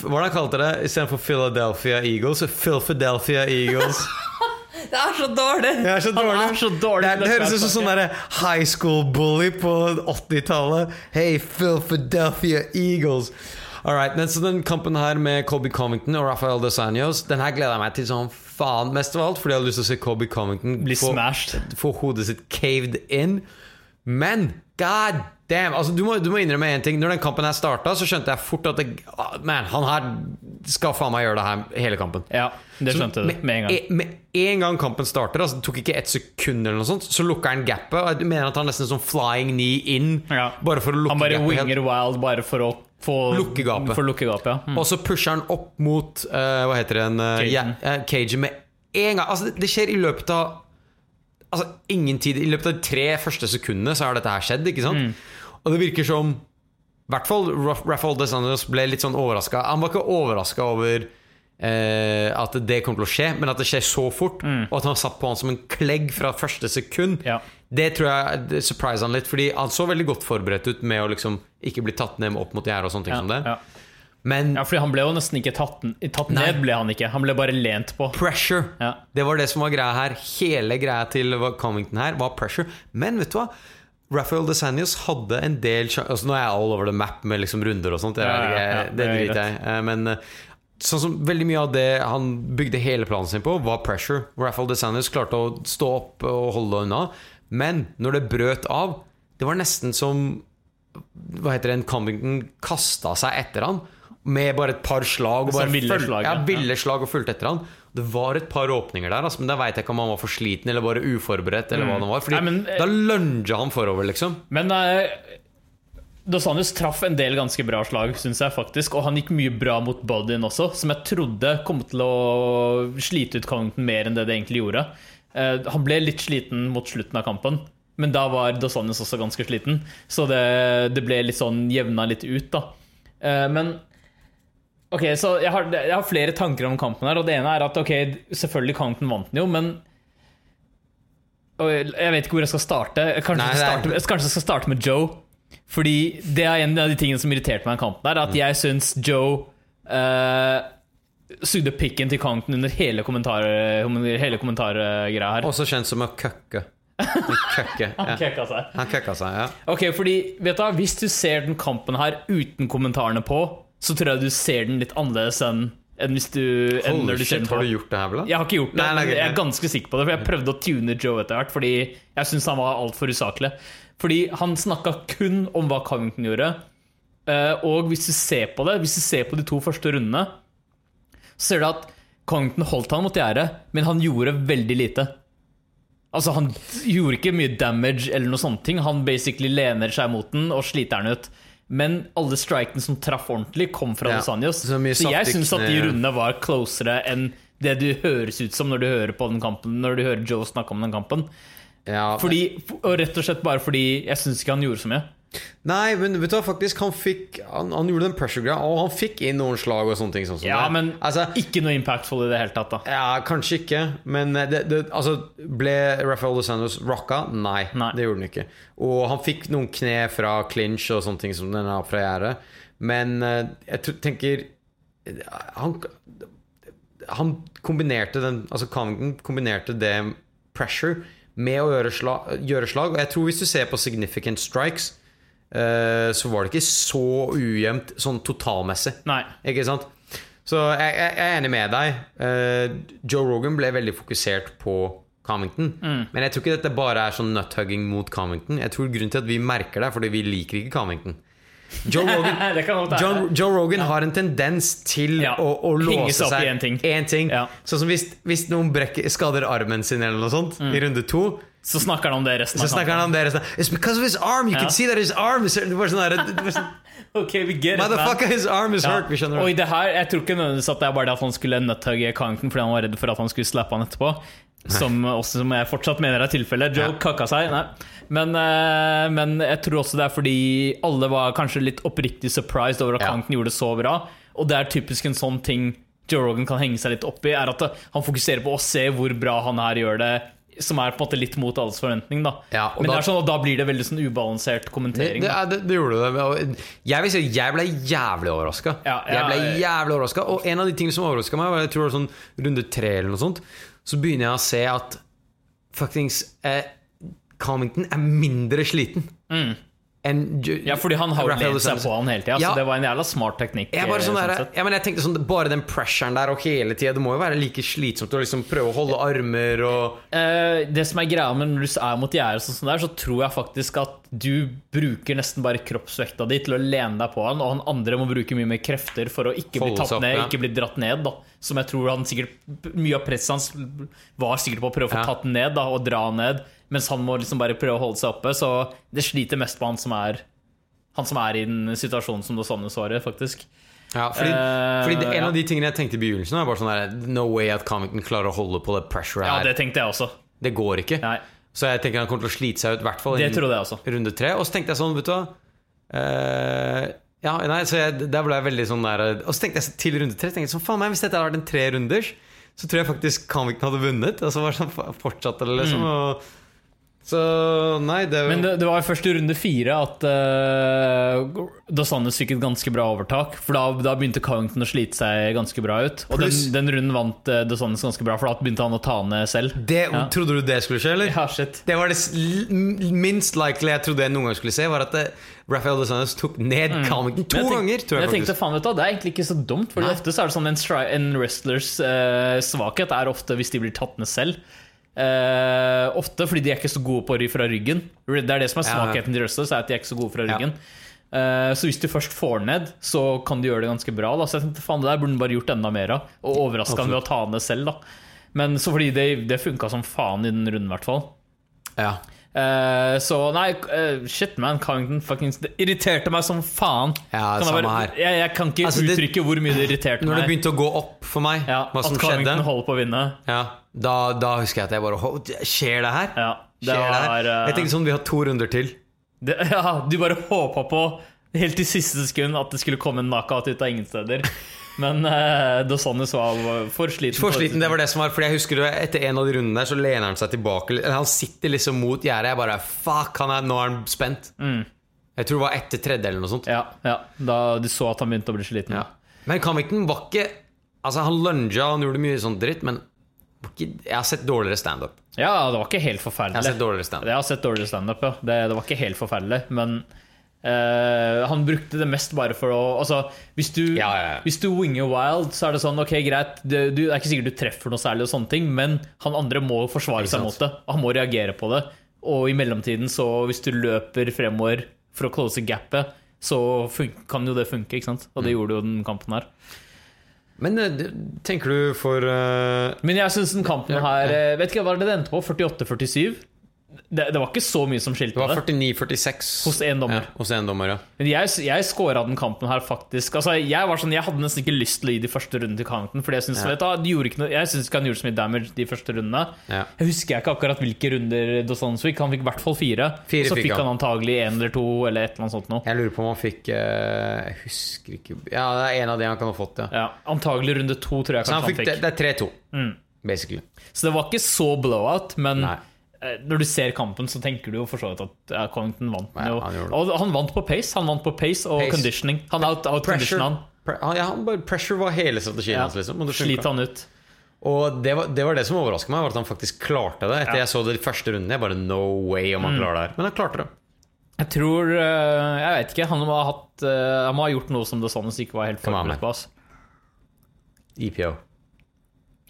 B: Hvordan kalte det istedenfor Philadelphia Eagles? Philadelphia Eagles. (laughs)
C: Det er så dårlig!
B: Det er så dårlig.
C: Han er så dårlig
B: Det, det høres ut som sånn derre high school bully på 80-tallet. Hey, Philadelphia Eagles. Alright, men så Den kampen her med Colby Covington og Rafael Dos Anjos Den her gleder jeg meg til sånn faen mest av alt, fordi jeg hadde lyst til å se Colby Covington
C: Bli
B: få,
C: smashed.
B: få hodet sitt caved in. Men god damn! Altså, du, må, du må innrømme én ting. Når den kampen her starta, så skjønte jeg fort at det, oh, Man, han her skal faen meg gjøre det her hele kampen.
C: Ja, det skjønte du med en gang.
B: e- Med en gang kampen starter, altså det tok ikke ett sekund, eller noe sånt, så lukker han gapet. Og jeg mener at han nesten sånn flying knee in,
C: Ja.
B: bare for å lukke
C: Han bare
B: gapet.
C: winger wild bare for å få
B: Lukke gapet.
C: For å lukke gapet, ja. Mm.
B: Og så pusher han opp mot uh, Hva heter den? Uh,
C: Cagen.
B: Cagen med en gang. Altså, det, det skjer i løpet av Altså, ingen tid. I løpet av de tre første sekundene så har dette her skjedd, ikke sant? Og det virker som I hvert fall Raf- Rafael Dos Anjos ble litt sånn overraska. Han var ikke overraska over eh, at det kom til å skje, men at det skjer så fort, og at han satt på han som en klegg fra første sekund.
C: Ja.
B: Det tror jeg det han litt, Fordi han så veldig godt forberedt ut med å liksom ikke bli tatt ned opp mot gjerdet og sånne ting
C: Ja,
B: som det.
C: ja.
B: Men
C: ja, fordi han ble jo nesten ikke tatt, tatt ned, ble han ikke. Han ble bare lent på.
B: pressure.
C: Ja.
B: Det var det som var greia her. Hele greia til Covington her var pressure. Men vet du hva? Rafael DeSanius hadde en del altså Nå er jeg all over the map med liksom runder og sånt.
C: Ja, ja, ja,
B: det
C: er
B: driter jeg. Eh, Men eh, Sånn som Veldig mye av det han bygde hele planen sin på, var pressure. Raphael DeSanius klarte å stå opp og holde unna. Men når det brøt av Det var nesten som Hva heter det, en Covington kasta seg etter han med bare et par slag. Og
C: Sånn
B: bare
C: ville
B: følg-
C: slag,
B: ja. ville slag og fulgte etter han. Det var et par åpninger der, altså, men da veit jeg ikke om han var for sliten eller bare uforberedt. Eller hva det var Fordi
C: Nei, men,
B: Da lunga han forover, liksom.
C: Men uh, Dos Anjos traff en del ganske bra slag, syns jeg faktisk. Og han gikk mye bra mot bodyen også, som jeg trodde kom til å slite ut Covington mer enn det det egentlig gjorde. Uh, han ble litt sliten mot slutten av kampen, men da var Dos Anjos også ganske sliten. Så det, det ble litt sånn jevna litt ut, da. Uh, men Ok, så jeg har, jeg har flere tanker om kampen her, og det ene er at ok, selvfølgelig kanten vant den jo, men jeg vet ikke hvor jeg skal starte. Kanskje,
B: Nei,
C: starte med, kanskje jeg skal starte med Joe. Fordi det er en av de tingene som irriterte meg i kampen. her At jeg syns Joe uh, sugde pikken til kanten under hele, kommentar, hele kommentargreia her.
B: Også kjent som å køkke. Han køkke. (laughs)
C: Han
B: Ja.
C: seg.
B: Han køkka seg, ja.
C: Ok, fordi, vet du Hvis du ser den kampen her uten kommentarene på, så tror jeg du ser den litt annerledes enn, enn hvis du enn
B: Holy
C: når du
B: shit, har du gjort det her, Bla?
C: Jeg har ikke gjort det,
B: Nei, nei, nei.
C: jeg er ganske sikker på det. For jeg prøvde å tune Joe etter hvert, fordi jeg syns han var altfor usaklig. Fordi han snakka kun om hva Covington gjorde. Eh, Og hvis du ser på det, hvis du ser på de to første rundene, så ser du at Covington holdt han mot gjerdet, men han gjorde veldig lite. Altså Han gjorde ikke mye damage, eller noe sånne ting Han basically lener seg mot den og sliter den ut. Men alle strikene som traff ordentlig, kom fra
B: Ja,
C: Los
B: så
C: Så jeg syns at de rundene var closere enn det du høres ut som når du hører på den kampen Når du hører Joe snakke om den kampen.
B: Ja,
C: Fordi, og rett og slett bare fordi jeg syns ikke han gjorde så mye.
B: Nei, men vet du hva, faktisk, han fikk Han, han gjorde den pressure-greia, og han fikk inn noen slag og sånne ting. Sånn
C: Ja, men
B: altså,
C: ikke noe impactful i det hele tatt, da.
B: Ja, kanskje ikke, men det, det, altså, ble Rafael Dos Anjos rocka? Nei,
C: Nei.
B: det gjorde han ikke. Og han fikk noen kne fra clinch og sånne ting som den har fra gjerdet. Men eh, jeg tenker Han Han kombinerte den Altså Covington kombinerte det pressure med å gjøre slag, gjøre slag. Og jeg tror hvis du ser på significant strikes, så var det ikke så ujevnt sånn totalmessig.
C: Nei.
B: Ikke sant? Så jeg, jeg jeg er enig med deg. Eh, Joe Rogan ble veldig fokusert på Covington. Men jeg tror ikke dette bare er sånn nuthugging mot Covington. Jeg tror grunnen til at vi merker det, er fordi vi liker ikke Covington. Joe (laughs) Rogan. John, Joe Rogan har en tendens til
C: Ja.
B: å, å låse
C: seg i én ting.
B: ting.
C: Ja.
B: Sånn som hvis, hvis noen brekker, skader armen sin eller noe sånt i runde to,
C: Så snakker han om det resten
B: så
C: av
B: snakker han om det. resten av It's because of his arm! You
C: Ja.
B: can see that his arm is Det var sånn der, det var sånn, (laughs)
C: Ok, get it, man.
B: Motherfucker, his arm is hurt! Vi skjønner
C: Og i
B: det.
C: det her, jeg tror ikke nødvendigvis at det er bare det at han skulle nuthugge Kanken, fordi han var redd for at han skulle slappe han etterpå. Som, også, som jeg fortsatt mener er tilfellet. Joe
B: Ja.
C: kakka seg. Nei. Men, eh, men jeg tror også det er fordi alle var kanskje litt oppriktig surprised over at
B: Ja.
C: Covington gjorde det så bra. Og det er typisk en sånn ting Joe Rogan kan henge seg litt opp i, er at han fokuserer på å se hvor bra han her gjør det. Som er på en måte litt mot alles forventning. Da.
B: Ja,
C: Men
B: da-
C: sånn, da blir det veldig sånn ubalansert kommentering.
B: det, det, det gjorde det. Jeg vil si jeg ble jævlig overraska.
C: Ja, ja,
B: jeg ble jævlig overraska Og en av de tingene som overraska meg, var jeg tror det var sånn runde tre eller noe sånt, så begynner jeg å se at fuckings eh, Covington er mindre sliten
C: Mm. Ja, fordi han har jo lent seg på han hele tida,
B: Ja.
C: så det var en jævla smart teknikk.
B: Jeg bare
C: eh,
B: sånn der,
C: sånn
B: ja, men jeg tenkte sånn, Bare den pressuren der og hele tida Det må jo være like slitsomt å liksom prøve å holde armer og
C: Eh, det som er greia med når du er mot gjerdet, sånn sånn så tror jeg faktisk at du bruker nesten bare kroppsvekta di til å lene deg på han, og han andre må bruke mye mer krefter for å ikke bli tatt ned,
B: ja.
C: ikke bli dratt ned. da Som jeg tror han sikkert Mye av presset hans var sikkert på å prøve å få tatt ned da og dra ned, mens han må liksom bare prøve å holde seg oppe. Så det sliter mest på han som er Han som er i den situasjonen som det sånne såret, faktisk.
B: Ja, fordi,
C: Eh,
B: fordi det, En
C: ja.
B: av de tingene jeg tenkte i begynnelsen, er bare sånn der No way at Covington klarer å holde på det pressuret
C: Ja, det tenkte jeg også.
B: Det går ikke.
C: Nei,
B: Så jeg tenker han kommer til å slite seg ut, i hvert fall
C: også.
B: runde tre. Og så tenkte jeg sånn, vet du hva uh, Ja, nei, så jeg, der ble jeg veldig sånn der Og så tenkte jeg til runde tre tenkte jeg sånn, faen meg, Hvis dette hadde vært en tre runders, så tror jeg faktisk Covington hadde vunnet. Og så var det sånn fortsatt det liksom
C: Mm.
B: og, Så nei, det,
C: Men det, det var i runde fire at uh, Dos fikk et ganske bra overtak. For da, da begynte Covington å slite seg ganske bra ut. Og den, den runden vant uh, Dos ganske bra, for da begynte han å ta ned selv.
B: det,
C: Ja.
B: Trodde du det skulle skje, eller?
C: Ja, shit.
B: Det var det minst likely jeg trodde jeg noen gang skulle se, var at det, Rafael Dos tok ned Covington to
C: jeg
B: ganger. Tror jeg,
C: jeg tenkte, faen vet du, Det er egentlig ikke så dumt.
B: for
C: ofte så er det sånn En, en wrestlers uh, svakhet er ofte hvis de blir tatt ned selv. Eh, ofte fordi de er ikke så gode på å ry fra ryggen. Det er det som er svakheten til wrestlers, er at de er ikke så gode fra ryggen. Eh, så hvis du først får ned, så kan du gjøre det ganske bra. Da. Så jeg tenkte faen det der burde du bare gjort enda mer av. Og overraska han ved å ta ned selv. da Men så fordi det, det funka som faen i den runden, i hvert fall.
B: Ja.
C: Eh, så nei, shit man, Covington fuckings Det irriterte meg som faen.
B: Ja,
C: kan jeg, bare-. Jeg, jeg kan ikke
B: Altså, det-
C: uttrykke hvor mye det irriterte
B: Når det begynte å gå opp for meg,
C: Ja,
B: hva som
C: at Covington holder på å vinne.
B: ja, da, da husker jeg at jeg bare Skjer det her?
C: Ja, det
B: Skjer det her?
C: eh,
B: Jeg tenkte sånn, vi har to runder til.
C: det, (laughs) ja, Du bare håpa på, helt til siste sekund, at det skulle komme en knockout ut av ingen steder. (laughs) Men eh, Dos Anjos var for sliten.
B: For sliten, det var det som var Fordi jeg husker det, Etter en av de rundene der Så lener han seg tilbake Eller Han sitter liksom mot gjerdet Jeg bare Fuck, han er, nå er han spent Jeg tror det var etter tredje eller noe sånt
C: Ja, ja, Da du så at han begynte å bli sliten.
B: ja. Men Kamikten var ikke Altså han lunga Han gjorde mye sånn dritt Men var jeg har sett dårligere stand-up
C: Ja, det var ikke helt forferdelig.
B: Jeg har sett dårligere stand-up
C: Jeg har sett dårligere standup, ja. Det, det var ikke helt forferdelig, men uh, han brukte det mest bare for å Altså, hvis du,
B: Ja, ja.
C: Hvis du winger wild, så er det sånn Ok, greit, det, du, det er ikke sikkert du treffer noe særlig, og sånne ting men han andre må forsvare seg mot det. Han må reagere på det. Og i mellomtiden, så hvis du løper fremover for å close gapet, så kan jo det funke, ikke sant? Og
B: Mm.
C: det gjorde jo den kampen her.
B: Men eh, tenker du for uh...
C: Men jeg syns den kampen her eh, Vet ikke hva det endte på? 48-47? Det, det var ikke så mye som skilte
B: Det var 49-46
C: Hos en dommer.
B: ja, Hos en dommer, ja
C: Men jeg, jeg scora den kampen her faktisk Altså Jeg var sånn, jeg hadde nesten ikke lyst til å gi de første rundene til Covington. Fordi jeg syns
B: Ja.
C: ikke ikke han gjorde så mye damage de første rundene.
B: Ja.
C: Jeg husker ikke akkurat hvilke runder Dos Anjos fikk. Han fikk i hvert fall fire.
B: Fire
C: så
B: fikk han.
C: han antagelig én eller to eller et eller annet sånt noe.
B: Jeg lurer på om han fikk eh, Jeg husker ikke Ja, det er en av de han kan ha fått, ja
C: Ja, antagelig runde to, tror jeg kanskje han fikk.
B: han fikk, det, det er 3-2
C: Mm.
B: Basically
C: Så det var ikke så blowout, men
B: Nei.
C: Eh, når du ser kampen, så tenker du jo for så vidt at ja, Covington vant.
B: Ja, han
C: og han vant på pace. Han vant på pace og
B: Pace.
C: conditioning. Han out, out
B: Pressure,
C: han.
B: pre ja, han bare, pressure var hele strategien hans, liksom.
C: Sliter han ut.
B: Og det var, det var det som overrasket meg, var at han faktisk klarte det. Etter jeg så det de første rundene. Jeg bare No way om han klarer det her. Men han klarte det.
C: Jeg tror eh, Jeg vet ikke. Han må ha, hatt, eh, han må ha gjort noe som det sånn ikke var helt forberedt på.
B: EPO.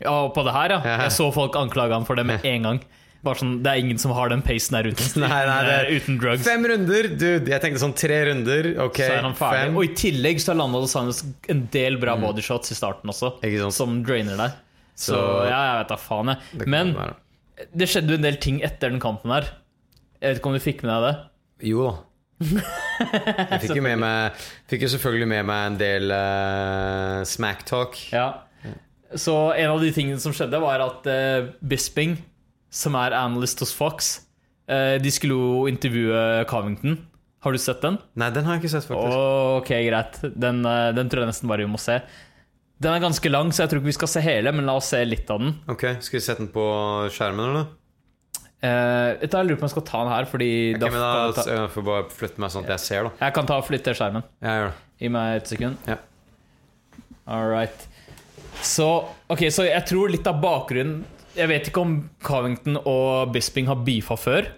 C: Ja, på det her. Ja. Jeg så folk anklage han for det med en gang. Bare sånn, Det er ingen som har den pacen der uten, (laughs)
B: Nei, nei, det er-
C: uten, drugs.
B: Fem runder! Dude, jeg tenkte sånn tre runder. Ok, fem.
C: Og i tillegg så har landa Sandnes en del bra bodyshots i starten også, som drainer deg. Så,
B: Så-
C: ja, jeg vet da faen, jeg.
B: Det
C: Men
B: være.
C: det skjedde jo en del ting etter den kampen her. Jeg vet ikke om du fikk med deg det?
B: Jo da. (laughs) Jeg fikk jo, med meg, fikk jo selvfølgelig med meg en del uh, smack-talk.
C: Ja. Så en av de tingene som skjedde, var at uh, Bisping, som er analyst hos Fox, eh, de skulle jo intervjue Covington. Har du sett den?
B: Nei, den har jeg ikke sett, faktisk.
C: Ok, greit. Den, eh, den tror jeg nesten bare vi må se. Den er ganske lang, så jeg tror ikke vi skal se hele, men la oss se litt av den.
B: Ok, Skal vi sette den på skjermen, eller?
C: Uh, jeg lurer på om jeg skal ta den her, fordi
B: okay,
C: da
B: men da
C: ta,
B: jeg får bare flytte meg sånn at jeg ser, da.
C: jeg kan ta og flytte skjermen.
B: Ja, gjør det.
C: Gi meg et sekund.
B: Ja.
C: All right. Så, ok, så jeg tror litt av bakgrunnen Jeg vet ikke om Covington og Bisping har beefa før.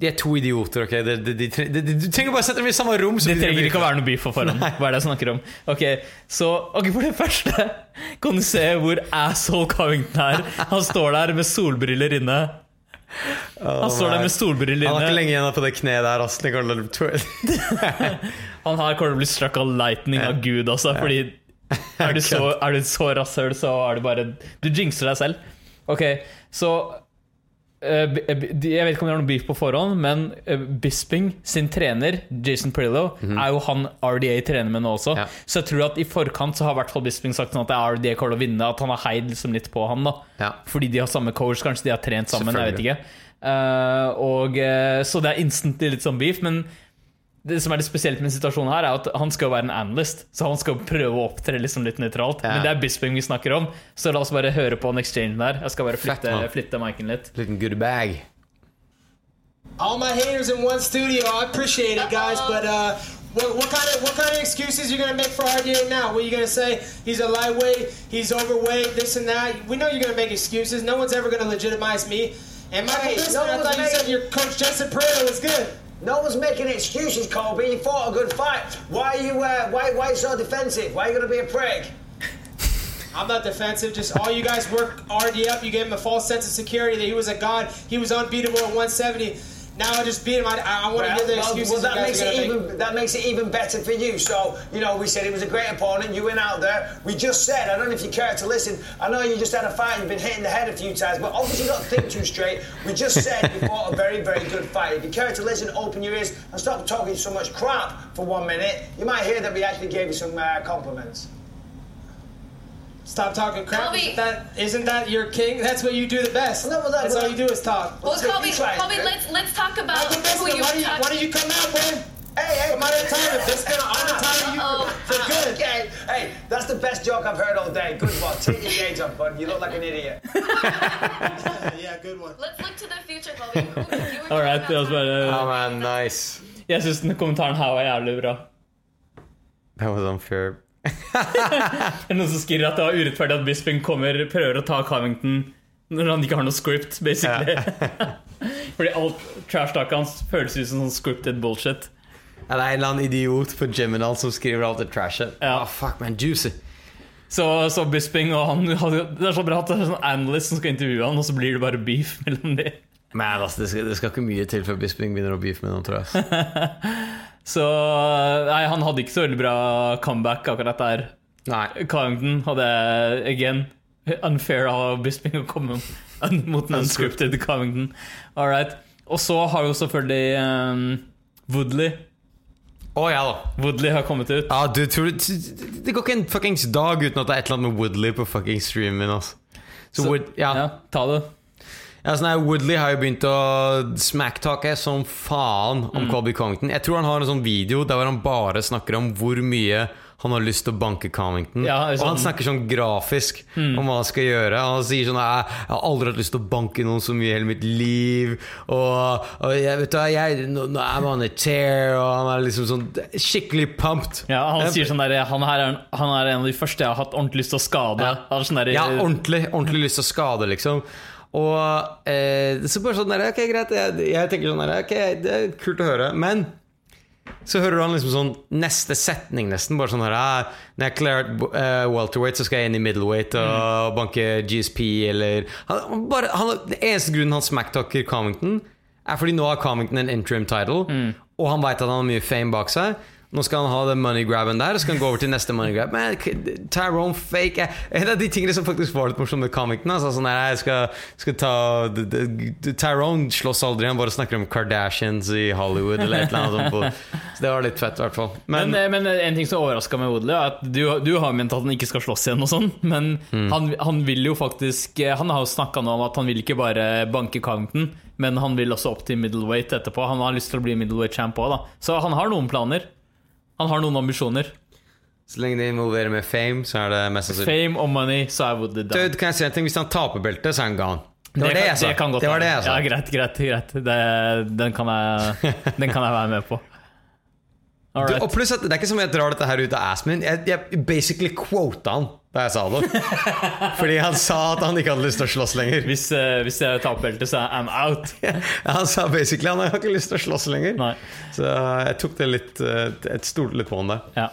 B: De er to idioter, ok? De, de, de, du trenger bare å sette dem i samme rom. så
C: Det
B: de-
C: trenger ikke å være noe beef for dem. Hva er det jeg snakker om? Ok, så ok, For det første kan du se hvor asshole Covington er. Han står der med solbriller inne. Han står der med solbriller
B: Han har ikke lenge igjen på det kneet der. ass. Det kommer til å- (laughs)
C: Han her kommer til å bli struck av lightning av Gud altså. Fordi (laughs) er du så, er du så rasshøl, så er du bare Du jinxer deg selv. Ok, så eh, de- Jeg vet ikke om de har noe beef på forhånd, men eh, Bisping sin trener, Jason Prillo, er jo han RDA trener med nå også.
B: Ja.
C: Så jeg tror at i forkant så har i hvert fall Bisping sagt sånn at det er RDA kommer til å vinne. At han har heid liksom litt på han, da.
B: Ja.
C: Fordi de har samme coach, kanskje de har trent sammen. Jeg vet ikke Uh, og, eh, Så det er instantly litt sånn beef. Men det som er det spesielt med situasjonen her, er at han skal være en analyst. Så han skal prøve å opptre liksom litt nøytralt.
B: Ja.
C: Men det er Bisping vi snakker om, så la oss bare høre på en exchange der. Jeg skal bare flytte, flytte miken litt.
B: Liten good bag.
F: All my haters in one studio. I appreciate it, guys. But uh, what, what kind of what kind of excuses you gonna make for RDA now? What you gonna say? He's a lightweight. He's overweight. This and that. We know you're gonna make excuses. No one's ever gonna legitimize me. And my
G: Hey,
F: Bisping,
G: no
F: I thought you
G: made-
F: said your coach Jensen Pereira was good.
G: No one's making excuses, Colby. You fought a good fight. Why are you? Uh, why? Why so defensive? Why are you gonna be a prick? (laughs)
F: I'm not defensive. Just all you guys work RD up. You gave him a false sense of security that he was a god. He was unbeatable at 170. Now I just beat him. I, I, want to hear the
G: well,
F: excuses
G: well, that
F: you
G: makes it
F: gonna make.
G: even that makes it even better for you. So you know, we said he was a great opponent. You went out there. We just said, I don't know if you care to listen. I know you just had a fight. And you've been hitting the head a few times, but obviously you don't think too straight. We just said you fought a very, very good fight. If you care to listen, open your ears and stop talking so much crap for one minute. You might hear that we actually gave you some uh, compliments.
F: Stop talking crap.
H: Colby.
F: Isn't that, isn't that your king? That's what you do the best.
G: No, well, that-
F: That's
G: well,
F: all you do is talk.
H: Well,
G: Let's
H: Colby,
G: you try it,
H: Colby, let's let's talk about
F: Michael
H: who
F: Bisping,
H: you
F: why, do you,
H: talk-
F: why don't you come out, man?
G: Hey, hey,
F: Come out and tell him. Bisping, I'm gonna (laughs) tell you
H: Uh-oh.
F: for good.
G: Okay, hey, that's the best joke I've heard all day. Good one. Take your gauge off, bud. You look like an idiot. (laughs)
F: Yeah, good one.
H: Let's look to the future, Colby. Who, you were
C: Alright,
H: talking (laughs)
C: det var
H: about
C: bare
B: Ja, men nice.
C: Jeg syns den kommentaren her var jævlig bra.
B: That was unfair. (laughs)
C: Det er noen som skriver at det var urettferdig at Bisping kommer prøver å ta Covington når han ikke har noe script, basically. (laughs) Fordi alt trash-talket hans føles ut som sånn scripted bullshit.
B: Ja, det er en eller annen idiot på Geminal som skriver alt det trashet.
C: Ja.
B: Oh, fuck, man, juicy.
C: Så, så Bisping og han (laughs) Det er så bra at det er sånn analyst som skal intervjue han, og så blir det bare beef mellom dem.
B: Men altså, det skal, det skal ikke mye til før Bisping begynner å beefe med noen, tror jeg.
C: Så Nei, han hadde ikke så veldig bra comeback akkurat der.
B: Nei.
C: Carrington hadde again unfair av Bisping å komme (laughs) mot en unscripted Carrington. All right. Og så har jo selvfølgelig um, Woodley.
B: Å ja da.
C: Woodley har kommet ut.
B: Ja, du tror Det går ikke en fuckings dag uten at det er et eller annet med Woodley på fucking streamen. Altså. Så,
C: Så-
B: Wood, ja.
C: Ja, ta det.
B: Ja, sånn her, Woodley har jo begynt å smacktalke som faen om Colby Covington. Jeg tror han har en sånn video der han bare snakker om hvor mye han har lyst til å banke Covington.
C: Ja, er
B: og han
C: sånn-
B: snakker sånn grafisk om hva han skal gjøre. Han sier sånn Jeg, har aldri hatt lyst til å banke noen så mye i hele mitt liv. Og, og jeg vet du hva, jeg, nå, nå er man a tear, og han er liksom sånn skikkelig pumped.
C: Ja, han sier sånn der han, her er, han er en av de første jeg har hatt ordentlig lyst til å skade.
B: Ja.
C: Sånn der,
B: Ja, ordentlig, ordentlig lyst til å skade, liksom. Og eh, så bare sånn der, Ok, greit. Jeg, jeg tenker sånn der, Ok, det er kult å høre. Men så hører du han liksom sånn neste setning, nesten. Bare sånn her ah, Når jeg klarer uh, welterweight, så skal jeg inn i middleweight og banke GSP, eller han, bare, han, Den eneste grunnen han smacktalker Comington, er fordi nå har Comington en interim title, og han veit at han har mye fame bak seg. Nå skal han ha den money grabben der, og så skal han gå over til neste money grab. Men Tyrone fake En av de tingene som faktisk var litt morsomt med comicen. altså, sånn der, Jeg skal, skal ta Tyrone slåss aldri, han bare snakker om Kardashians i Hollywood eller et eller annet sånt. (laughs) Så det var litt fett, i hvert fall.
C: Men,
B: Men,
C: eh, men en ting som overraska meg, Odle, er at du, du har ment at han ikke skal slåss igjen, og sånn men
B: Mm.
C: han, han vil jo faktisk eh, Han har jo snakka om at han vil ikke bare banke Covington, men han vil også opp til middleweight etterpå. Han har lyst til å bli middleweight champ òg, da. Så han har noen planer. Han har noen ambisjoner.
B: så lenge det involverer med fame, så er det mest sannsynlig
C: Fame og money, så er Woody down.
B: Dude, kan jeg si en ting? Hvis han taper beltet, så er han gone. Det var det, jeg sa.
C: Det,
B: det var det jeg sa.
C: Ja, greit, greit. greit det, den, kan jeg, (laughs) den kan jeg være med på.
B: Du, og pluss at Det er ikke som jeg drar dette her ut av assen min. Jeg, jeg basically quota han da jeg sa det. (laughs) Fordi han sa at han ikke hadde lyst til å slåss lenger.
C: Hvis, uh, hvis jeg taper beltet, så er I'm out. (laughs)
B: Han sa basically han har ikke lyst til å slåss lenger.
C: Nei.
B: Så jeg tok det litt eh, Jeg stolte litt på han der.
C: Ja.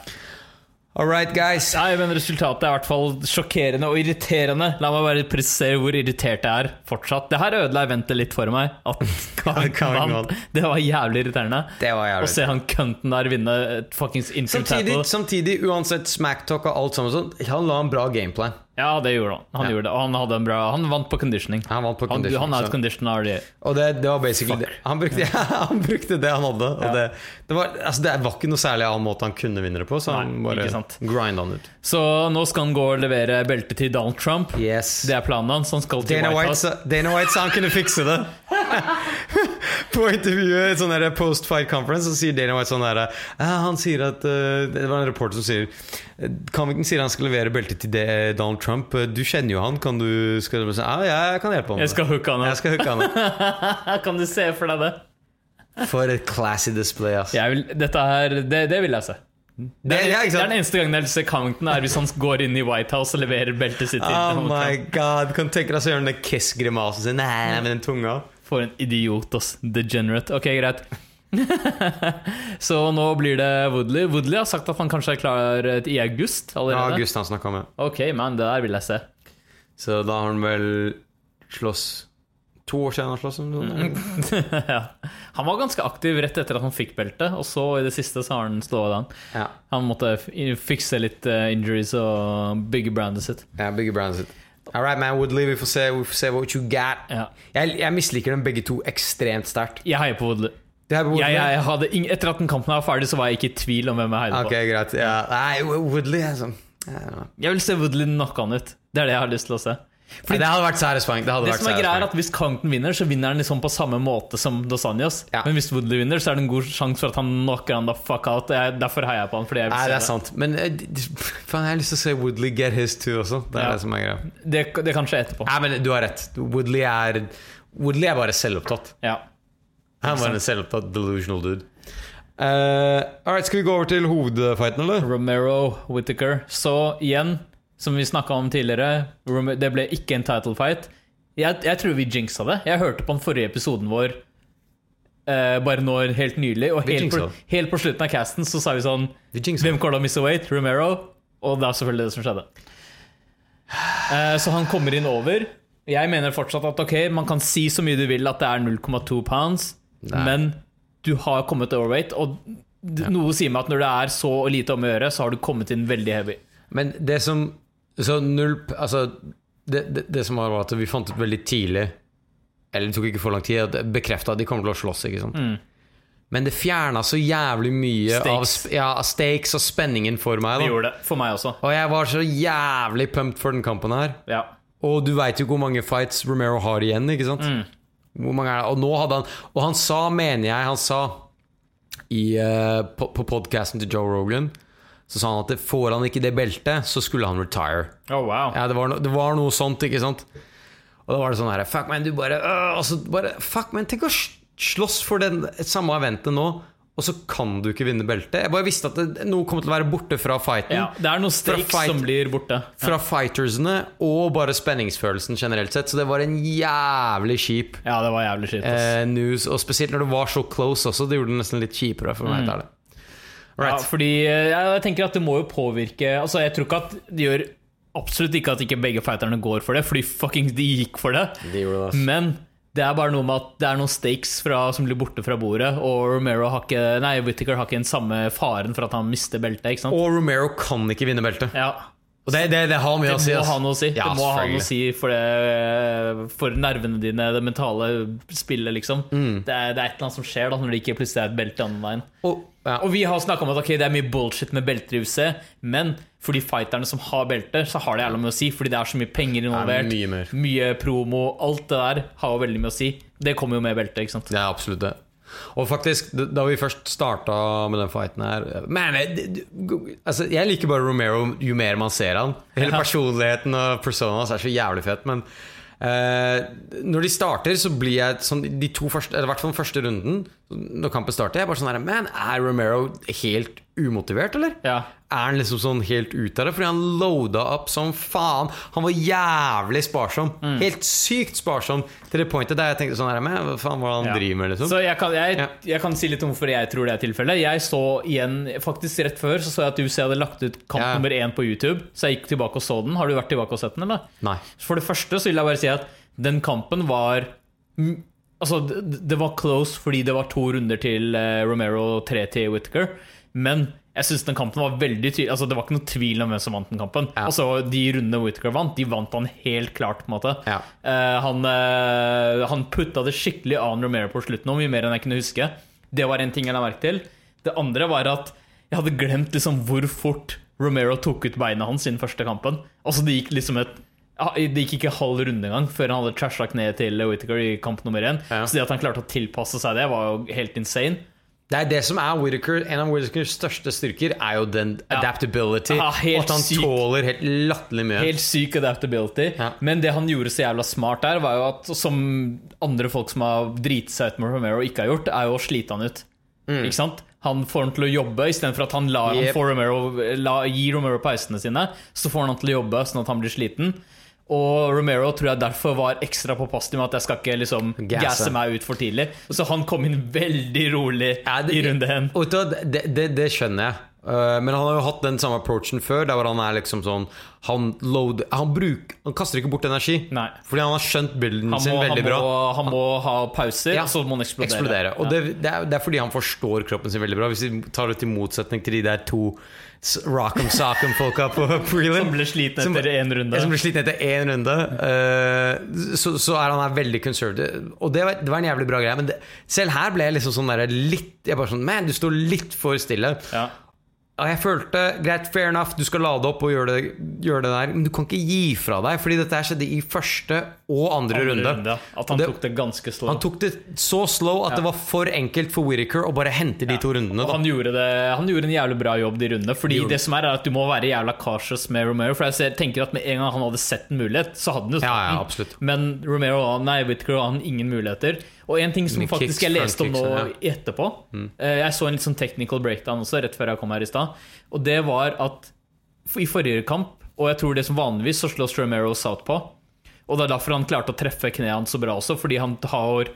B: All right, guys.
C: Nei, men Resultatet er i hvert fall sjokkerende og irriterende. La meg bare presisere hvor irritert jeg er fortsatt. Det her ødela eventet litt for meg. At (laughs) Kavik vant. Det var jævlig irriterende.
B: Det var jævlig
C: Å se han kønten der vinne et fuckings
B: Samtidig, samtidig, uansett smacktalk og alt sammen sånn, han la en bra gameplan.
C: Ja, det gjorde han. Han
B: Ja.
C: gjorde han hadde en bra Han vant på conditioning.
B: Han vant på conditioning,
C: han et conditioner.
B: Og det, det var basically det. Han, brukte, (laughs) han brukte det han hadde. Og det, det, var, altså, det var ikke noe særlig annen måte han kunne vinne det på, så han
C: Nei,
B: bare
C: ikke sant.
B: grinda han ut.
C: Så nå skal han gå og levere beltet til Donald Trump.
B: Yes.
C: Det er planen hans. Han skal til
B: Dana
C: White House.
B: Dana White sa han kunne fikse det. (laughs) På intervjuet sånn der post-fight conference så sier Dana White sånn der ja, Han sier at eh, Det var en reporter som sier Covington sier han skal levere beltet til Donald Trump. Du kjenner jo han. Kan du skal du Ja, jeg kan hjelpe ham.
C: Jeg skal
B: det."
C: hooke han opp. (laughs) Kan du se for deg det?
B: For et classy display, ass.
C: Vil, dette her, det, det vil jeg se. Det,
B: Det- ja, ikke
C: det er den eneste gangen jeg ser se Covington, er hvis han går inn i White House og leverer beltet sitt.
B: Oh my god, kan du tenke deg så gjør han den kiss-grimasen sin Nei, med den tunga.
C: For en idiot, ass. Degenerate. Ok, greit. (laughs) så nå blir det Woodley. Woodley har sagt at han kanskje er klar eh, i august
B: Ja. August han snakka med.
C: Ok, man, det der vil jeg se.
B: Så da har han vel slåss To år siden han sloss. noe
C: ja. Han var ganske aktiv rett etter at han fikk beltet, og så i det siste så har han slået an.
B: Ja.
C: Han måtte fikse litt eh, injuries og bygge brandet sitt.
B: ja, bygge brandet sitt. All right, man, Woodley, vi får se, vi får se what you got.
C: Ja.
B: Jeg, jeg misliker dem begge to ekstremt sterkt.
C: Jeg heier på Woodley.
B: Woodley.
C: Jeg, jeg hadde ing etter at den kampen var ferdig, så var jeg ikke i tvil om hvem jeg heide
B: Ok,
C: på.
B: greit. Ja. Nei, Woodley altså. sånn.
C: Jeg vil se Woodley knocke han ut. Det er det jeg har lyst til å se.
B: Nei, Det hadde vært satisfying. Det,
C: Det som er greia er at Hvis Covington vinner, så vinner han liksom på samme måte som Dos Anjos.
B: Ja.
C: Men hvis Woodley vinner, så er det en god sjanse for at han knocker han the fuck out. Jeg, derfor heier jeg på han. Fordi
B: Nei, det er sant. Men eh, faen, jeg har lyst til å se Woodley get his too også. Det er
C: Ja.
B: det som er greia.
C: Det, det kan skje etterpå.
B: Nei, men du har rett. Woodley er Woodley er bare selvopptatt.
C: Ja.
B: Han var en selvopptatt delusional dude. Uh, all right, skal vi gå over til hovedfighten, eller?
C: Romero, Whittaker. Så igjen, som vi snakka om tidligere, det ble ikke en title fight. Jeg, jeg tror vi jinxa det. Jeg hørte på den forrige episoden vår eh, bare nå helt nylig, og helt på, helt på slutten av casten så sa vi sånn Hvem kommer til å miste weight? Romero. Og det er selvfølgelig det som skjedde. Eh, så han kommer inn over. Jeg mener fortsatt at ok, man kan si så mye du vil at det er 0,2 pounds,
B: Nei.
C: men du har kommet overweight, og noe sier meg at når det er så lite om å gjøre, så har du kommet inn veldig heavy.
B: Men det som Så null Altså, det, det, det som var, var at vi fant ut veldig tidlig Eller det tok ikke for lang tid, at bekrefta at de kommer til å slåss. ikke sant? Men det fjerna så jævlig mye
C: Stakes.
B: av ja, stakes og spenningen for meg.
C: Det gjorde det. For meg også.
B: Og jeg var så jævlig pumped for den kampen her.
C: Ja.
B: Og du veit jo hvor mange fights Romero har igjen, ikke sant? Hvor mange er det? Og nå hadde han Og han sa, mener jeg, han sa i, uh, på, på podkasten til Joe Rogan Så sa han at får han ikke det beltet, så skulle han retire.
C: Oh, wow.
B: Ja, det var, no, det var noe sånt, ikke sant? Og da var det sånn her Fuck, man, du bare, øh, altså, bare Fuck, man, tenk å slåss for den samme eventet nå, og så kan du ikke vinne beltet. Jeg bare visste at det, noe kom til å være borte fra fighten.
C: Ja, det er noen stakes
B: fight-
C: som blir borte.
B: Fra fightersene og bare spenningsfølelsen generelt sett. Så det var en jævlig kjip
C: Ja, det var jævlig kjip
B: eh, news. Og spesielt når det var så close også. Det gjorde det nesten litt kjipere. For meg, det.
C: Ja, fordi eh, jeg tenker at det må jo påvirke Altså Jeg tror ikke at det gjør absolutt ikke at ikke begge fighterne går for det, fordi fucking de gikk for det.
B: De det.
C: Men det er bare noe med at det er noen stakes fra, som blir borte fra bordet, og Romero har ikke Nei, Whittaker har ikke den samme faren for at han mister beltet. Ikke sant?
B: Og Romero kan ikke vinne beltet.
C: ja,
B: Og det, det, det har mye å si.
C: Det
B: må
C: ha noe å si.
B: Ja,
C: det må ha noe å si for, det, for nervene dine, det mentale spillet, liksom.
B: Mm.
C: Det, er, det er et eller annet som skjer da når det ikke plutselig er et belte andre veien.
B: Og, ja.
C: Og vi har snakka om at okay, det er mye bullshit med belter i UFC, men for de fighterne som har belter, så har det jævla mye å si, fordi det er så mye penger involvert.
B: mye mer.
C: mye promo, alt det der har jo veldig mye å si. Det kommer jo med beltet, ikke sant.
B: Er absolutt det. Og faktisk, da vi først starta med den fighten her Man, det- altså, jeg liker bare Romero jo mer man ser han. Hele (laughs) personligheten og personaen hans er så jævlig fett. Men uh, når de starter, så blir jeg sånn De to første, eller i hvert fall den første runden, når kampen starter, jeg bare sånn her Man, er Romero helt umotivert, eller?
C: Ja.
B: Er han liksom sånn helt ut av det? Fordi han loada opp som faen. Han var jævlig sparsom.
C: Mm.
B: Helt sykt sparsom til det pointet der jeg tenkte sånn her Men hva faen det han
C: Ja.
B: driver med, liksom?
C: Så jeg kan, jeg,
B: Ja.
C: jeg kan si litt om hvorfor jeg tror det er tilfellet. Jeg så igjen, faktisk rett før Så så jeg at UC hadde lagt ut kamp nummer én på YouTube. Så jeg gikk tilbake og så den. Har du vært tilbake og sett den, eller?
B: Nei.
C: For det første så vil jeg bare si at den kampen var Altså, det, var close fordi det var to runder til eh, Romero og tre til Whittaker. Men jeg synes den kampen var veldig tydelig Altså, det var ikke noe tvil om hvem som vant den kampen.
B: Ja.
C: Altså, De rundene Whittaker vant, de vant han helt klart. på en måte
B: Ja.
C: Eh, han, eh, han putta det skikkelig an Romero på slutten, og mye mer enn jeg kunne huske. Det var en ting jeg la merke til. Det andre var at jeg hadde glemt liksom hvor fort Romero tok ut beina hans i den første kampen. Altså Det gikk liksom et Det gikk ikke halv runde engang før han hadde trasha kneet til Whittaker i kamp nummer én.
B: Ja.
C: Så det at han klarte å tilpasse seg det, var jo helt insane.
B: Det er det som er Whittaker En av Whittakers største styrker er jo den adaptability.
C: Ja,
B: og at han
C: syk.
B: tåler helt latterlig mye.
C: Helt syk adaptability.
B: Ja.
C: Men det han gjorde så jævla smart der, var jo at som andre folk som har driti seg ut med Romero, ikke har gjort, er jo å slite han ut. Ikke sant? Han får han til å jobbe istedenfor at han, lar, han
B: Mm. Yep.
C: får Romero, la, gir Romero pausene sine. Så får han han til å jobbe sånn at han blir sliten. Og Romero tror jeg derfor var ekstra påpasselig med at jeg skal ikke liksom
B: Gasse.
C: meg ut for tidlig. Så han kom inn veldig rolig
B: Ja, det-
C: i runde én.
B: Det, det, det skjønner jeg. Uh, men han har jo hatt den samme approachen før. Der hvor han er liksom sånn Han, load, han, bruk, han kaster ikke bort energi.
C: Nei.
B: Fordi han har skjønt builden
C: må,
B: sin
C: veldig han,
B: veldig bra.
C: han må ha pauser,
B: Ja,
C: og så må han eksplodere.
B: Eksplodere. Og
C: Ja.
B: det, det, er, det er fordi han forstår kroppen sin veldig bra. Hvis vi tar det til motsetning til de der to rock'em sock'em-folka på (laughs) prelim
C: Som ble sliten etter én runde.
B: Som ble sliten etter én runde. uh, så, så er han her veldig conservative. Og det var, det var en jævlig bra greie. Men selv her ble jeg liksom sånn der litt Jeg bare sånn Man, du står litt for stille.
C: Ja.
B: Jeg følte greit, fair enough, du skal lade opp og gjøre det, gjøre det der, men du kan ikke gi fra deg, fordi dette her skjedde i første og andre,
C: Andre
B: runde.
C: runde, At han
B: det-
C: tok det ganske slow.
B: han tok det så slow at det var for enkelt for Whittaker å bare hente de to rundene.
C: Han gjorde, det, han gjorde en jævlig bra jobb de rundene. Fordi
B: de
C: det som er, er at du må være jævla cautious med Romero. For jeg ser, tenker at med en gang han hadde sett en mulighet, så hadde han jo tatt
B: Ja, ja,
C: den. Men Romero Nei, Whittaker han ingen muligheter. Og en ting som
B: Med
C: faktisk
B: kicks,
C: jeg leste om nå etterpå eh, Jeg så en litt sånn technical breakdown også rett før jeg kom her i stad. Og det var at i forrige kamp, og jeg tror det som vanligvis, så slåss Romero southpaw. Og det er derfor han klarte å treffe kneet hans så bra også, fordi han har,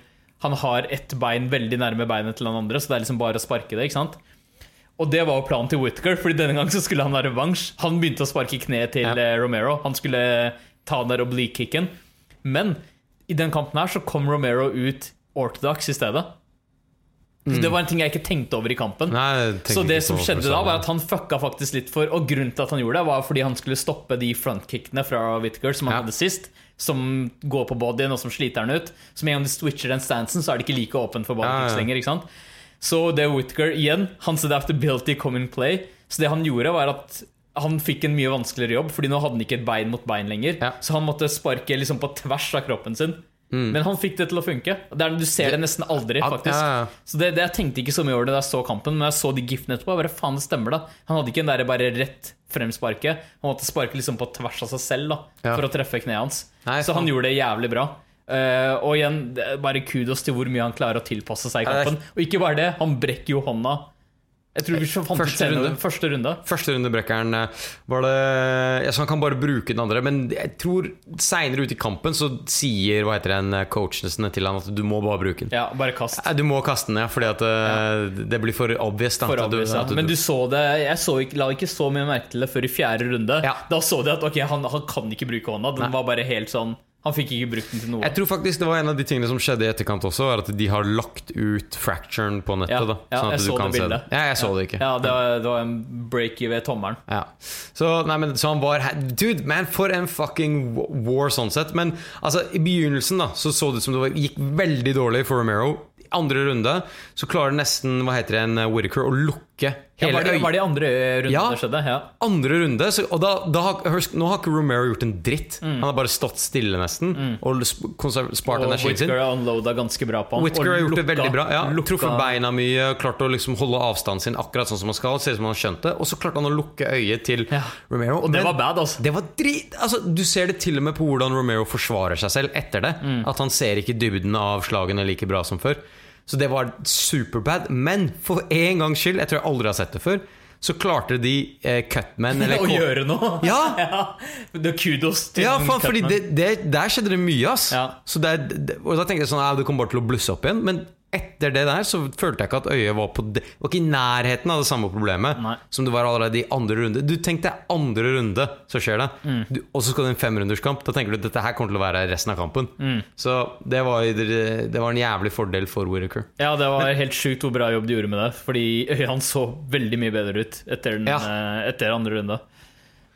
C: han har ett bein veldig nærme beinet til den andre, så det er liksom bare å sparke det. ikke sant? Og det var jo planen til Whittaker, Fordi denne gang så skulle han ha revansj. Han begynte å sparke kneet til
B: Ja.
C: eh, Romero. Han skulle ta den der oblique-kicken. Men i den kampen her så kom Romero ut orthodox i stedet. Så Det var en ting jeg ikke tenkte over i kampen.
B: Mm. Nei,
C: så det som skjedde da, var at han fucka faktisk litt for Og grunnen til at han gjorde det, var fordi han skulle stoppe de frontkickene fra Whittaker som han
B: Ja.
C: hadde sist. Som går på bodyen og som sliter den ut. Så med en gang de switcher den stansen, så er det ikke like åpent for
B: ja.
C: lenger. ikke sant? Så det Whittaker igjen, hans adaptability come in play. Så det han gjorde, var at han fikk en mye vanskeligere jobb, Fordi nå hadde han ikke et bein mot bein lenger.
B: Ja.
C: Så han måtte sparke liksom på tvers av kroppen sin. Men han fikk det til å funke. Det er, du ser det nesten aldri, faktisk.
B: ja.
C: Så det, det Jeg tenkte ikke så mye over det da jeg så kampen, men jeg så de giftene etterpå. Bare faen, det stemmer da Han hadde ikke en der bare rett frem sparke Han måtte sparke liksom på tvers av seg selv da
B: Ja.
C: for å treffe kneet hans.
B: Nei,
C: så han gjorde det jævlig bra. Uh, og igjen, bare kudos til hvor mye han klarer å tilpasse seg i kampen. Og ikke bare det, han brekker jo hånda. Jeg tror vi fant
B: Første runde.
C: første runde.
B: Første runde brekkeren eh, var det ja, Så han kan bare bruke den andre. Men jeg tror seinere ute i kampen så sier hva heter den eh, coachene til han at du må bare bruke den.
C: Ja, bare kast.
B: Nei, Du må kaste den, ja, fordi at ja. det blir for obvious. Da,
C: For
B: at du-
C: obvious, ja. Men du så det Jeg så ikke, la ikke så mye merke til det før i fjerde runde. Da så de at ok, han, han kan ikke bruke hånda. Den var bare helt sånn Han fikk ikke brukt den til noe.
B: Jeg tror faktisk det var en av de tingene som skjedde i etterkant også, var at de har lagt ut fracturen på nettet.
C: Ja,
B: da,
C: ja,
B: sånn at
C: jeg
B: du
C: så
B: kan
C: det
B: se
C: bildet.
B: Ja, jeg så det ikke.
C: Ja, det var, det var en breaky ved tommelen.
B: Ja. Så, nei, men, så han var Dude, man, for en fucking war sånn sett. Men altså, i begynnelsen da så så det ut som det var, gikk veldig dårlig for Romero. I andre runde så klarer nesten hva heter det, en uh, Whittaker å lukke
C: Ja,
B: hele
C: var, det, var det andre runde
B: Ja.
C: det skjedde? Ja.
B: Andre runde, så, og da, da nå har ikke Romero gjort en dritt.
C: Mm.
B: Han har bare stått stille nesten og sp- konser- spart
C: Og
B: energien sin.
C: Whittaker unloada ganske bra på ham.
B: Whittaker
C: og
B: har gjort det veldig bra. Ja,
C: lukka-
B: Truffet beina mye, klart å liksom holde avstanden sin akkurat sånn som han skal. Ser ut som han har skjønt det Og så klarte han å lukke øyet til
C: Ja.
B: Romero.
C: Og det
B: Men
C: var bad, altså.
B: Det var drit altså, Du ser det til og med på hvordan Romero forsvarer seg selv etter det.
C: Mm.
B: At han ser ikke dybden av slagene like bra som før. Så det var superbad. Men for en gangs skyld, jeg tror jeg aldri har sett det før, så klarte de eh, Cutman (laughs) eller
C: Å gjøre noe! (laughs) (laughs)
B: Ja!
C: Det er kudos til
B: Ja, faen,
C: Cutman.
B: det, det, der skjedde det mye, ass.
C: Ja.
B: Så det, det, og da tenkte jeg sånn ja, Det kommer bare til å blusse opp igjen. Men etter det der så følte jeg ikke at øyet var på det, var ikke i nærheten av det samme problemet
C: Nei.
B: som det var allerede i andre runde. Du tenkte andre runde, så skjer det.
C: Mm.
B: Du, og så skal det en femrunderskamp. Da tenker du at dette her kommer til å være resten av kampen.
C: Mm.
B: Så det var, det var en jævlig fordel for Whittaker.
C: Ja, det var helt sjukt hvor bra jobb de gjorde med det. Fordi øyet hans så veldig mye bedre ut etter, den,
B: Ja.
C: eh, etter andre runde.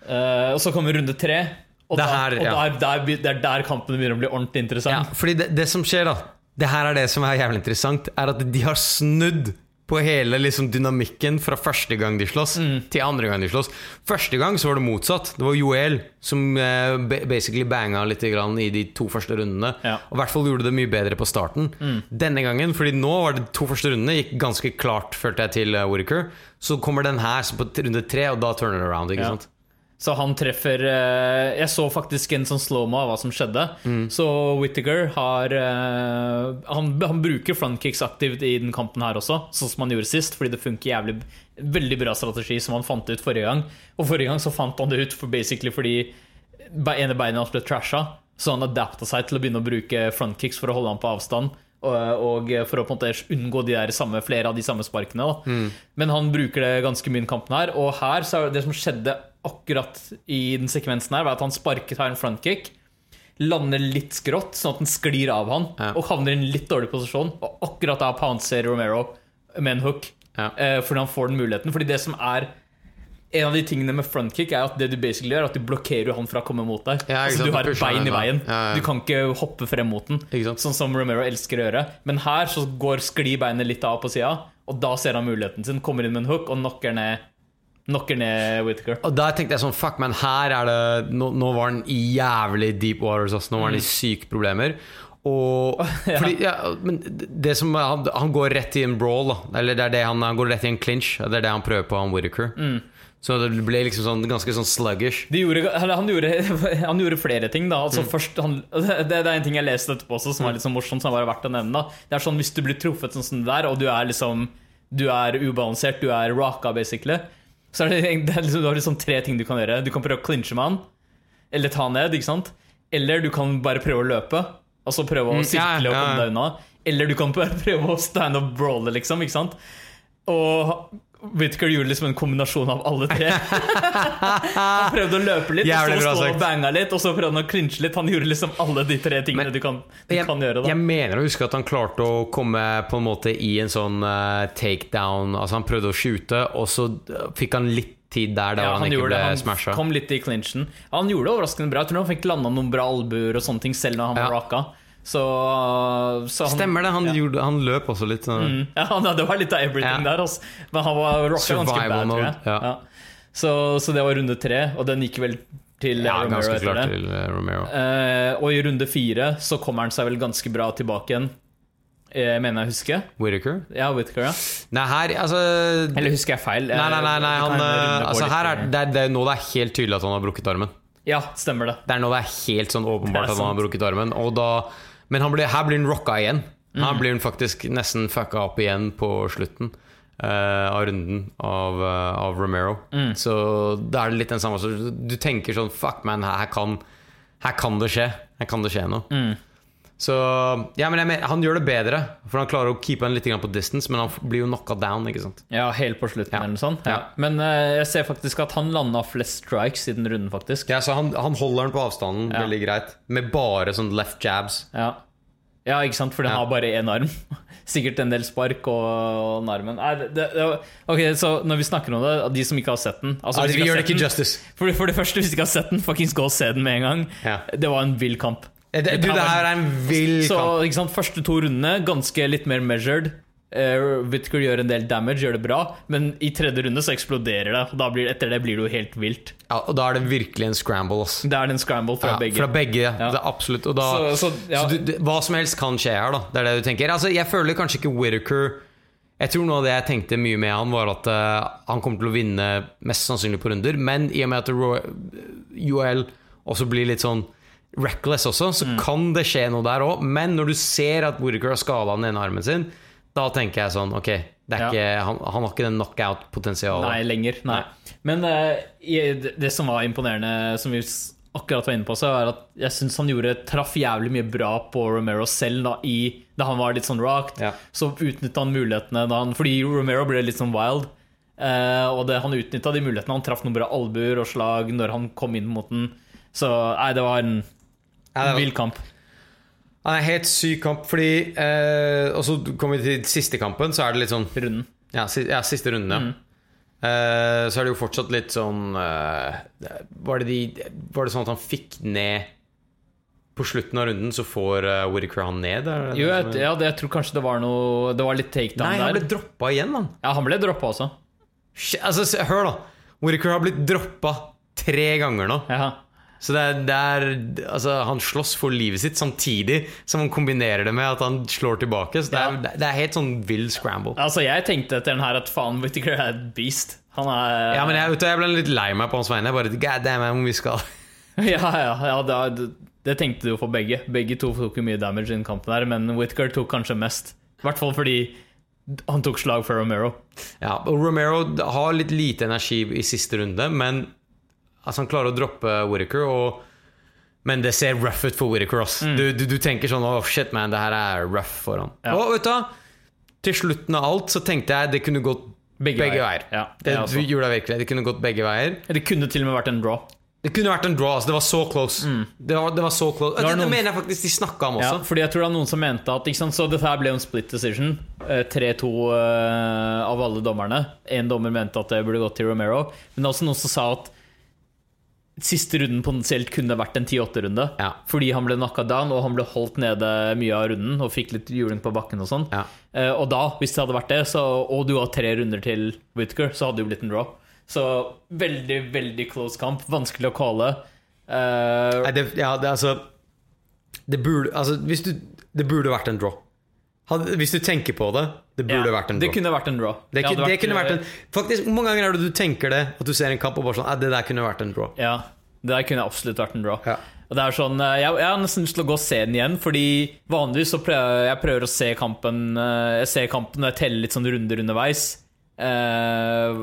C: Uh, og så kommer runde tre. Og,
B: Det
C: da, og
B: ja.
C: der, der, be- det er der kampen begynner å bli ordentlig
B: Ja,
C: interessant.
B: fordi det, det som skjer, da Det her er det som er jævlig interessant, er at de har snudd på hele liksom dynamikken fra første gang de slåss
C: Mm.
B: til andre gang de slåss. Første gang så var det motsatt. Det var Joel som eh, basically banga litt grann i de to første rundene.
C: Ja. Mm.
B: Og i hvert fall gjorde det mye bedre på starten. Denne gangen, fordi nå var det to første rundene gikk ganske klart, følte jeg, til uh, Whittaker. Så kommer den her så på runde tre, og da turner det around. ikke
C: Ja.
B: sant?
C: Så han treffer eh, Jeg så faktisk en sånn slow-mo av hva som skjedde. Så Whittaker har eh, han, han bruker frontkicks aktivt i den kampen her også, sånn som han gjorde sist, fordi det funker jævlig Veldig bra strategi som han fant ut forrige gang. Og forrige gang så fant han det ut for basically fordi ene beinet hans ble trasha, så han adapta seg til å begynne å bruke frontkicks for å holde han på avstand. Og, for å på en måte unngå de der samme, flere av de samme sparkene. Da. Men han bruker det ganske mye i kampen her. Og her så er det som skjedde akkurat i den sekvensen her, var at han sparket her en frontkick. Lander litt skrått, sånn at den sklir av han,
B: Ja.
C: og havner i en litt dårlig posisjon. Og akkurat da pouncer Romero med en hook,
B: Ja.
C: eh, fordi han får den muligheten. Fordi det som er en av de tingene med frontkick er at det du basically gjør, er at du blokkerer han fra å komme mot deg.
B: Ja,
C: altså, du har et bein i veien.
B: Ja, ja.
C: Du kan ikke hoppe frem mot den, sånn som Romero elsker å gjøre. Men her så går sklir beinet litt av på sida, og da ser han muligheten sin. Kommer inn med en hook og knocker ned Knocker ned Whittaker.
B: Og der tenkte jeg sånn, fuck, men her er det Nå, nå var han i jævlig deep waters, altså. Nå var han i syke problemer. Og (laughs) fordi, ja, Men det som han, han går rett i en brawl, da. Eller det er det han, han går rett i en clinch. Det er det han prøver på, han Whittaker. Så det ble liksom sånn ganske sånn sluggish.
C: De gjorde, eller han, gjorde, (laughs) han gjorde flere ting. da altså først han, (laughs) det, det er en ting jeg leste etterpå også, som var litt sånn morsomt. Som var verdt å nevne da Det er sånn Hvis du blir truffet sånn som det der, og du er liksom Du er ubalansert, du er rocka, basically, så er det, det er liksom, du har liksom tre ting du kan gjøre. Du kan prøve å clinche med han, eller ta han ned, ikke sant? Eller du kan bare prøve å løpe, altså prøve å
B: Mm,
C: sirkle og komme deg unna. Eller du kan bare (laughs) prøve å stand up brawle, liksom, ikke sant? Og Whittaker gjorde liksom en kombinasjon av alle tre. Han prøvde å løpe litt,
B: Jævlig
C: og så stå og banga litt, og så prøvde han å clinche litt. Han gjorde liksom alle de tre tingene
B: Men-
C: du, kan, du
B: Jeg,
C: kan gjøre. da
B: jeg mener å huske at han klarte å komme på en måte i en sånn uh, takedown. Altså Han prøvde å skyte, og så eh, fikk han litt tid der, der
C: Ja,
B: han,
C: han
B: ikke ble
C: det, han
B: smasha.
C: kom litt i clinchen. Han gjorde det overraskende bra. Jeg tror han fikk landa noen bra albuer og sånne ting selv når han var rocka. Så, så han,
B: Stemmer det, han,
C: ja.
B: gjorde, han løp også litt. sånn.
C: Mm. Ja, det var litt av everything der, altså. Men han var rocka ganske bad,
B: mode. tror
C: jeg. Så, så det var runde tre, og den gikk vel til Romero
B: ganske
C: etter
B: klart
C: det.
B: til eh, Romero.
C: Eh, og i runde fire så kommer han seg vel ganske bra tilbake igjen. Jeg mener jeg husker. huske.
B: Whittaker?
C: Ja, Whittaker, ja.
B: Nei, her altså
C: Eller husker jeg feil?
B: Nei, nei, nei, nei han, eh, altså, her er, det, er, det er nå det er helt tydelig at han har brukket armen.
C: Ja, stemmer det.
B: Det er nå det er helt sånn åpenbart at han har brukket armen. Og da, men han blir, her blir han rocka igjen.
C: Mm.
B: Her blir han faktisk nesten fucka opp igjen på slutten uh, av runden av, uh, av Romero.
C: Mm.
B: Så da er det litt den samme Du tenker sånn Fuck, man, her kan, her kan det skje. Her kan det skje noe.
C: Mm.
B: Så Ja, men mener, han gjør det bedre. For han klarer å keepe han litt på distance, men han blir jo knocka down, ikke sant.
C: Ja, helt på slutten
B: Ja.
C: eller noe sånt. Ja.
B: Ja.
C: Men uh, jeg ser faktisk at han landa flest strikes i den runden, faktisk.
B: Ja, så han, han holder den på avstanden veldig greit, med bare sånn left jabs.
C: Ja, ja ikke sant? For den har bare én arm. (laughs) Sikkert en del spark og, og den armen. Nei, det, det, ok, så når vi snakker om det, de som ikke har sett den altså,
B: Altså, vi gjør det ikke justice.
C: For, for det første, hvis du ikke har sett den, fuckings gå og se den med en gang.
B: Ja.
C: Det var en vill kamp.
B: Eh, Det, du, det her er en vill
C: Så ikke sant, første to rundene ganske litt mer measured. Uh, Whitker gjør en del damage, gjør det bra, men i tredje runde så eksploderer det. Og da blir, etter det blir det jo helt vilt.
B: Ja, og da er det virkelig en scramble. Ass.
C: Det er en scramble fra
B: Ja,
C: begge.
B: Fra begge, det er absolutt. Da,
C: Så-
B: så,
C: så, ja.
B: du, det, hva som helst kan skje her, da. Det er det du tenker. Altså, jeg føler kanskje ikke Whitaker Jeg tror noe av det jeg tenkte mye med han, var at uh, han kommer til å vinne mest sannsynlig på runder, men i og med at Joel også blir litt sånn reckless også, så
C: Mm.
B: kan det skje noe der òg. Men når du ser at Whittaker har skada den ene armen sin, da tenker jeg sånn Ok, det
C: Ja.
B: ikke, han, han har ikke den knockout-potensialet.
C: Nei, lenger. Nei. Men uh, det, som var imponerende, som vi akkurat var inne på, så er at jeg syns han gjorde traff jævlig mye bra på Romero selv da, i, da han var litt sånn rocked.
B: Ja.
C: Så utnytta han mulighetene da han Fordi Romero ble litt sånn wild. Uh, og det, han utnytta de mulighetene. Han traff noen bra albuer og slag når han kom inn mot den. Så nei, det var en
B: Var-
C: vill kamp.
B: Han er helt syk kamp, fordi eh, Og så kommer vi til siste kampen, så er det litt sånn
C: Runden.
B: Ja, si, ja siste runden, ja.
C: Mm.
B: Eh, så er det jo fortsatt litt sånn eh, var, det de, var det sånn at han fikk ned på slutten av runden så får uh, Woody han ned? Er det
C: Jo, jeg, ja, det, jeg tror kanskje det var noe Det var litt takedown
B: Nei, han ble
C: der.
B: droppa igjen, han.
C: Ja, han ble droppa også.
B: Shit, Altså, hør, da. Whittaker har blitt droppa tre ganger nå.
C: Ja.
B: Så det er, det er Altså, han slåss for livet sitt samtidig som han kombinerer det med at han slår tilbake. Så det er,
C: Ja.
B: det er helt sånn vill scramble.
C: Altså, jeg tenkte etter den her at faen, Whittaker er et beast. Han er
B: Ja, men jeg, vet du, jeg ble litt lei meg på hans vegne. Jeg bare, God damn, om vi skal (laughs)
C: Ja, ja, ja det, det tenkte du for begge. Begge to tok jo mye damage i den kampen her, men Whittaker tok kanskje mest. I hvert fall fordi han tok slag for Romero.
B: Ja, og Romero har litt lite energi i siste runde, men altså, han klarer å droppe Whittaker, og men det ser rough ut for Whittaker. Mm. Du, du, du tenker sånn Oh shit, man, det her er rough for han.
C: Ja.
B: Og vet du? Til slutten av alt så tenkte jeg det kunne gått
C: Begge
B: begge,
C: veier.
B: veier.
C: Ja,
B: det,
C: det,
B: du gjorde det virkelig. Det kunne gått begge veier.
C: Det kunne til og med vært en draw.
B: Det kunne vært en draw. Altså. Det var så close. Det, var, det var så close. Det, Det,
C: det
B: mener jeg faktisk de snakka om
C: Ja,
B: også.
C: fordi jeg tror det var noen som mente at ikke sant? Så dette her ble jo en split decision. Eh, 3-2 eh, av alle dommerne. Én dommer mente at det burde gått til Romero. Men det er også noen som sa at siste runden potensielt kunne vært en 10-8-runde.
B: Ja.
C: Fordi han ble knocka down, og han ble holdt nede mye av runden og fikk litt juling på bakken og sånn.
B: Ja.
C: Eh, og da, hvis det hadde vært det, så, og du har tre runder til Whitaker så hadde det jo blitt en draw. Så veldig, veldig close kamp. Vanskelig å calle. Eh,
B: Nei, det, ja, det, altså, det burde Altså, hvis du Det burde vært en draw. Hvis du tenker på det, det burde
C: ja,
B: vært en draw.
C: Det kunne vært en draw.
B: Det, kunne, det kunne vært en Faktisk, Hvor mange ganger er det du tenker det? At du ser en kamp og bare sånn «Ah, Det der kunne vært en draw.
C: Ja, det der kunne absolutt vært en draw.
B: Ja.
C: Og det er sånn, eh, jeg, jeg har nesten lyst til å gå og se den igjen, fordi vanligvis så prøver jeg prøver å se kampen eh, Jeg ser kampen og jeg teller litt sånn runder underveis. Eh,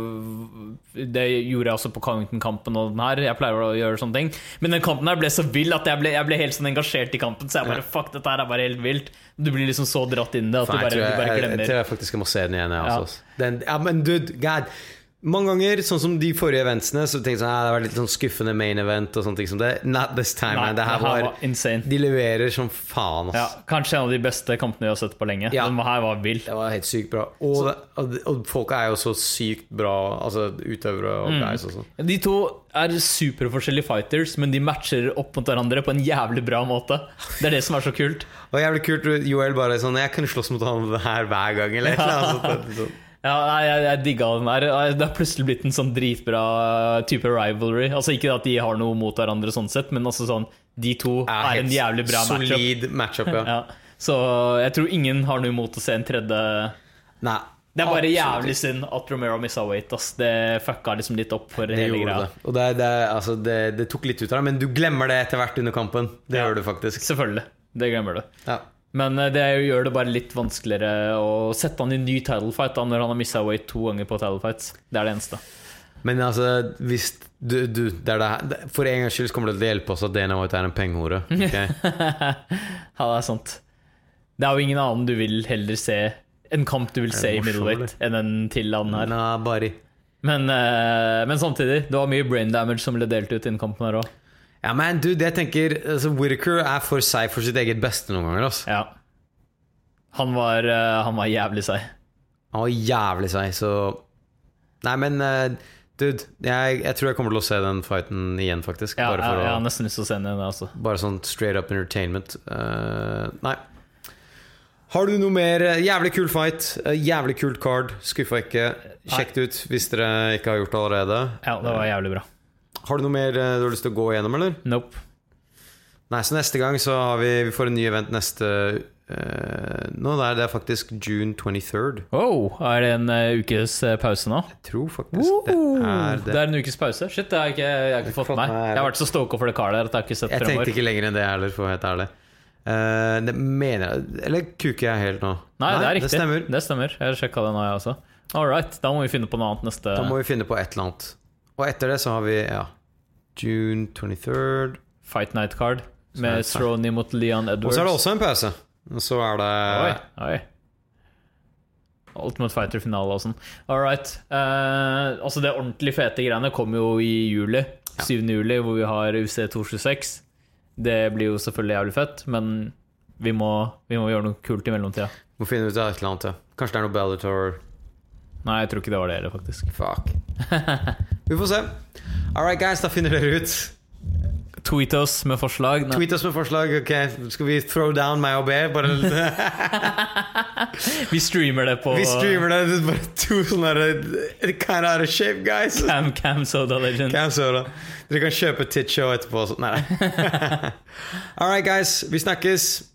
C: det gjorde jeg også på Covington-kampen og den her. Jeg pleier å gjøre sånne ting. Men den kampen her ble så vill at jeg ble, jeg ble helt sånn engasjert i kampen. Så jeg bare fuck, dette her er bare helt vilt. Du blir liksom så dratt inn i det at
B: Faen,
C: du bare,
B: jeg,
C: du
B: jeg,
C: glemmer.
B: jeg, jeg tror jeg faktisk jeg må se den igjen. Jeg,
C: Ja.
B: også, ass. Den, ja, men dude, god Mange ganger, sånn som de forrige eventsene, så tenkte jeg sånn, «Ah, det var litt sånn skuffende main event og sånne ting som det. Not this time,
C: Nei,
B: man. Det her var,
C: var insane.
B: De leverer som faen, ass.
C: Ja, kanskje en av de beste kampene vi har sett på lenge.
B: Ja.
C: Den her var vill.
B: Det var helt sykt bra. Og, det, og, og folka er jo så sykt bra, altså utøvere og
C: Mm.
B: guys og sånn.
C: De to er superforskjellige fighters, men de matcher opp mot hverandre på en jævlig bra måte. Det er det som er så kult. (laughs)
B: Og jævlig kult, Joel bare sånn Jeg kunne slåss mot han her hver gang, eller et eller annet (laughs) sånn.
C: Ja, nei, jeg, jeg digga den der. Det har plutselig blitt en sånn dritbra type rivalry. Altså Ikke at de har noe mot hverandre, sånn sett, men altså sånn de to
B: er,
C: er en jævlig bra matchup.
B: Solid matchup, ja.
C: Ja. Så jeg tror ingen har noe imot å se en tredje
B: Nei.
C: Det er bare
B: absolutt
C: jævlig synd at Romero missa weight. Ass. Det fucka liksom litt opp for
B: Det
C: hele greia.
B: det. Og det, det, altså, det, det tok litt ut av det, men du glemmer det etter hvert under kampen. Det
C: Ja.
B: gjør du faktisk.
C: Selvfølgelig. Det glemmer du.
B: Ja.
C: Men eh, det gjør det bare litt vanskeligere å sette han i ny title fight da, når han har missa weight to ganger på title fights. Det er det eneste.
B: Men altså, hvis du, du det det For en gangs skyld kommer det til å hjelpe oss at Dana White er en pengehore. Okay? (laughs)
C: Ja, det er sant. Det er jo ingen annen du vil heller se En kamp du vil se i middleweight enn en til han her.
B: Nah.
C: Men, eh, men samtidig, det var mye brain damage som ble delt ut i den kampen her òg.
B: Ja, men du, det jeg tenker altså, Whittaker er for seg for sitt eget beste noen ganger. Altså.
C: Ja. Han var, uh, han var jævlig seig.
B: Han var jævlig seig, så Nei, men uh, dude, jeg, jeg tror jeg kommer til å se den fighten igjen, faktisk.
C: Ja,
B: bare, for
C: jeg, jeg har nesten lyst til å se den igjen, også.
B: bare sånn straight up entertainment. Uh, nei. Har du noe mer? Jævlig kul fight. Jævlig kult card. Skuffa ikke. Sjekk det ut hvis dere ikke har gjort det allerede.
C: Ja, det var jævlig bra.
B: Har du noe mer eh, du har lyst til å gå igjennom, eller?
C: Nope.
B: Nei, så neste gang så har vi Vi får en ny event neste uh, Nå det er faktisk June 23rd.
C: Oh, er det en uh, ukes pause nå?
B: Jeg tror faktisk det er
C: Det
B: det.
C: er en ukes pause? Shit, det har jeg ikke, jeg har ikke fått med meg. Jeg har vært så stoka for det karet der at jeg har ikke sett
B: Jeg tenkte ikke lenger enn det heller, for å være helt ærlig. Uh, det mener jeg Eller kuker jeg helt nå?
C: Nei, det er riktig.
B: Det stemmer.
C: Det stemmer. Jeg sjekka det nå, jeg også. All right, da må vi finne på noe annet neste
B: Da må vi finne på et eller annet. Og etter det så har vi ja, June 23rd.
C: Fight Night Card med
B: det
C: mot Leon Edwards.
B: Og så er det også en pause. Og så er det
C: Oi, oi. Ultimate Fighter-finale og sånn. All right. Uh, altså Det ordentlig fete greiene kommer jo i juli. 7. juli, hvor vi har UC 226. Det blir jo selvfølgelig jævlig fett, men vi må, vi må gjøre noe kult i mellomtida.
B: Må finne ut av et eller annet. Ja. Kanskje det er noe Bellator.
C: Nei, jeg tror ikke det var det heller, faktisk.
B: Fuck. (laughs) vi får se. All right, guys, da finner dere ut.
C: tweet oss med forslag. Nei.
B: Tweet oss med forslag. Ok, Skal vi throw down meg og B? Bare, (laughs)
C: Vi streamer det på
B: vi streamer det. Det bare to sånne It kind of out of shape guys.
C: Cam Cam Soda Legend.
B: Cam Soda. Dere kan kjøpe Titcho etterpå. Nei. (laughs) All right, guys. Vi snakkes.